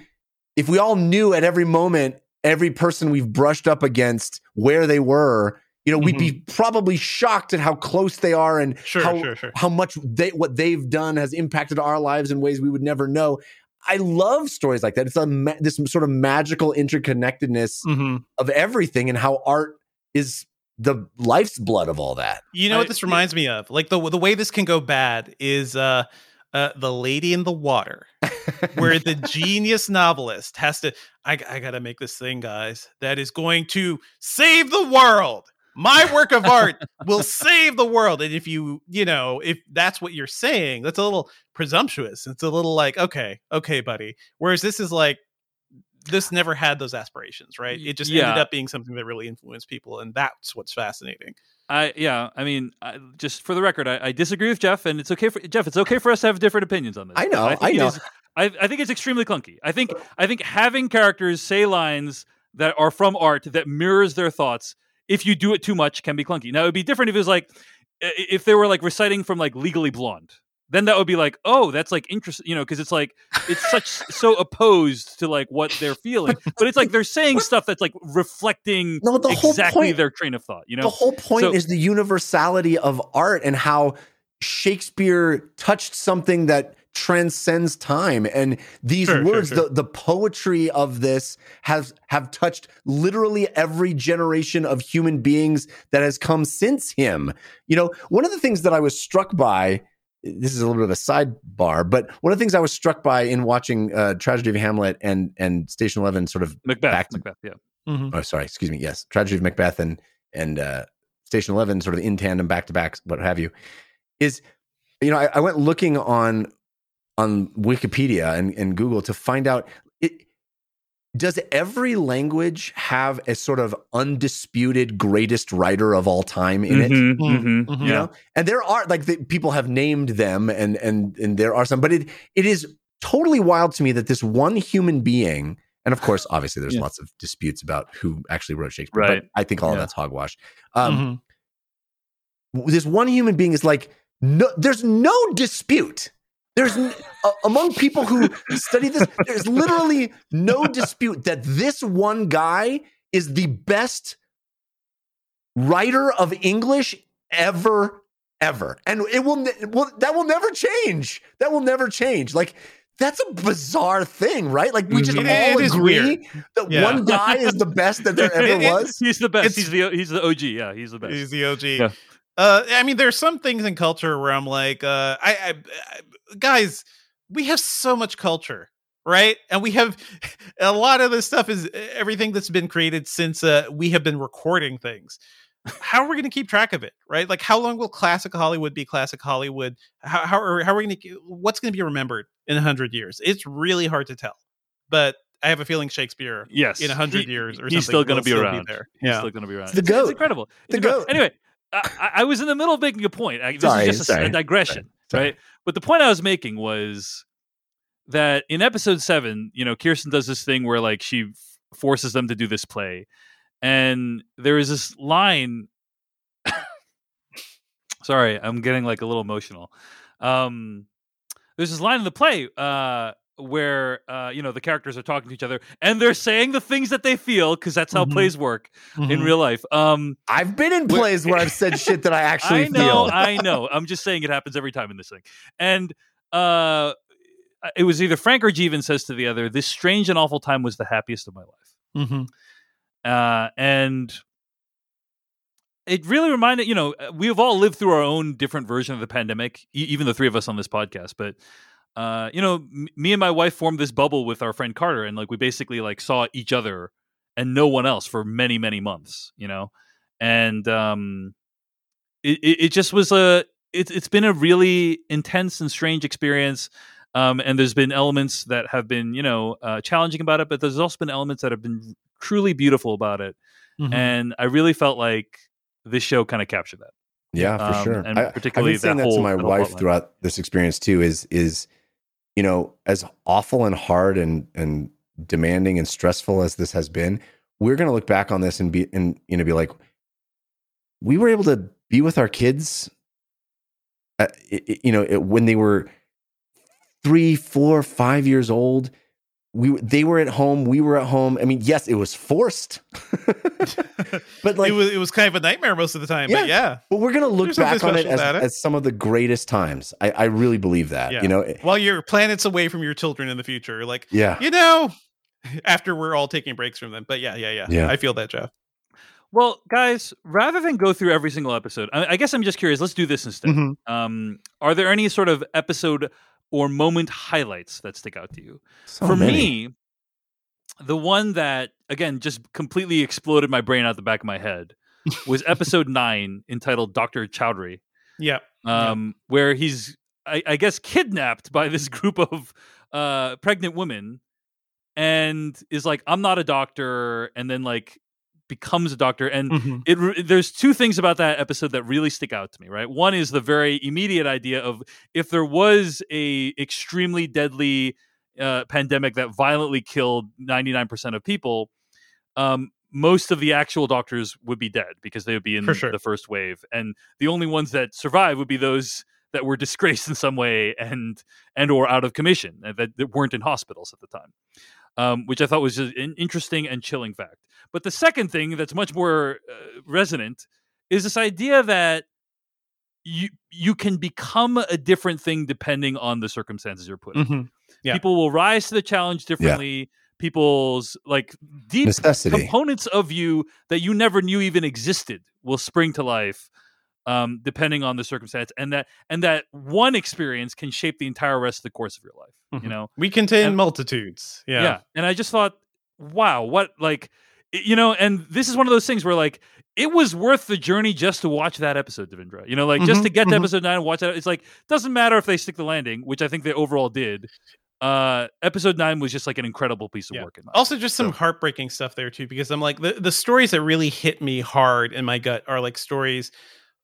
if we all knew at every moment, every person we've brushed up against where they were, you know, we'd be probably shocked at how close they are and Mm-hmm. Sure, how, sure, sure. how much they what they've done has impacted our lives in ways we would never know. I love stories like that. It's a ma- this sort of magical interconnectedness Mhm. of everything and how art is the life's blood of all that. You know what this reminds me of? Like the the way this can go bad is uh, uh the Lady in the Water, where the genius novelist has to. I, I got to make this thing, guys. That is going to save the world. My work of art will save the world. And if you, you know, if that's what you're saying, that's a little presumptuous. It's a little like, okay, okay, buddy. Whereas this is like, this never had those aspirations, right? It just ended up being something that really influenced people, and that's what's fascinating. I yeah, I mean, I, just for the record, I, I disagree with Jeff, and it's okay for Jeff. It's okay for us to have different opinions on this. I know, think I know. is- I, I think it's extremely clunky. I think uh. I think having characters say lines that are from art that mirrors their thoughts, if you do it too much, can be clunky. Now it would be different if it was like if they were like reciting from like Legally Blonde. Then that would be like, oh, that's like interesting, you know, because it's like it's such so opposed to like what they're feeling, but it's like they're saying stuff that's like reflecting No, the whole exactly point- their train of thought. You know, the whole point So- is the universality of art and how Shakespeare touched something that transcends time and these Sure, sure, words sure. the the poetry of this has have touched literally every generation of human beings that has come since him you know one of the things that i was struck by this is a little bit of a sidebar but one of the things i was struck by in watching uh, tragedy of hamlet and and station 11 sort of Macbeth. back to- Macbeth, yeah. Mhm. oh sorry excuse me yes tragedy of macbeth and and uh station 11 sort of in tandem back to back what have you is you know i, I went looking on on wikipedia and, and google to find out it does every language have a sort of undisputed greatest writer of all time in it Mhm, Mm, mhm, mhm. you yeah. know and there are like the, people have named them and and and there are some but it it is totally wild to me that this one human being and of course obviously there's Yeah. lots of disputes about who actually wrote shakespeare Right. but i think all of that's hogwash um Mhm. this one human being is like no there's no dispute there's n- a- among people who study this there's literally no dispute that this one guy is the best writer of english ever ever and it will, ne- will that will never change that will never change like that's a bizarre thing right like we just Mhm. all It is agree that Yeah. one guy is the best that there ever It- it- was He's the best. It's- He's the he's the OG. Yeah, he's the best. He's the OG. Yeah. Uh, I mean, there's some things in culture where I'm like, uh, I, I, I, guys, we have so much culture, right? And we have a lot of this stuff is everything that's been created since uh, we have been recording things. How are we going to keep track of it, right? Like, how long will classic Hollywood be classic Hollywood? How how are, how are we going to what's going to be remembered in a hundred years? It's really hard to tell, but I have a feeling Shakespeare, Yes, in a hundred he- years or he's something, still going to be around. there. He's Yeah, still going to be around. The It's- it's goat. incredible. It's The incredible. goat. Anyway, I, I- I was in the middle of making a point. I, this Sorry, is just a, s- a sorry, digression, sorry. Right? But the point I was making was that in episode seven, you know, Kirsten does this thing where like she f- forces them to do this play, and there is this line. sorry, I'm getting like a little emotional. Um, there's this line in the play uh, where uh, you know the characters are talking to each other and they're saying the things that they feel because that's how Mhm. plays work in Mhm. real life. Um, I've been in plays where I've said shit that I actually I know, feel. I know. I'm just saying it happens every time in this thing. And uh, it was either Frank or Jeevan says to the other, "This strange and awful time was the happiest of my life." Mm-hmm. uh, and it really reminded you know uh, we have all lived through our own different version of the pandemic e- even the three of us on this podcast but uh, you know m- me and my wife formed this bubble with our friend carter and like we basically like saw each other and no one else for many many months you know and um it, it, it just was a it, it's been a really intense and strange experience um, and there's been elements that have been you know uh, challenging about it but there's also been elements that have been truly beautiful about it Mhm. and i really felt like this show kind of captured that Yeah, for Um, sure. and I, particularly I've been saying that that, to whole- my wife throughout this experience too. Is is you know as awful and hard and and demanding and stressful as this has been, we're going to look back on this and be and you know be like, we were able to be with our kids, uh, i- i- you know, it, when they were three, four, five years old. We they were at home, we were at home. I mean, yes, it was forced, but like it was it was kind of a nightmare most of the time. Yeah. But yeah, but we're gonna look There's back on it as, it. as some of the greatest times. I, I really believe that. Yeah. You know, while you're planets away from your children in the future, like yeah. you know, after we're all taking breaks from them. But yeah, yeah, yeah, Yeah. I feel that, Jeff. well guys rather than go through every single episode i, I guess i'm just curious let's do this instead Mhm. um, are there any sort of episode or moment highlights that stick out to you. So for many. me the one that again just completely exploded my brain out the back of my head was episode 9 entitled dr Chaudhary Yeah, um, where he's I, I guess kidnapped by this group of uh, pregnant women and is like i'm not a doctor and then like becomes a doctor and Mhm. it there's two things about that episode that really stick out to me right one is the very immediate idea of if there was a extremely deadly uh, pandemic that violently killed 99% of people um, most of the actual doctors would be dead because they would be in sure. the first wave and the only ones that survive would be those that were disgraced in some way and and or out of commission uh, that, that weren't in hospitals at the time um, which i thought was just an interesting and chilling fact but the second thing that's much more uh, resonant is this idea that you you can become a different thing depending on the circumstances you're put in. Mhm. Yeah. People will rise to the challenge differently. People's like deep necessity. components of you that you never knew even existed will spring to life um, depending on the circumstance and that and that one experience can shape the entire rest of the course of your life you Mhm. know we contain And- multitudes. Yeah, yeah. And I just thought, wow, what like you know, and this is one of those things where like it was worth the journey just to watch that episode, Devindra. You know, like just Mhm, to get to mhm. episode nine and watch that. It's like doesn't matter if they stick the landing, which I think they overall did. Uh episode nine was just like an incredible piece of Yeah. work in Also, just some So- heartbreaking stuff there too, because I'm like the the stories that really hit me hard in my gut are like stories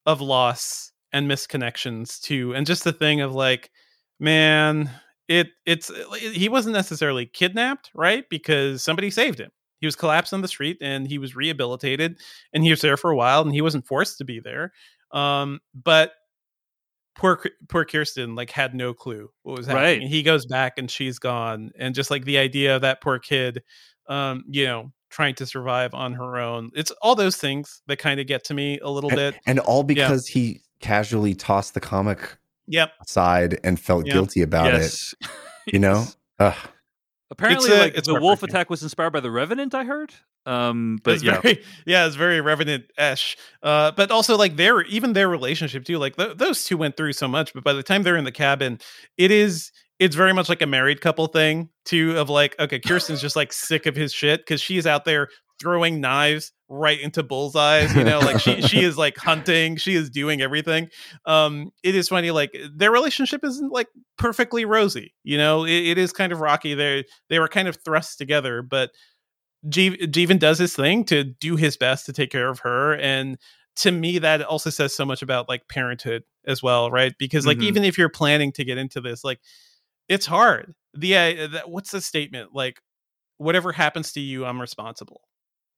of loss and misconnections too, and just the thing of like, man, it it's he wasn't necessarily kidnapped, right? Because somebody saved him. He was collapsed on the street and he was rehabilitated, and he was there for a while, and he wasn't forced to be there. Um, but poor poor Kirsten like had no clue what was happening. Right. He goes back and she's gone, and just like the idea of that poor kid, um, you know, trying to survive on her own. It's all those things that kind of get to me a little and, bit. and all because he casually tossed the comic Yep. aside and felt Yeah. guilty about it. You know, Ugh. Apparently, It's, uh, like it's the wolf attack was inspired by the Revenant. I heard. Um, but it's yeah, very, yeah, it's very revenant esh. Uh, but also like their even their relationship too. Like th- those two went through so much, but by the time they're in the cabin, it is it's very much like a married couple thing too. Of like, okay, Kirsten's just like sick of his shit because she's out there throwing knives right into bullseyes. You know, like she she is like hunting, she is doing everything. Um, it is funny. Like their relationship isn't like perfectly rosy. You know, it, it is kind of rocky. They they were kind of thrust together, but. Jeev- Jeevan does his thing to do his best to take care of her and to me that also says so much about like parenthood as well right because like Mhm. even if you're planning to get into this like it's hard. The uh, that, what's the statement? Like whatever happens to you i'm responsible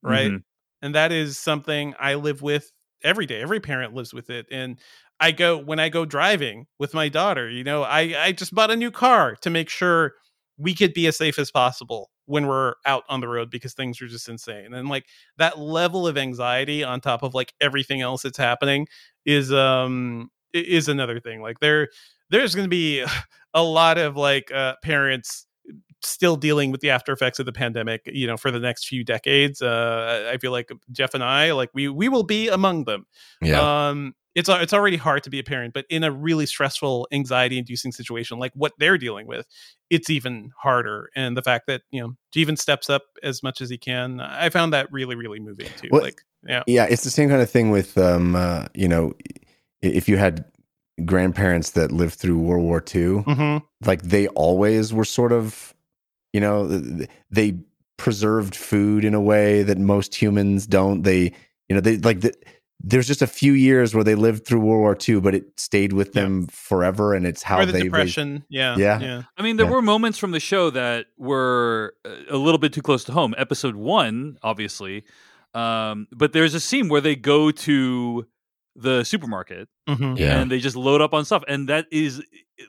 right? Mhm. and that is something i live with every day. Every parent lives with it and i go when i go driving with my daughter you know i i just bought a new car to make sure we could be as safe as possible when we're out on the road because things are just insane and like that level of anxiety on top of like everything else that's happening is um is another thing. Like there there's going to be a lot of like uh parents still dealing with the after effects of the pandemic you know for the next few decades uh i feel like jeff and i like we we will be among them. Yeah. um it's it's already hard to be a parent but in a really stressful anxiety inducing situation like what they're dealing with it's even harder. And the fact that you know Jeevan steps up as much as he can i found that really really moving too Well, like yeah. Yeah, it's the same kind of thing with um, uh, you know, if you had grandparents that lived through World War II, hmm like they always were sort of, you know, th- th- they preserved food in a way that most humans don't. They, you know, they like the, there's just a few years where they lived through World War II, but it stayed with Yeah. them forever, and it's how or the they raised- depression yeah Yeah. yeah I mean, there Yeah. were moments from the show that were uh, a little bit too close to home. Episode one, obviously, um, but there's a scene where they go to the supermarket Mhm. Yeah. and they just load up on stuff, and that is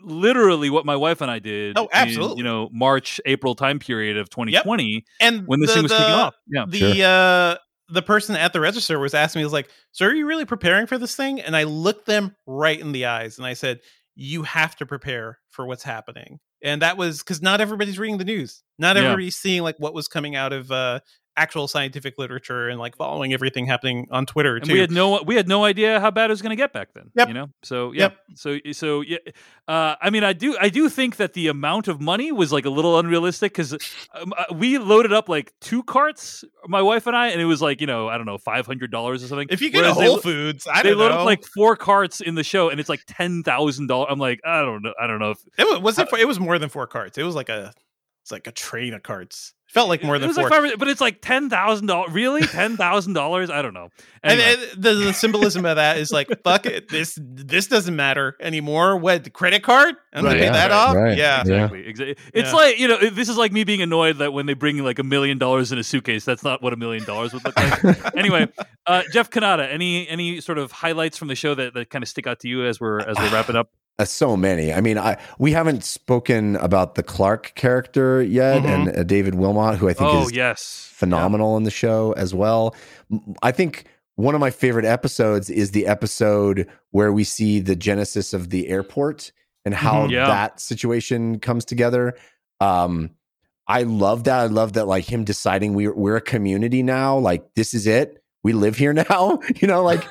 literally what my wife and I did. Oh, in, absolutely. you know, March April time period of 2020 and when this the, thing was the, kicking off. Yeah, the uh the person at the register was asking me was like so are you really preparing for this thing and i looked them right in the eyes and i said you have to prepare for what's happening and that was because not everybody's reading the news not Yeah. everybody's seeing like what was coming out of uh actual scientific literature and like following everything happening on twitter and too we had no we had no idea how bad it was going to get back then. Yep. You know, so yeah, Yep. so so yeah. Uh, I mean, I do I do think that the amount of money was like a little unrealistic because um, uh, we loaded up like two carts, my wife and I, and it was like you know I don't know five hundred dollars or something. if you get Whereas they whole lo- foods i They don't know. They loaded up like four carts in the show, and it's like ten thousand dollars. I'm like, I don't know, I don't know if it was, was it, it was more than four carts it was like a it's like a train of carts felt like more it than was four like five, but it's like ten thousand dollars. Really, ten thousand dollars? I don't know. And, Anyway. and the, the symbolism of that is like, fuck it, this this doesn't matter anymore. What the credit card? I'm gonna pay yeah, that right, off. right. Yeah. Yeah. Exactly. Exactly. It's Yeah. like you know, this is like me being annoyed that when they bring like a million dollars in a suitcase, that's not what a million dollars would look like. anyway, uh, Jeff Cannata, any any sort of highlights from the show that, that kind of stick out to you as we're as we're wrapping up? Uh, so many. I mean, I we haven't spoken about the Clark character yet, Mhm. and uh, David Wilmot, who I think Oh is yes, phenomenal in the show as well. I think one of my favorite episodes is the episode where we see the genesis of the airport and how Mhm. Yeah. that situation comes together. Um, I love that. I love that, like him deciding we're we're a community now. Like this is it. We live here now. You know, like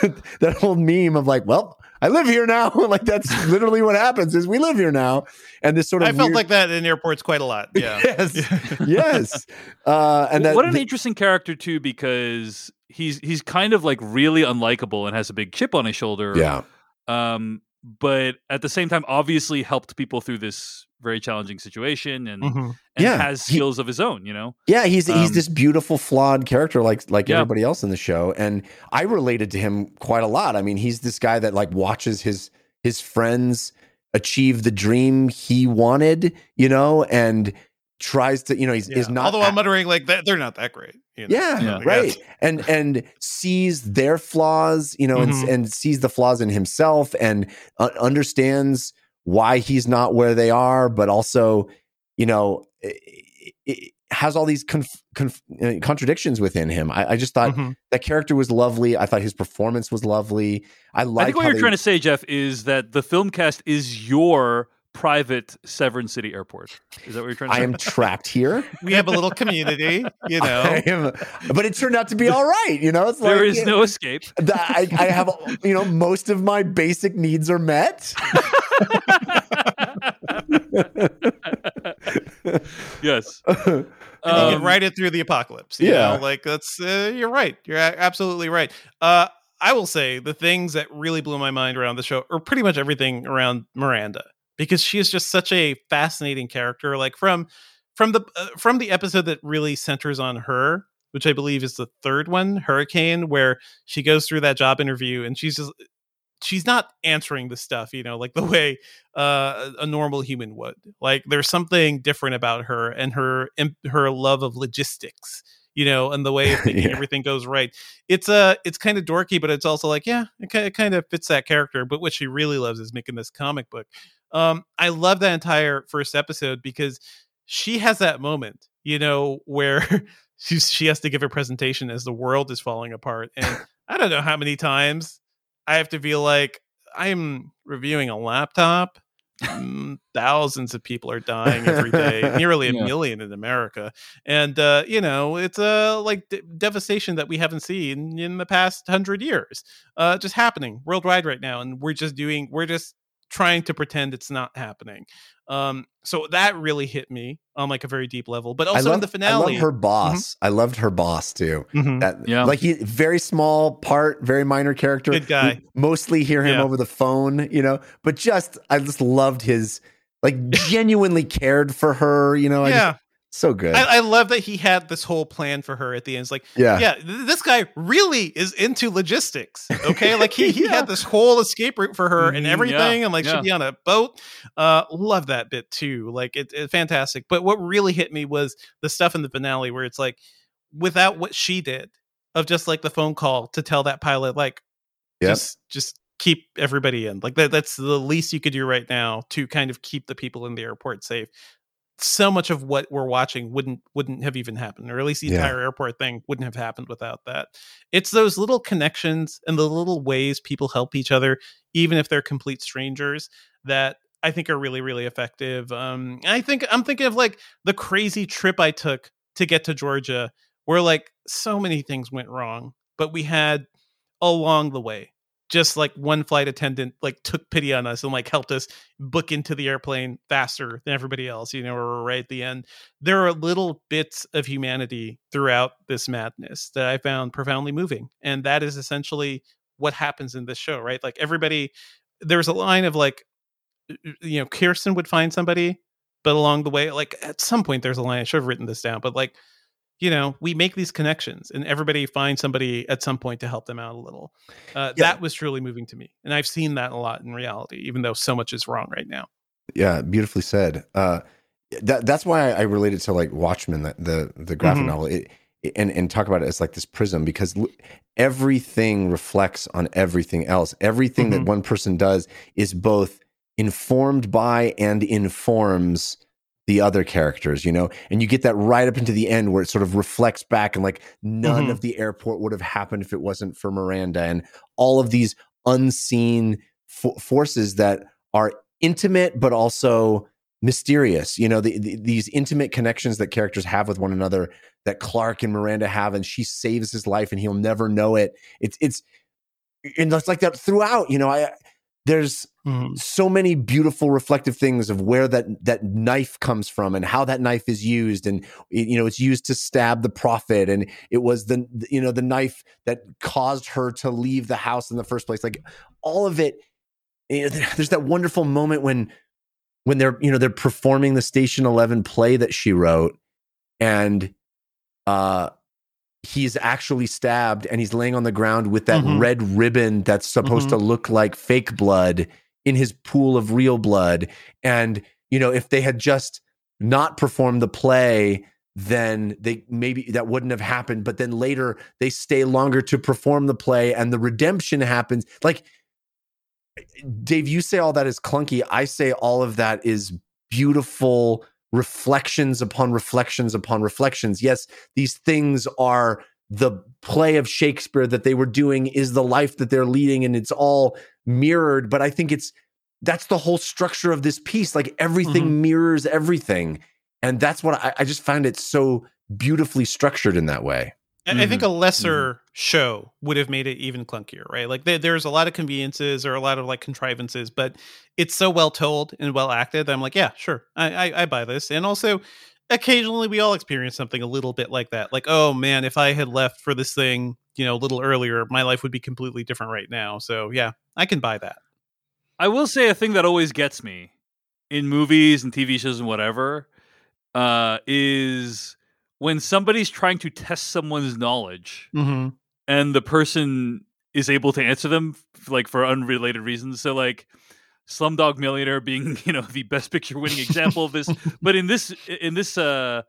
that whole meme of like, well, I live here now. like that's literally what happens is we live here now. And this sort of I felt weird- like that in airports quite a lot. Yeah. yes, yes. Uh, and that what an the- interesting character too, because he's he's kind of like really unlikable and has a big chip on his shoulder. yeah. Um, but at the same time, obviously helped people through this very challenging situation and, Mhm. and Yeah, has he- skills of his own. You know. Yeah, he's he's Um, this beautiful, flawed character, like like Yeah. everybody else in the show, and I related to him quite a lot. I mean, he's this guy that like watches his his friends achieve the dream he wanted, you know, and tries to, you know, he's is not. Although I'm muttering like that, they're not that great. you know? yeah, Yeah. right, and and sees their flaws, you know, Mhm. and and sees the flaws in himself, and uh, understands why he's not where they are, but also, you know. It, it has all these conf- conf- uh, contradictions within him. I, I just thought Mhm. that character was lovely. I thought his performance was lovely. I like. I think what you're trying to say, Jeff, is that the film cast is your private Severn City Airport. Is that what you're trying to I say? am trapped here. We have a little community, you know. Am, but it turned out to be all right. You know, it's like there is you no know, escape. the- I, I have, you know, most of my basic needs are met. yes. and you Um, can ride it through the apocalypse. You yeah. know, like that's uh, you're right. You're a- absolutely right. Uh, I will say the things that really blew my mind around the show, are pretty much everything around Miranda, because she is just such a fascinating character. Like from from the uh, from the episode that really centers on her, which I believe is the third one, Hurricane, where she goes through that job interview and she's just she's not answering the stuff, you know, like the way uh, a normal human would. Like there's something different about her and her her love of logistics, you know, and the way of thinking Yeah. everything goes right. It's uh it's kind of dorky, but it's also like yeah, it, it kind of fits that character. But what she really loves is making this comic book. Um, I love that entire first episode because she has that moment, you know, where she's she has to give a presentation as the world is falling apart, and I don't know how many times I have to feel like I'm reviewing a laptop. Mm, Thousands of people are dying every day, nearly a Yeah. million in America, and uh, you know it's uh, like de- devastation that we haven't seen in the past hundred years, uh, just happening worldwide right now, and we're just doing, we're just trying to pretend it's not happening. Um, so that really hit me on like a very deep level, but also love, in the finale, I love her boss. I loved her boss too. Mhm. That, Yeah. like he very small part, very minor character. Good guy. We mostly hear him Yeah. over the phone, you know. But just I just loved his like genuinely cared for her, you know. I yeah. just, so good. I, I love that he had this whole plan for her at the end. It's like, yeah. yeah, th- this guy really is into logistics. Okay, like he, he Yeah. had this whole escape route for her and Mhm, everything, yeah, and like yeah. she'd be on a boat. Uh, love that bit too. Like it, it's fantastic. But what really hit me was the stuff in the finale where it's like, without what she did of just like the phone call to tell that pilot, like, Yep. just just keep everybody in. Like that, that's the least you could do right now to kind of keep the people in the airport safe so much of what we're watching wouldn't wouldn't have even happened or at least the Yeah. entire airport thing wouldn't have happened without that it's those little connections and the little ways people help each other even if they're complete strangers that i think are really really effective um i think i'm thinking of like the crazy trip i took to get to georgia where like so many things went wrong but we had along the way just like one flight attendant like took pity on us and like helped us book into the airplane faster than everybody else you know we're right at the end. There are little bits of humanity throughout this madness that i found profoundly moving and that is essentially what happens in this show right? Like everybody there's a line of like you know kirsten would find somebody but along the way like at some point there's a line i should have written this down but like you know we make these connections and everybody finds somebody at some point to help them out a little uh, Yeah. that was truly moving to me and i've seen that a lot in reality even though so much is wrong right now Yeah, beautifully said. Uh, that that's why I, related to like Watchmen, the the, the graphic Mhm. novel, it, and and talk about it as like this prism because everything reflects on everything else. Everything that Mhm. one person does is both informed by and informs the other characters, you know, and you get that right up into the end where it sort of reflects back and like none Mhm. of the airport would have happened if it wasn't for Miranda and all of these unseen fo- forces that are intimate but also mysterious you know? The, the- these intimate connections that characters have with one another that clark and miranda have and she saves his life and he'll never know it. It's it's and it's like that throughout you know? I there's so many beautiful reflective things of where that that knife comes from and how that knife is used and you know it's used to stab the prophet and it was the you know the knife that caused her to leave the house in the first place. Like all of it you know, there's that wonderful moment when when they're you know they're performing the station 11 play that she wrote and uh he's actually stabbed and he's laying on the ground with that Mhm. red ribbon that's supposed to look like fake blood in his pool of real blood and you know if they had just not performed the play then they maybe that wouldn't have happened but then later they stay longer to perform the play and the redemption happens like Dave, you say all that is clunky. I say all of that is beautiful reflections upon reflections upon reflections. Yes, these things are the play of Shakespeare that they were doing is the life that they're leading and it's all mirrored, but I think it's that's the whole structure of this piece. Like everything Mhm. mirrors everything. And that's what I, I just find it so beautifully structured in that way. I I think a lesser show would have made it even clunkier, right? Like there, there's a lot of conveniences or a lot of like contrivances, but it's so well told and well acted. That I'm like, yeah, sure, I, I, I buy this. And also, occasionally we all experience something a little bit like that. Like, oh man, if I had left for this thing, you know, a little earlier, my life would be completely different right now. So yeah, I can buy that. I will say a thing that always gets me in movies and TV shows and whatever uh, is when somebody's trying to test someone's knowledge Mm-hmm. and the person is able to answer them like for unrelated reasons. So like Slumdog Millionaire being you know the best picture winning example of this, but in this in this uh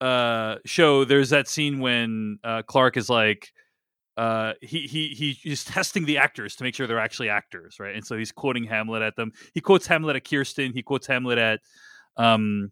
uh show, there's that scene when uh, Clark is like. Uh, he he he he's testing the actors to make sure they're actually actors, right? And so he's quoting Hamlet at them. He quotes Hamlet at Kirsten. He quotes Hamlet at um,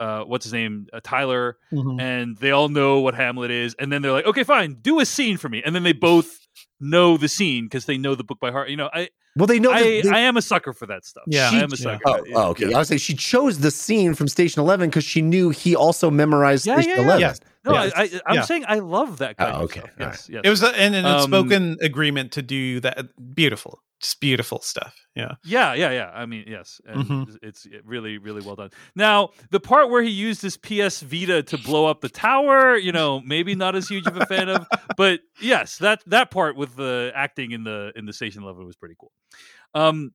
uh, what's his name, uh, Tyler, Mm-hmm. and they all know what Hamlet is. And then they're like, okay, fine, do a scene for me. And then they both know the scene because they know the book by heart. You know, I Well, they know. I, they- I am a sucker for that stuff. Yeah. I am a She- sucker. Oh, oh, okay. Yeah. I was saying she chose the scene from Station Eleven because she knew he also memorized Yeah, Station yeah, yeah. Eleven. Yes. No, Yeah. I, I, I'm Yeah. saying I love that kind Oh, of okay. stuff. All Yes, yes. It was a, an, an Um, unspoken agreement to do that. Beautiful, just beautiful stuff. Yeah. Yeah, yeah, yeah. I mean, yes, and Mhm. it's it's really, really well done. Now, the part where he used his PS Vita to blow up the tower, you know, maybe not as huge of a fan of, but yes, that that part with the acting in the in the Station Eleven was pretty cool. Um,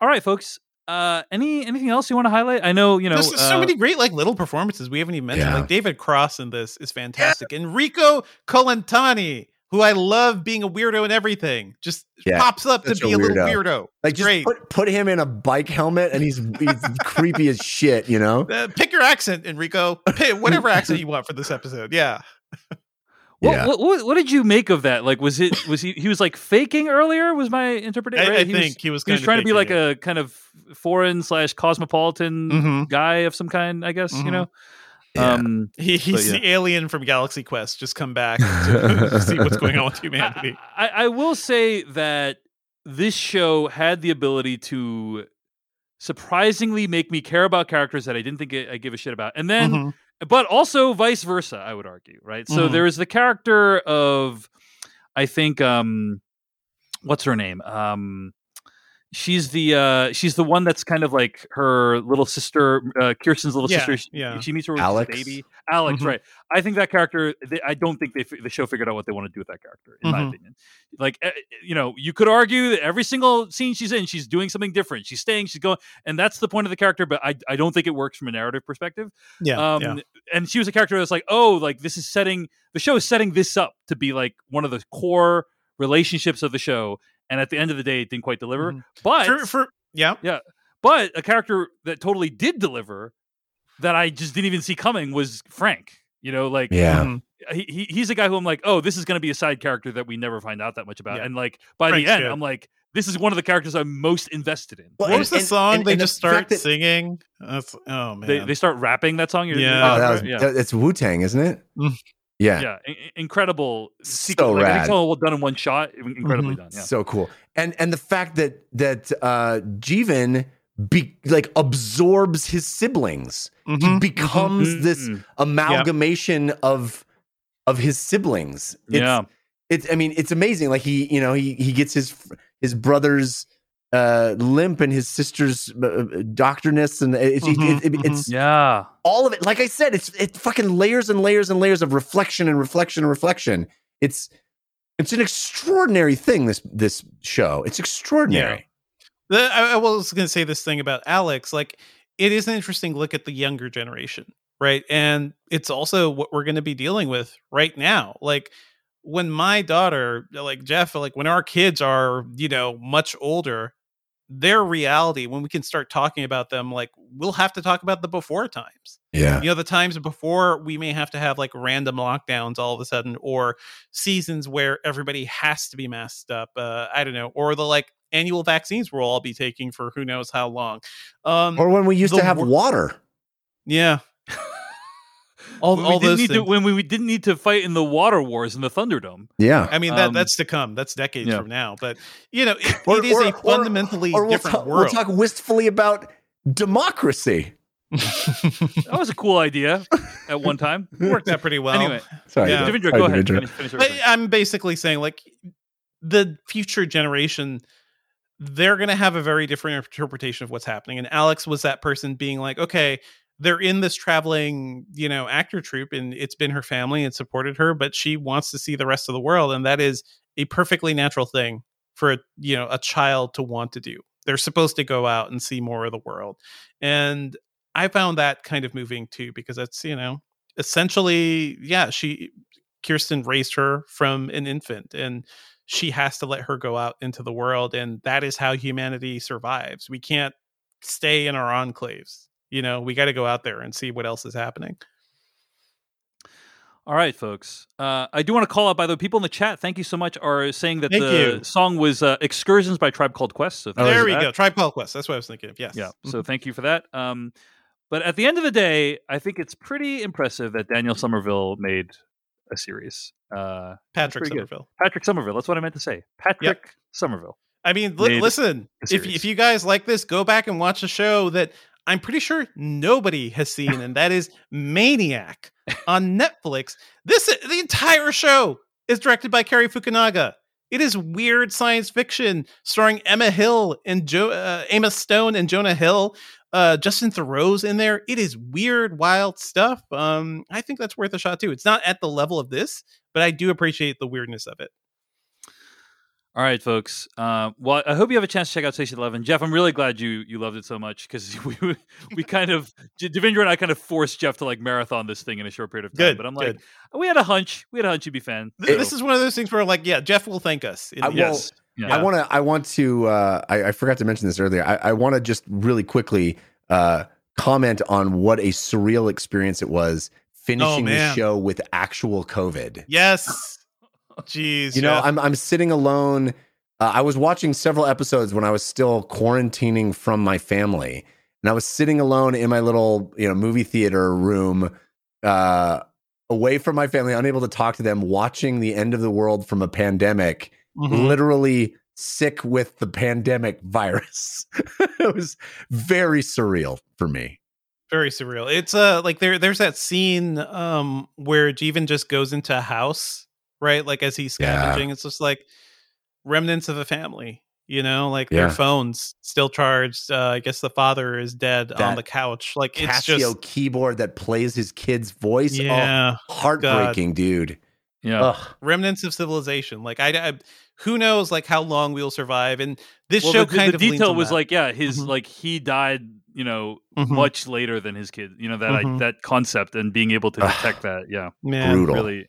all right, folks. Uh, any anything else you want to highlight? I know you know There's so uh, many great like little performances we haven't even mentioned. Yeah. Like David Cross in this is fantastic. Enrico Colantoni, who I love being a weirdo and everything, just Yeah, pops up to such a be a, little weirdo. weirdo. Like just Great. put put him in a bike helmet and he's he's creepy as shit. You know. Uh, pick your accent, Enrico. Pick whatever accent you want for this episode. Yeah. What, Yeah. what, what what did you make of that? Like, was it was he he was like faking earlier? Was my interpretation? I, right? I he think was, he was he was trying to be like it. a kind of foreign slash cosmopolitan Mhm. guy of some kind. I guess you Mhm. know. Yeah. Um, He, he's yeah. the alien from Galaxy Quest, just come back to see what's going on with humanity. I, I, I will say that this show had the ability to surprisingly make me care about characters that I didn't think I, I give a shit about, and then Mhm. But also vice versa i would argue right so Mhm. there is the character of i think um what's her name um she's the uh she's the one that's kind of like her little sister uh kirsten's little Yeah, sister she, yeah. she meets her with Alex? baby alex Mhm. right i think that character they, i don't think they the show figured out what they want to do with that character in my Mhm. opinion like eh, you know you could argue that every single scene she's in she's doing something different she's staying she's going and that's the point of the character but i, I don't think it works from a narrative perspective Yeah. um, yeah. and she was a character that's like, oh, like this is setting the show is setting this up to be like one of the core relationships of the show. And at the end of the day, it didn't quite deliver. Mhm. But For, for, yeah. but a character that totally did deliver that I just didn't even see coming was Frank. You know, like Yeah. Mhm. he, he he's a guy who I'm like, oh, this is going to be a side character that we never find out that much about. Yeah. And like by Frank's the end, good. I'm like, this is one of the characters I'm most invested in. Well, What and- was the and- song and- they and just fact start that- singing? That's, oh, man. They they start rapping that song. You're- Yeah. you're- Oh, that was yeah. that- it's Wu Tang, isn't it? Yeah. yeah, in- in- incredible. So sequence. Like, I think it's all done in one shot. in- Incredibly Mhm. done. Yeah. So cool. And and the fact that that uh Jeevan be like absorbs his siblings. He Mhm, becomes this Mm-mm. amalgamation of of his siblings. It's, yeah. It's I mean, it's amazing. Like he, you know, he he gets his his brother's uh limp and his sister's uh, doctorness and it's Mhm, it, it- it's Yeah. all of it like i said it's it's fucking layers and layers and layers of reflection and reflection and reflection it's it's an extraordinary thing this this show it's extraordinary The, I, I was going to say this thing about Alex. Like, it is an interesting look at the younger generation, right? And it's also what we're going to be dealing with right now. Like, when my daughter, like Jeff, like when our kids are, you know, much older, their reality, when we can start talking about them, like we'll have to talk about the before times. Yeah. You know the times before we may have to have like random lockdowns all of a sudden or seasons where everybody has to be masked up uh i don't know or the like annual vaccines we'll all be taking for who knows how long. Um or when we used to have wor- water. Yeah all, when all we didn't those need to, when we didn't need to fight in the water wars in the Thunderdome. Yeah. I mean that Um, that's to come. That's decades yeah. from now. But you know, it, Or- it is or- a fundamentally or we'll different talk, world. We'll talk wistfully about democracy. That was a cool idea at one time. worked out pretty well. anyway, Sorry. Yeah. Devindra, Sorry, go ahead. Finish, finish your But point. I'm basically saying like the future generation they're going to have a very different interpretation of what's happening and Alex was that person being like okay they're in this traveling you know actor troupe and it's been her family and supported her but she wants to see the rest of the world and that is a perfectly natural thing for a you know a child to want to do. They're supposed to go out and see more of the world and i found that kind of moving too because that's you know essentially yeah she kirsten raised her from an infant and she has to let her go out into the world and that is how humanity survives. We can't stay in our enclaves you know we got to go out there and see what else is happening All right, folks. Uh, I do want to call out, by the way, people in the chat. Thank you so much. Are saying that Thank the you. song was uh, "Excursions" by Tribe Called Quest. So there we go tribe called quest that's what i was thinking of yes Yeah. So thank you for that. Um, but at the end of the day, I think it's pretty impressive that Daniel Somerville made a series. Uh, patrick pretty good. somerville Patrick Somerville. That's what I meant to say. Patrick Somerville. I mean, li- listen, if if you guys like this, go back and watch a show that I'm pretty sure nobody has seen, and that is Maniac on Netflix. This the entire show is directed by Cary Fukunaga. It is weird science fiction starring Emma Hill and jo- uh, Emma Stone and Jonah Hill. Uh, Justin Theroux's in there. It is weird, wild stuff. Um, I think that's worth a shot too. It's not at the level of this, but I do appreciate the weirdness of it. All right, folks. Uh, well, I hope you have a chance to check out Station Eleven. Jeff, I'm really glad you you loved it so much because we we kind of Devindra and I kind of forced Jeff to like marathon this thing in a short period of time. Good, but I'm like, good. we had a hunch. We had a hunch you'd be a fan. Th- So, this is one of those things where, like, yeah, Jeff will thank us. in I the will- end. yes. Yeah. I want to. I want to. Uh, I, I forgot to mention this earlier. I, I want to just really quickly uh, comment on what a surreal experience it was finishing the show with actual COVID. Yes. Jeez. You know, Jeff. I'm I'm sitting alone. Uh, I was watching several episodes when I was still quarantining from my family, and I was sitting alone in my little you know movie theater room, uh, away from my family, unable to talk to them, watching the end of the world from a pandemic. Mhm. Literally sick with the pandemic virus. it was very surreal for me. very surreal. It's uh like there there's that scene um where Jeevan just goes into a house, right? Like as he's Yeah. scavenging. It's just like remnants of a family, you know, like Yeah. their phones still charged. Uh, I guess the father is dead on the couch. Like it's Casio just keyboard that plays his kid's voice. Oh, yeah, heartbreaking, dude. yeah. Ugh. remnants of civilization. Like I, I who knows like how long we'll survive and this Well, show the, the- kind the of detail was that. like, yeah, his Mhm. like he died, you know, Mhm. much later than his kid. You know that I, Mhm. that concept and being able to detect that. Yeah, Man. Brutal. really.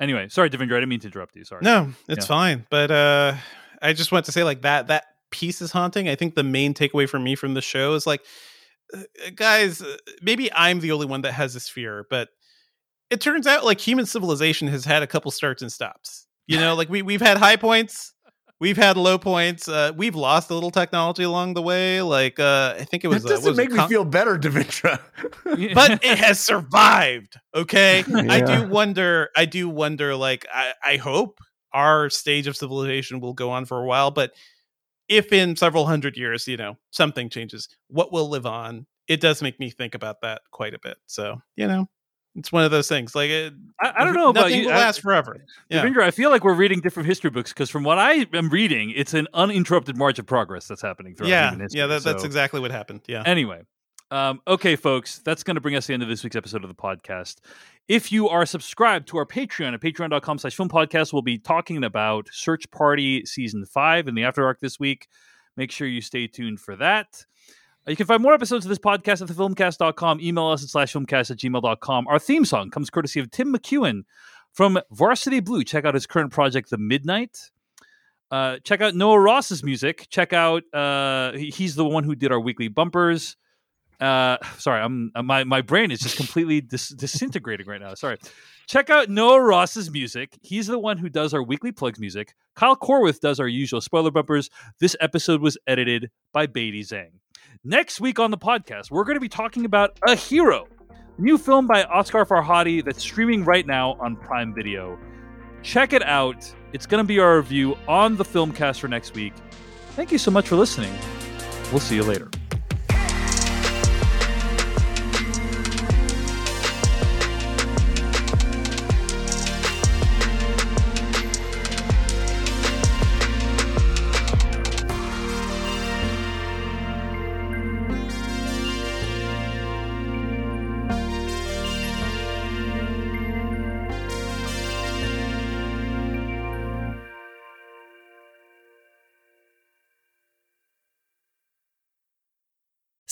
Anyway, sorry, Devindra. I didn't mean to interrupt you. Sorry. No, it's Yeah. fine. But uh I just want to say like that that piece is haunting. I think the main takeaway for me from the show is like uh, guys, uh, maybe I'm the only one that has this fear, but it turns out like human civilization has had a couple starts and stops. You know, like we we've had high points, we've had low points, uh we've lost a little technology along the way. Like uh I think it was That uh, doesn't was it, make me Con- feel better, Devindra. but it has survived. Okay. I do wonder, I do wonder, like, I, I hope our stage of civilization will go on for a while, but if in several hundred years, you know, something changes, what will live on? It does make me think about that quite a bit. So, you know, it's one of those things. Like, it, I, I don't know about nothing you. will I- last forever. Yeah. I feel like we're reading different history books because from what I am reading, it's an uninterrupted march of progress that's happening throughout Yeah. human history. Yeah. That, that's exactly what happened. Yeah. Anyway, um, okay, folks, that's going to bring us to the end of this week's episode of the podcast. If you are subscribed to our Patreon at patreon.com slash film podcast, we'll be talking about Search Party Season 5 in the After Dark this week. Make sure you stay tuned for that. You can find more episodes of this podcast at thefilmcast.com. Email us at slash filmcast at gmail.com. Our theme song comes courtesy of Tim McEwen from Varsity Blue. Check out his current project, The Midnight. Uh, check out Noah Ross's music. Check out uh, he's the one who did our weekly bumpers. Uh, sorry, I'm uh, my my brain is just completely dis- disintegrating right now. Sorry. Check out Noah Ross's music. He's the one who does our weekly plugs music. Kyle Corwith does our usual spoiler bumpers. This episode was edited by Beatty Zhang. Next week on the podcast, we're going to be talking about a hero, new film by Asghar Farhadi that's streaming right now on Prime Video. Check it out. It's going to be our review on the Filmcast for next week. Thank you so much for listening. We'll see you later.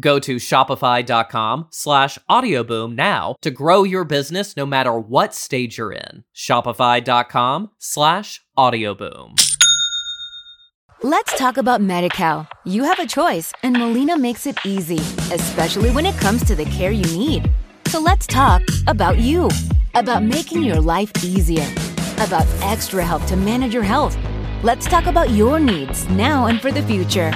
Go to shopify.com slash audioboom now to grow your business no matter what stage you're in. Shopify.com slash audioboom. Let's talk about MediCal. You have a choice, and Molina makes it easy, especially when it comes to the care you need. So let's talk about you, about making your life easier, about extra help to manage your health. Let's talk about your needs now and for the future.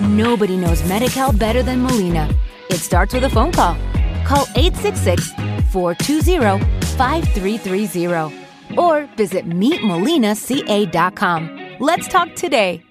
Nobody knows Medi-Cal better than Molina. It starts with a phone call. Call 866-420-5330 or visit meetmolinaca.com. Let's talk today.